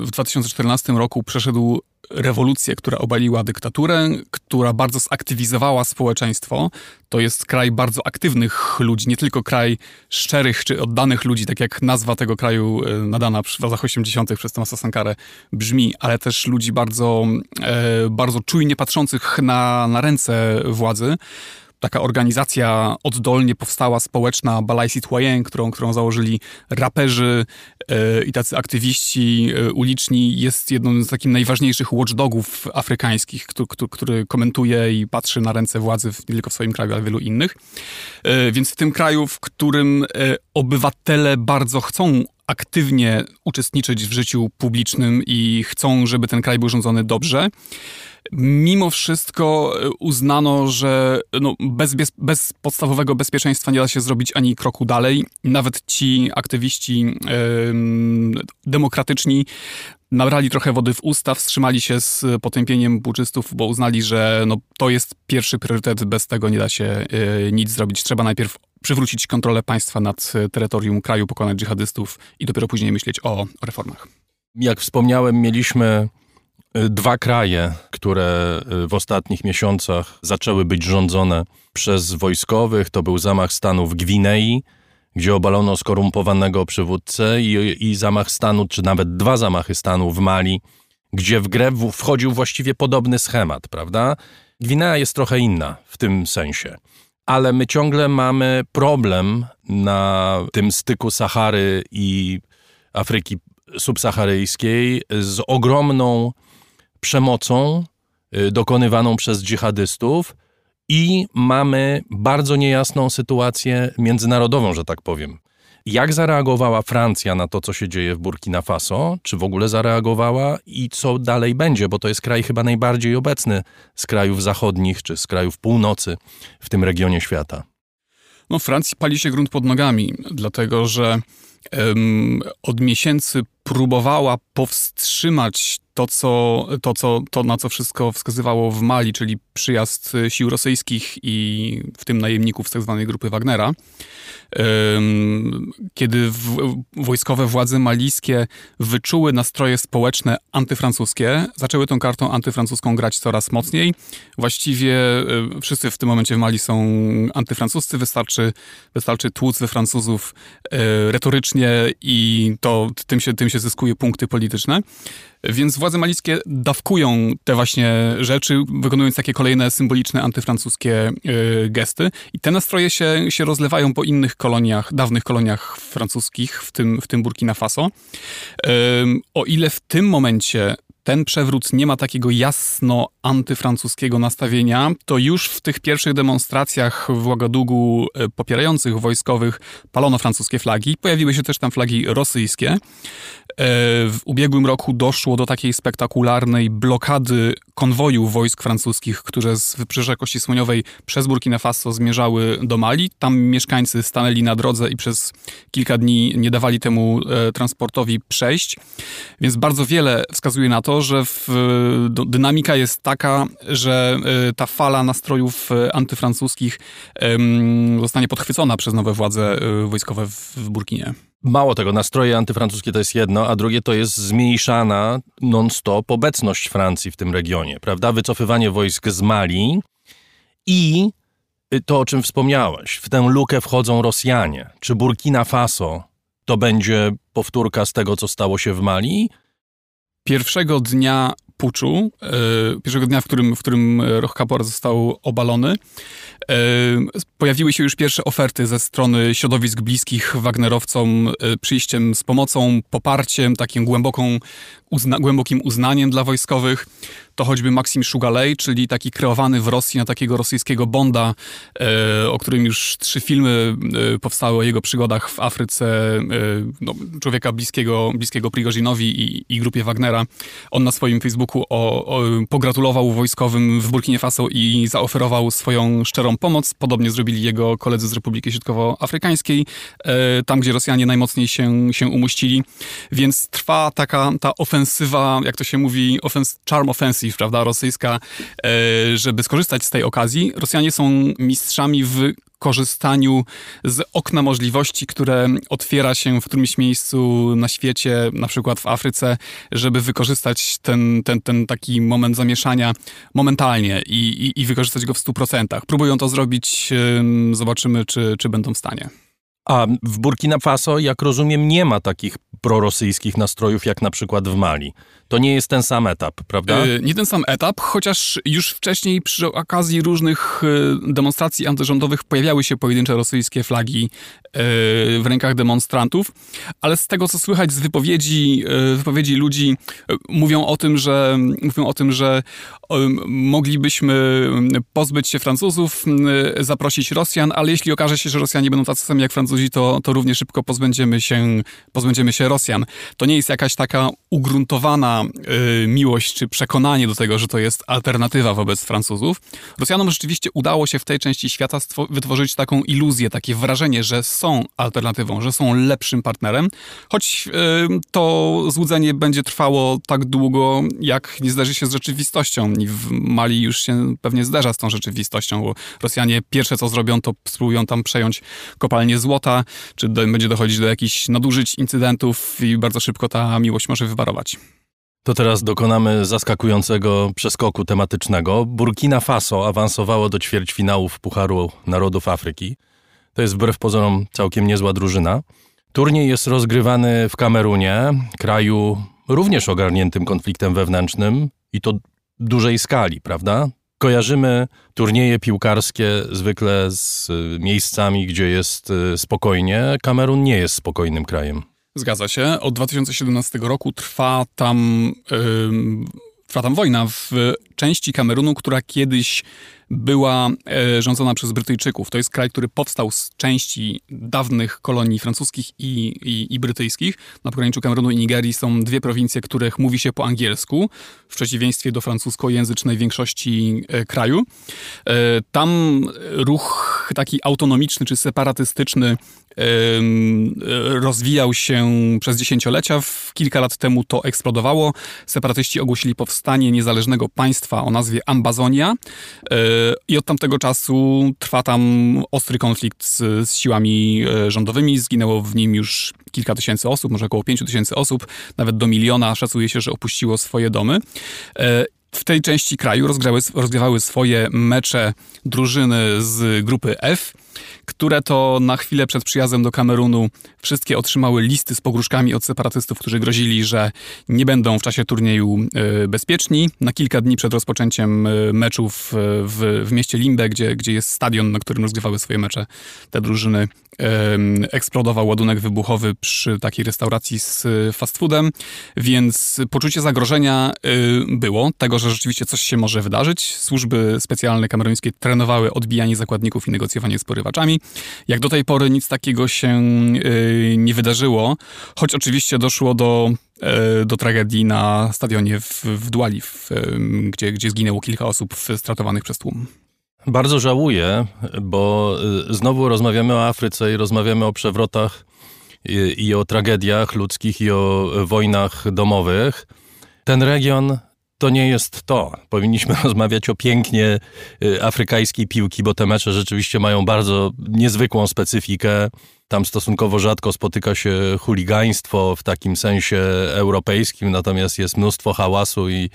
w 2014 roku przeszedł rewolucję, która obaliła dyktaturę, która bardzo zaktywizowała społeczeństwo. To jest kraj bardzo aktywnych ludzi, nie tylko kraj szczerych czy oddanych ludzi, tak jak nazwa tego kraju e, nadana w latach 80. przez Tomasa Sankarę brzmi, ale też ludzi bardzo, e, bardzo czujnie patrzących na, na ręce władzy taka organizacja oddolnie powstała, społeczna Balai Citoyen, którą, którą założyli raperzy yy, i tacy aktywiści yy, uliczni, jest jedną z takich najważniejszych watchdogów afrykańskich, który, który, komentuje i patrzy na ręce władzy nie tylko w swoim kraju, ale wielu innych. Yy, więc w tym kraju, w którym obywatele bardzo chcą aktywnie uczestniczyć w życiu publicznym i chcą, żeby ten kraj był rządzony dobrze, Mimo wszystko e, uznano, że no, bez, bez, podstawowego bezpieczeństwa nie da się zrobić ani kroku dalej. Nawet ci aktywiści yy, demokratyczni nabrali trochę wody w usta, wstrzymali się z potępieniem buczystów, bo uznali, że no, to jest pierwszy priorytet, bez tego nie da się yy, nic zrobić. Trzeba najpierw przywrócić kontrolę państwa nad terytorium kraju, pokonać dżihadystów i dopiero później myśleć o, o reformach. Jak wspomniałem, mieliśmy dwa kraje, które y, w ostatnich miesiącach zaczęły być rządzone przez wojskowych. To był zamach stanu w Gwinei, gdzie obalono skorumpowanego przywódcę i, i zamach stanu, czy nawet dwa zamachy stanu w Mali, gdzie w grę wchodził właściwie podobny schemat, prawda? Gwinea jest trochę inna w tym sensie. Ale my ciągle mamy problem na tym styku Sahary i Afryki subsaharyjskiej z ogromną przemocą y, dokonywaną przez dżihadystów i mamy bardzo niejasną sytuację międzynarodową, że tak powiem. Jak zareagowała Francja na to, co się dzieje w Burkina Faso? Czy w ogóle zareagowała i co dalej będzie? Bo to jest kraj chyba najbardziej obecny z krajów zachodnich czy z krajów północy w tym regionie świata. No, Francji pali się grunt pod nogami, dlatego że um, od miesięcy próbowała powstrzymać to, co, to, co, to, na co wszystko wskazywało w Mali, czyli przyjazd sił rosyjskich i w tym najemników z tzw. Tak grupy Wagnera, kiedy wojskowe władze malijskie wyczuły nastroje społeczne antyfrancuskie, zaczęły tą kartą antyfrancuską grać coraz mocniej. Właściwie e, wszyscy w tym momencie w Mali są antyfrancuscy, wystarczy, wystarczy tłuc we Francuzów e, retorycznie i to tym się, tym się zyskuje punkty polityczne. Więc władze malickie dawkują te właśnie rzeczy, wykonując takie kolejne symboliczne antyfrancuskie y, gesty. I te nastroje się, się rozlewają po innych koloniach, dawnych koloniach francuskich, w tym, w tym Burkina Faso. O ile w tym momencie ten przewrót nie ma takiego jasno antyfrancuskiego nastawienia, to już w tych pierwszych demonstracjach w Ouagadougou e, popierających wojskowych palono francuskie flagi. Pojawiły się też tam flagi rosyjskie. E, w ubiegłym roku doszło do takiej spektakularnej blokady konwoju wojsk francuskich, które z Wybrzeża Kości Słoniowej przez Burkina Faso zmierzały do Mali. Tam mieszkańcy stanęli na drodze i przez kilka dni nie dawali temu e, transportowi przejść. Więc bardzo wiele wskazuje na to, że w, dynamika jest taka, że e, ta fala nastrojów e, antyfrancuskich zostanie podchwycona przez nowe władze e, wojskowe w Burkinie. Mało tego, nastroje antyfrancuskie to jest jedno, a drugie to jest zmniejszana non-stop obecność Francji w tym regionie, prawda? Wycofywanie wojsk z Mali i to, o czym wspomniałeś, w tę lukę wchodzą Rosjanie. Czy Burkina Faso to będzie powtórka z tego, co stało się w Mali? Pierwszego dnia puczu, e, pierwszego dnia, w którym, w którym Roch Kapor został obalony, e, pojawiły się już pierwsze oferty ze strony środowisk bliskich Wagnerowcom, e, przyjściem z pomocą, poparciem, takim głęboką, uzna głębokim uznaniem dla wojskowych to choćby Maksim Szugalej, czyli taki kreowany w Rosji na takiego rosyjskiego Bonda, e, o którym już trzy filmy e, powstały o jego przygodach w Afryce, e, no, człowieka bliskiego, bliskiego Prigozinowi i, i, grupie Wagnera. On na swoim Facebooku o, o, pogratulował wojskowym w Burkinie Faso i zaoferował swoją szczerą pomoc. Podobnie zrobili jego koledzy z Republiki Środkowoafrykańskiej, tam gdzie Rosjanie najmocniej się, się umuścili. Więc trwa taka ta ofensywa, jak to się mówi, ofens charm offensive, prawda, rosyjska, e, żeby skorzystać z tej okazji. Rosjanie są mistrzami w korzystaniu z okna możliwości, które otwiera się w którymś miejscu na świecie, na przykład w Afryce, żeby wykorzystać ten, ten, ten taki moment zamieszania momentalnie i, i, i wykorzystać go w 100%. Próbują to zrobić, zobaczymy, czy, czy będą w stanie. A w Burkina Faso, jak rozumiem, nie ma takich prorosyjskich nastrojów jak na przykład w Mali. To nie jest ten sam etap, prawda? Yy, nie ten sam etap, chociaż już wcześniej przy okazji różnych yy, demonstracji antyrządowych pojawiały się pojedyncze rosyjskie flagi yy, w rękach demonstrantów, ale z tego co słychać z wypowiedzi, wypowiedzi ludzi mówią o tym, że mówią o tym, że moglibyśmy pozbyć się Francuzów, zaprosić Rosjan, ale jeśli okaże się, że Rosjanie będą tacy sami jak Francuzi, to, to równie szybko pozbędziemy się, pozbędziemy się Rosjan. To nie jest jakaś taka ugruntowana y, miłość czy przekonanie do tego, że to jest alternatywa wobec Francuzów. Rosjanom rzeczywiście udało się w tej części świata wytworzyć taką iluzję, takie wrażenie, że są alternatywą, że są lepszym partnerem, choć y, to złudzenie będzie trwało tak długo, jak nie zderzy się z rzeczywistością. I w Mali już się pewnie zderza z tą rzeczywistością, bo Rosjanie pierwsze co zrobią, to spróbują tam przejąć kopalnię złota, czy do, będzie dochodzić do jakichś nadużyć, incydentów i bardzo szybko ta miłość może wywarować. To teraz dokonamy zaskakującego przeskoku tematycznego. Burkina Faso awansowało do ćwierćfinałów Pucharu Narodów Afryki. To jest wbrew pozorom całkiem niezła drużyna. Turniej jest rozgrywany w Kamerunie, kraju również ogarniętym konfliktem wewnętrznym i to dużej skali, prawda? Kojarzymy turnieje piłkarskie zwykle z miejscami, gdzie jest y, spokojnie. Kamerun nie jest spokojnym krajem. Zgadza się. Od 2017 roku trwa tam, yy, trwa tam wojna. W części Kamerunu, która kiedyś była e, rządzona przez Brytyjczyków. To jest kraj, który powstał z części dawnych kolonii francuskich i, i, i, brytyjskich. Na pograniczu Kamerunu i Nigerii są dwie prowincje, których mówi się po angielsku, w przeciwieństwie do francuskojęzycznej większości e, kraju. E, tam ruch taki autonomiczny czy separatystyczny rozwijał się przez dziesięciolecia. W kilka lat temu to eksplodowało. Separatyści ogłosili powstanie niezależnego państwa o nazwie Ambazonia e, i od tamtego czasu trwa tam ostry konflikt z, z siłami e, rządowymi. Zginęło w nim już kilka tysięcy osób, może około pięciu tysięcy osób, nawet do miliona szacuje się, że opuściło swoje domy. W tej części kraju rozgrywały, swoje mecze drużyny z grupy F które to na chwilę przed przyjazdem do Kamerunu wszystkie otrzymały listy z pogróżkami od separatystów, którzy grozili, że nie będą w czasie turnieju e, bezpieczni. Na kilka dni przed rozpoczęciem e, meczów e, w, w mieście Limbe, gdzie, gdzie jest stadion, na którym rozgrywały swoje mecze te drużyny, eksplodował ładunek wybuchowy przy takiej restauracji z fast foodem, więc poczucie zagrożenia było, tego, że rzeczywiście coś się może wydarzyć. Służby specjalne kameruńskie trenowały odbijanie zakładników i negocjowanie z porywaczami. Jak do tej pory nic takiego się y, nie wydarzyło, choć oczywiście doszło do do tragedii na stadionie w, w w, gdzie, gdzie zginęło kilka osób stratowanych przez tłum. Bardzo żałuję, bo y, znowu rozmawiamy o Afryce i rozmawiamy o przewrotach i, i o tragediach ludzkich i o wojnach domowych. Ten region to nie jest to. Powinniśmy rozmawiać o pięknie y, afrykańskiej piłki, bo te mecze rzeczywiście mają bardzo niezwykłą specyfikę. Tam stosunkowo rzadko spotyka się chuligaństwo w takim sensie europejskim, natomiast jest mnóstwo hałasu i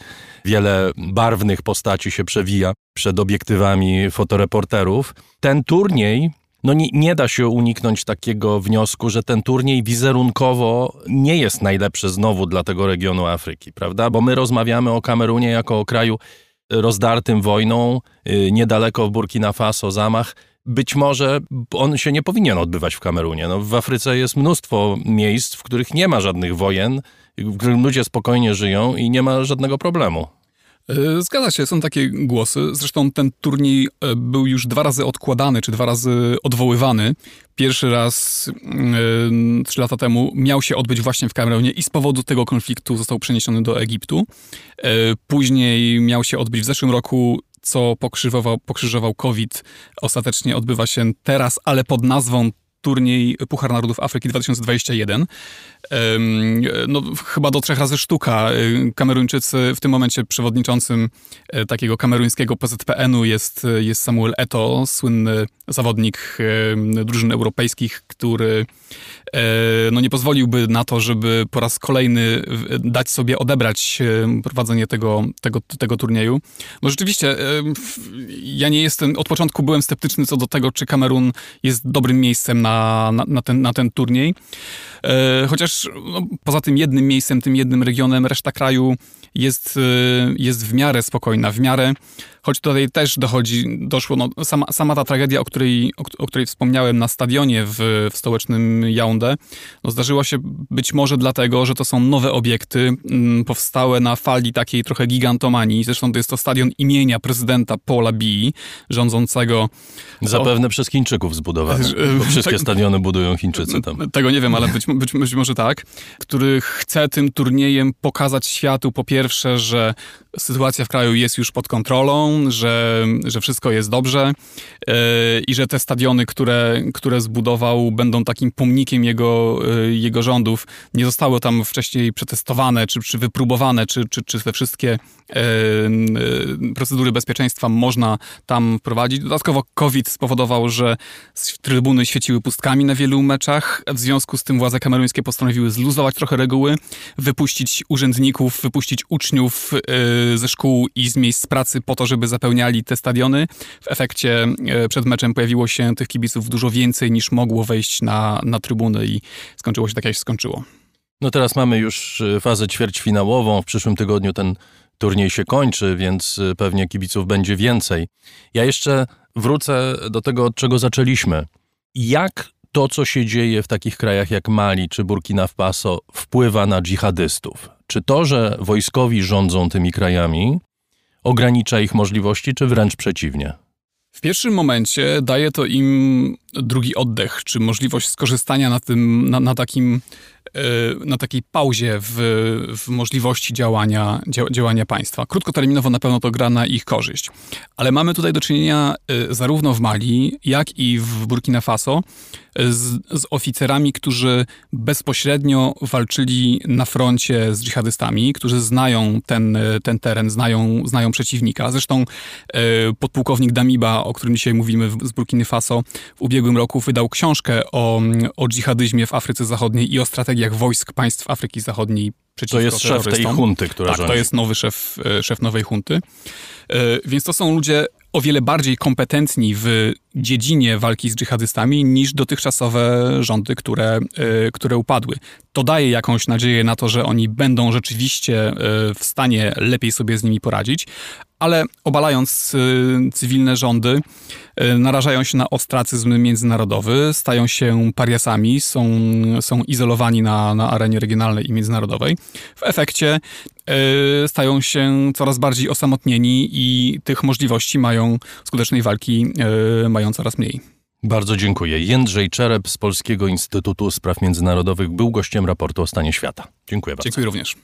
wiele barwnych postaci się przewija przed obiektywami fotoreporterów. Ten turniej no nie, nie da się uniknąć takiego wniosku, że ten turniej wizerunkowo nie jest najlepszy znowu dla tego regionu Afryki, prawda? Bo my rozmawiamy o Kamerunie jako o kraju rozdartym wojną, y, niedaleko w Burkina Faso zamach. Być może on się nie powinien odbywać w Kamerunie. No, w Afryce jest mnóstwo miejsc, w których nie ma żadnych wojen, w których ludzie spokojnie żyją i nie ma żadnego problemu. E, zgadza się, są takie głosy. Zresztą ten turniej e, był już dwa razy odkładany, czy dwa razy odwoływany. Pierwszy raz yy, trzy lata temu miał się odbyć właśnie w Kamerunie i z powodu tego konfliktu został przeniesiony do Egiptu. Yy, później miał się odbyć w zeszłym roku co pokrzyżował, pokrzyżował COVID, ostatecznie odbywa się teraz, ale pod nazwą turniej Puchar Narodów Afryki 2021. No, chyba do trzech razy sztuka. Kameruńczycy, w tym momencie przewodniczącym e, takiego kameruńskiego PZPN-u jest, jest Samuel Eto, słynny zawodnik drużyn europejskich, który e, no, nie pozwoliłby na to, żeby po raz kolejny dać sobie odebrać prowadzenie tego, tego, tego turnieju. No rzeczywiście, ja nie jestem, od początku byłem sceptyczny co do tego, czy Kamerun jest dobrym miejscem na, na, na ten, na ten turniej. E, chociaż no, poza tym jednym miejscem, tym jednym regionem, reszta kraju jest, e, jest w miarę spokojna, w miarę choć tutaj też dochodzi, doszło, no, sama, sama ta tragedia, o której, o, o której wspomniałem na stadionie w, w stołecznym Yaoundé, no, zdarzyła się być może dlatego, że to są nowe obiekty, m, mm, powstałe na fali takiej trochę gigantomanii. Zresztą to jest to stadion imienia prezydenta Paula Bii, rządzącego... Zapewne o, przez Chińczyków zbudowane, bo wszystkie tak, stadiony budują Chińczycy tam. Tego nie wiem, ale być, być, być może tak. Który chce tym turniejem pokazać światu po pierwsze, że sytuacja w kraju jest już pod kontrolą, że, że wszystko jest dobrze yy, i że te stadiony, które, które zbudował, będą takim pomnikiem jego, yy, jego rządów. Nie zostały tam wcześniej przetestowane, czy, czy wypróbowane, czy, czy, czy te wszystkie yy, procedury bezpieczeństwa można tam wprowadzić. Dodatkowo COVID spowodował, że trybuny świeciły pustkami na wielu meczach. W związku z tym władze kameruńskie postanowiły zluzować trochę reguły, wypuścić urzędników, wypuścić uczniów ze szkół i z miejsc pracy po to, żeby zapełniali te stadiony. W efekcie e, przed meczem pojawiło się tych kibiców dużo więcej niż mogło wejść na, na trybuny i skończyło się tak, jak się skończyło. No teraz mamy już e, fazę ćwierćfinałową. W przyszłym tygodniu ten turniej się kończy, więc pewnie kibiców będzie więcej. Ja jeszcze wrócę do tego, od czego zaczęliśmy. Jak to, co się dzieje w takich krajach jak Mali czy Burkina Faso, wpływa na dżihadystów? Czy to, że wojskowi rządzą tymi krajami, Ogranicza ich możliwości, czy wręcz przeciwnie? W pierwszym momencie daje to im drugi oddech, czy możliwość skorzystania na tym, na, na takim Y, na takiej pauzie w, w możliwości działania, działania państwa. Krótkoterminowo na pewno to gra na ich korzyść. Ale mamy tutaj do czynienia y, zarówno w Mali, jak i w Burkina Faso z, z oficerami, którzy bezpośrednio walczyli na froncie z dżihadystami, którzy znają ten, ten teren, znają, znają przeciwnika. Zresztą podpułkownik Damiba, o którym dzisiaj mówimy z Burkiny Faso, w ubiegłym roku wydał książkę o, o dżihadyzmie w Afryce Zachodniej i o strategiach wojsk państw Afryki Zachodniej przeciwko To jest szef tej hunty, która Tak, rządzi. to jest nowy szef, e, szef nowej hunty. E, więc to są ludzie o wiele bardziej kompetentni w dziedzinie walki z dżihadystami niż dotychczasowe rządy, które, e, które upadły. To daje jakąś nadzieję na to, że oni będą rzeczywiście w stanie lepiej sobie z nimi poradzić, ale obalając cywilne rządy, narażają się na ostracyzm międzynarodowy, stają się pariasami, są, są izolowani na, na arenie regionalnej i międzynarodowej. W efekcie stają się coraz bardziej osamotnieni i tych możliwości mają skutecznej walki mają coraz mniej. Bardzo dziękuję. Jędrzej Czerep z Polskiego Instytutu Spraw Międzynarodowych był gościem raportu o stanie świata. Dziękuję bardzo. Dziękuję również.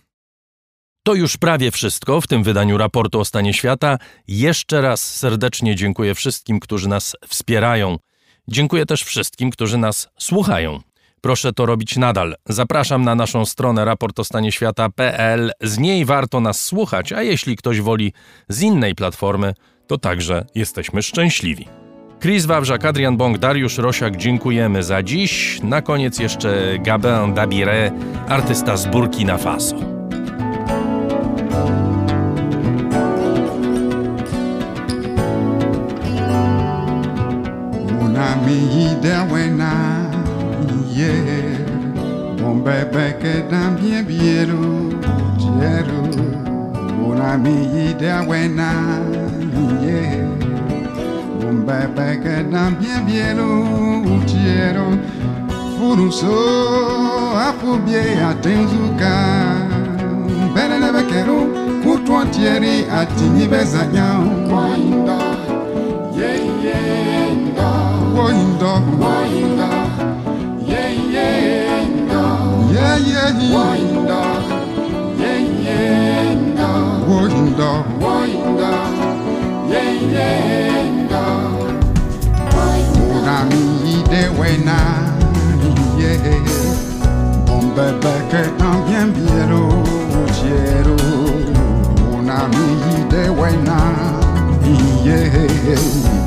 To już prawie wszystko w tym wydaniu raportu o stanie świata. Jeszcze raz serdecznie dziękuję wszystkim, którzy nas wspierają. Dziękuję też wszystkim, którzy nas słuchają. Proszę to robić nadal. Zapraszam na naszą stronę raportostanieświata.pl. Z niej warto nas słuchać, a jeśli ktoś woli z innej platformy, to także jesteśmy szczęśliwi. Chris Wawrzak, Adrian Bąk, Dariusz Rosiak, dziękujemy za dziś. Na koniec jeszcze Gabin Dabire, artysta z Burkina Faso. mean he there when yeah. Bon bébé que dam bien biero Tiero Bon ami he there when I yeah. Bon bébé que dam bien biero Tiero Furuso Afubie atenzuka Bele nebe quero Kutwa tieri atini bezanyao Mwanda Yeah yeah. Wind up, wind up. Yeah, yeah, no. Yeah, yeah, yeah. Wind up. Yeah, yeah, no. Wind up. Wind up. Yeah, yeah, no. Una mi de buena. Yeah. Bon bébé que también quiero, quiero. Una mi de buena. Yeah.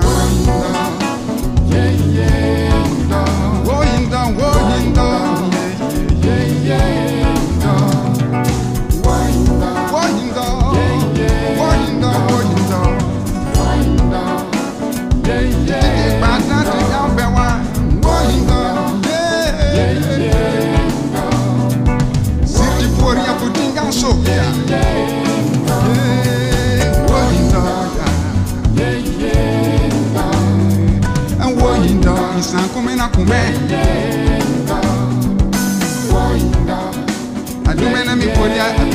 akume adume na for ya.